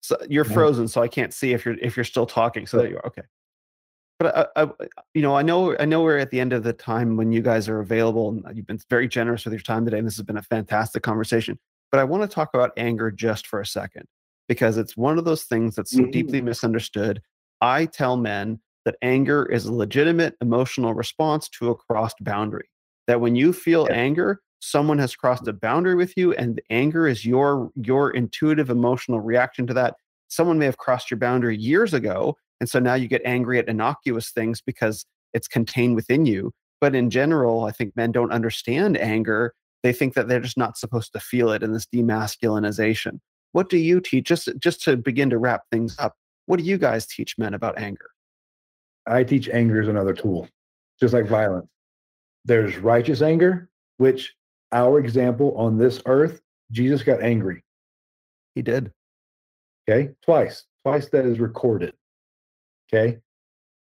so you're frozen, so I can't see if you're if you're still talking. So there you are. Okay. But I, I, you know, I know, I know we're at the end of the time when you guys are available, and uh, you've been very generous with your time today, and this has been a fantastic conversation. But I want to talk about anger just for a second because it's one of those things that's so deeply mm-hmm. misunderstood. I tell men that anger is a legitimate emotional response to a crossed boundary. That when you feel yeah. anger, someone has crossed a boundary with you, and anger is your your intuitive emotional reaction to that. Someone may have crossed your boundary years ago, and so now you get angry at innocuous things because it's contained within you. But in general, I think men don't understand anger. They think that they're just not supposed to feel it in this demasculinization. What do you teach? Just just to begin to wrap things up, what do you guys teach men about anger? I teach anger is another tool, just like violence. There's righteous anger, which our example on this earth, Jesus got angry. He did. Okay. Twice. Twice that is recorded. Okay.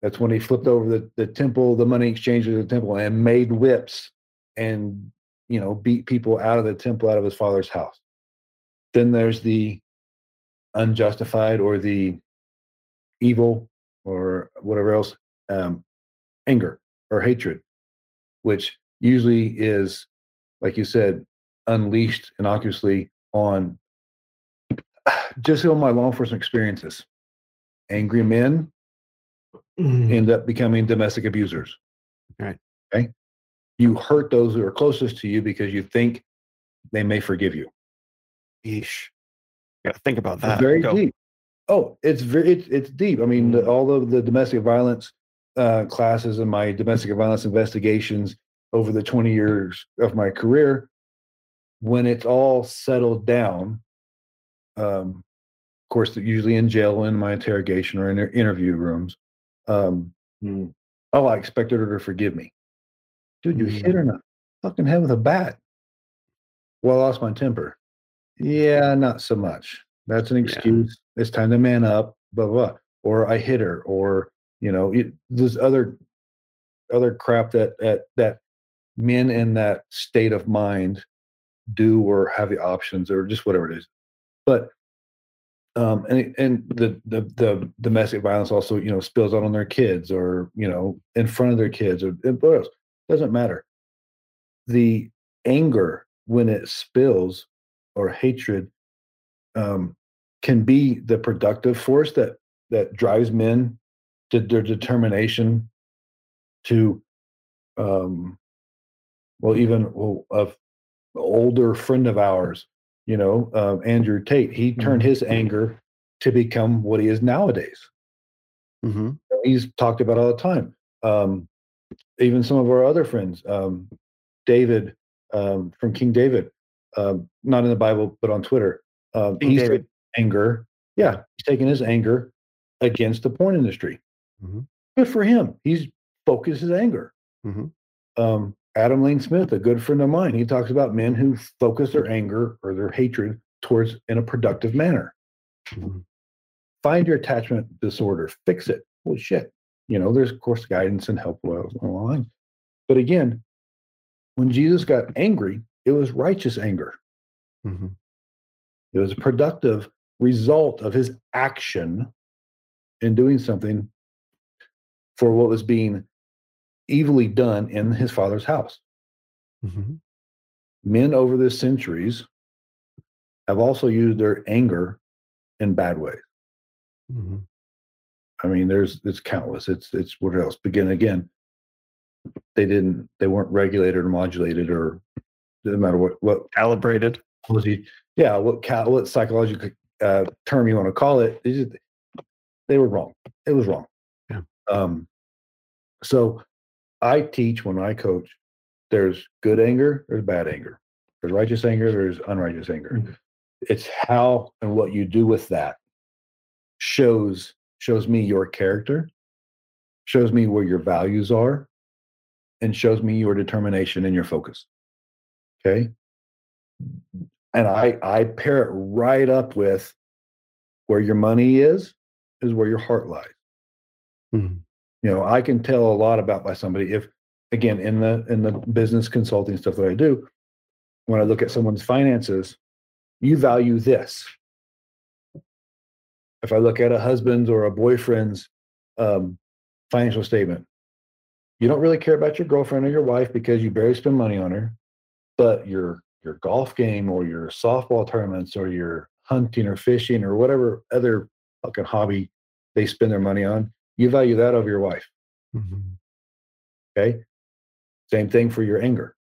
That's when he flipped over the, the temple, the money exchange of the temple, and made whips and, you know, beat people out of the temple, out of his father's house. Then there's the unjustified or the evil or whatever else, um, anger or hatred, which usually is, like you said, unleashed innocuously on just on my law enforcement experiences. Angry men mm. end up becoming domestic abusers. Right. Okay. You hurt those who are closest to you because you think they may forgive you. Yeesh. Yeah, think about that. very Go. deep. Oh, it's very it's, it's deep. I mean, the, all of the domestic violence uh, classes and my domestic violence investigations over the 20 years of my career, when it's all settled down, um, of course, usually in jail, in my interrogation or in their interview rooms, um, mm. oh, I expected her to forgive me. Dude, you mm. hit her in the fucking head with a bat. Well, I lost my temper. Yeah, not so much. That's an excuse. Yeah. It's time to man up, blah, blah, Or I hit her, or, you know, it, there's other other crap that, that that men in that state of mind do or have the options or just whatever it is. But um, and and the, the the domestic violence also you know spills out on their kids or you know in front of their kids or else doesn't matter. The anger when it spills or hatred um, can be the productive force that that drives men to their determination to um, well even well, a older friend of ours you know um, andrew tate he turned mm-hmm. his anger to become what he is nowadays mm-hmm. he's talked about all the time um, even some of our other friends um, david um, from king david um, not in the bible but on twitter um, he's anger. Yeah, he's taking his anger against the porn industry. Mm-hmm. Good for him. He's focused his anger. Mm-hmm. Adam Lane Smith, a good friend of mine, he talks about men who focus their anger or their hatred towards in a productive manner. Mm-hmm. Find your attachment disorder, fix it. Holy shit. You know, there's of course guidance and help along. But again, when Jesus got angry, it was righteous anger. Mm-hmm. It was a productive result of his action in doing something for what was being evilly done in his father's house. Mm-hmm. Men over the centuries have also used their anger in bad ways. Mm-hmm. I mean, there's it's countless. It's it's what else? Begin again. They didn't. They weren't regulated or modulated or doesn't matter what what calibrated. Yeah, what cal, what psychological uh, term you want to call it, they, just, they were wrong. It was wrong. Yeah. Um, so I teach when I coach. There's good anger. There's bad anger. There's righteous anger. There's unrighteous anger. Mm-hmm. It's how and what you do with that shows shows me your character, shows me where your values are, and shows me your determination and your focus. Okay and I I pair it right up with where your money is is where your heart lies. Mm-hmm. You know, I can tell a lot about by somebody if again in the in the business consulting stuff that I do, when I look at someone's finances, you value this. If I look at a husband's or a boyfriend's um, financial statement, you don't really care about your girlfriend or your wife because you barely spend money on her, but your your golf game or your softball tournaments or your hunting or fishing or whatever other fucking hobby they spend their money on, you value that over your wife. Mhm. Okay. Same thing for your anger.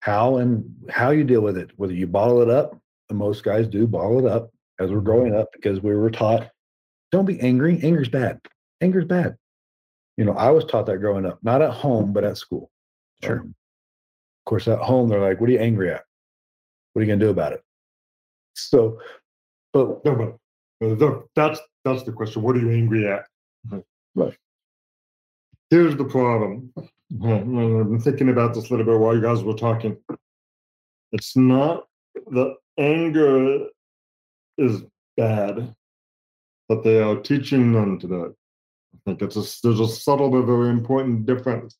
How and how you deal with it, whether you bottle it up, and most guys do bottle it up as we're growing up because we were taught don't be angry. Anger's bad. Anger's bad. You know, I was taught that growing up, not at home, but at school. Sure. Um, of course, at home, they're like, what are you angry at? What are you going to do about it? So, but No, but that's that's the question. What are you angry at? Right. Here's the problem. Uh, I've been thinking about this a little bit while you guys were talking. It's not the anger is bad, but they are teaching them to that. I think it's a, there's a subtle but very important difference.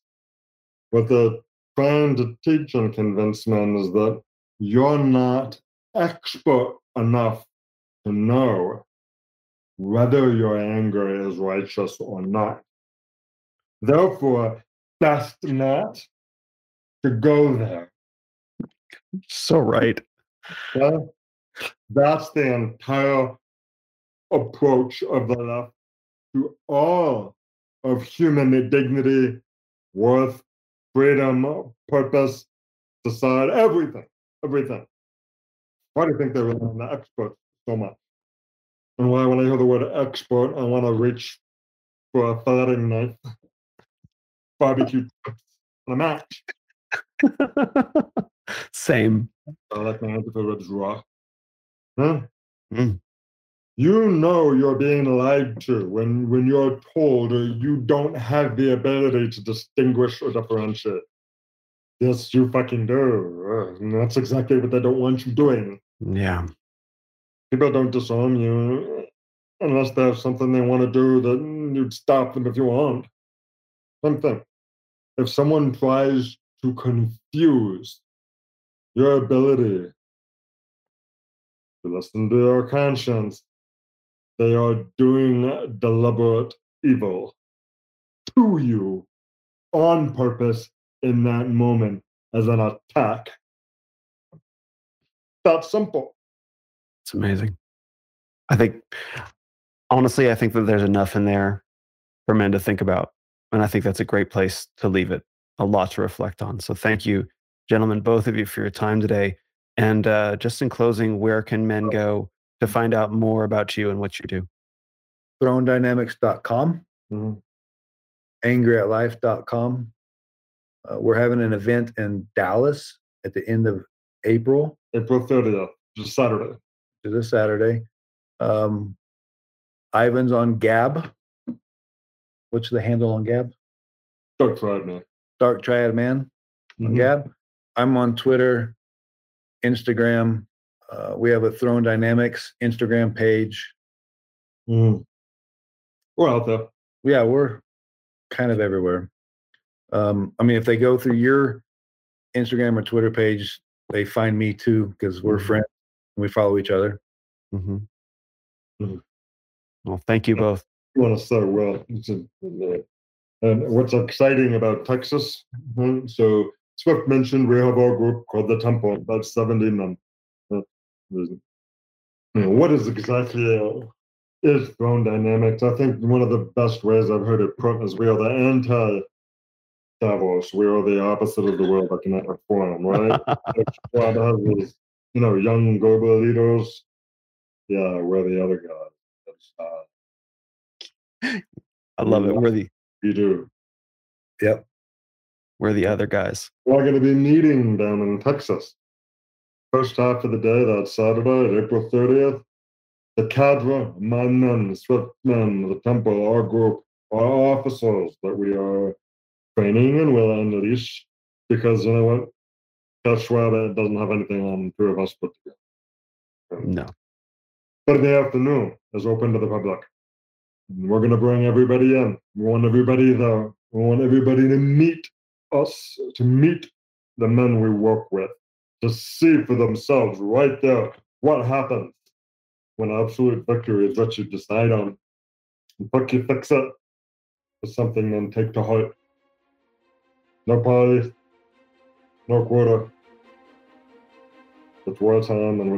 What they're trying to teach and convince men is that you're not expert enough to know whether your anger is righteous or not. Therefore, best not to go there. So right. Okay? That's the entire approach of the left to all of human dignity, worth, freedom, purpose, society, everything, everything. Why do you think they rely on the expert so much? And why, when I hear the word export, I want to reach for a filleting knife, barbecue and a match. Same. I like my to raw. Huh? Mm. You know you're being lied to when when you're told you don't have the ability to distinguish or differentiate. Yes, you fucking do. And that's exactly what they don't want you doing. Yeah. People don't disown you uh, unless they have something they want to do that you'd stop them if you want. Something. If someone tries to confuse your ability to listen to your conscience, they are doing deliberate evil to you on purpose in that moment as an attack. That's simple. It's amazing. I think, honestly, I think that there's enough in there for men to think about. And I think that's a great place to leave it. A lot to reflect on. So thank you, gentlemen, both of you, for your time today. And uh, just in closing, where can men go to find out more about you and what you do? thronedynamics.com, Mhm. angryatlife.com. Uh, we're having an event in Dallas at the end of April. April 30th, just Saturday. To this Saturday. Um, Ivan's on Gab. What's the handle on Gab? Dark Friday. Dark Triad Man on Mhm. Gab. I'm on Twitter, Instagram. Uh, we have a Throne Dynamics Instagram page. Mhm. We're out there. Yeah, we're kind of everywhere. Um, I mean, if they go through your Instagram or Twitter page, they find me too because we're Mhm. friends we follow each other. Mm-hmm. Mm-hmm. Well, thank you both. You want to say well. It's a, and what's exciting about Texas? mhm, So Swift mentioned we have our group called the Temple, about 70 men. Uh, there's- you know, what is exactly uh, is throne dynamics? I think one of the best ways I've heard it put is we are the anti Davos. We are the opposite of the World Economic Forum, right? Each squad has these, you know, young global leaders. Yeah, we're the other guys. Uh, I love it. We're the you do. Yep. we're the other guys. We're going to be meeting down in Texas. First half of the day, that Saturday, April 30th. The cadre, my men, the Swift men, the temple, our group, our officers that we are training and will unleash because you know what? Klaus Schwab doesn't have anything on two of us put together. No. But in the afternoon is open to the public. And We're going to bring everybody in. We want everybody there. We want everybody to meet us to meet the men we work with, to see for themselves right there what happens when absolute victory is what you decide on. Fuck you fix it for something then take to heart. No party, no quota. It's war time and we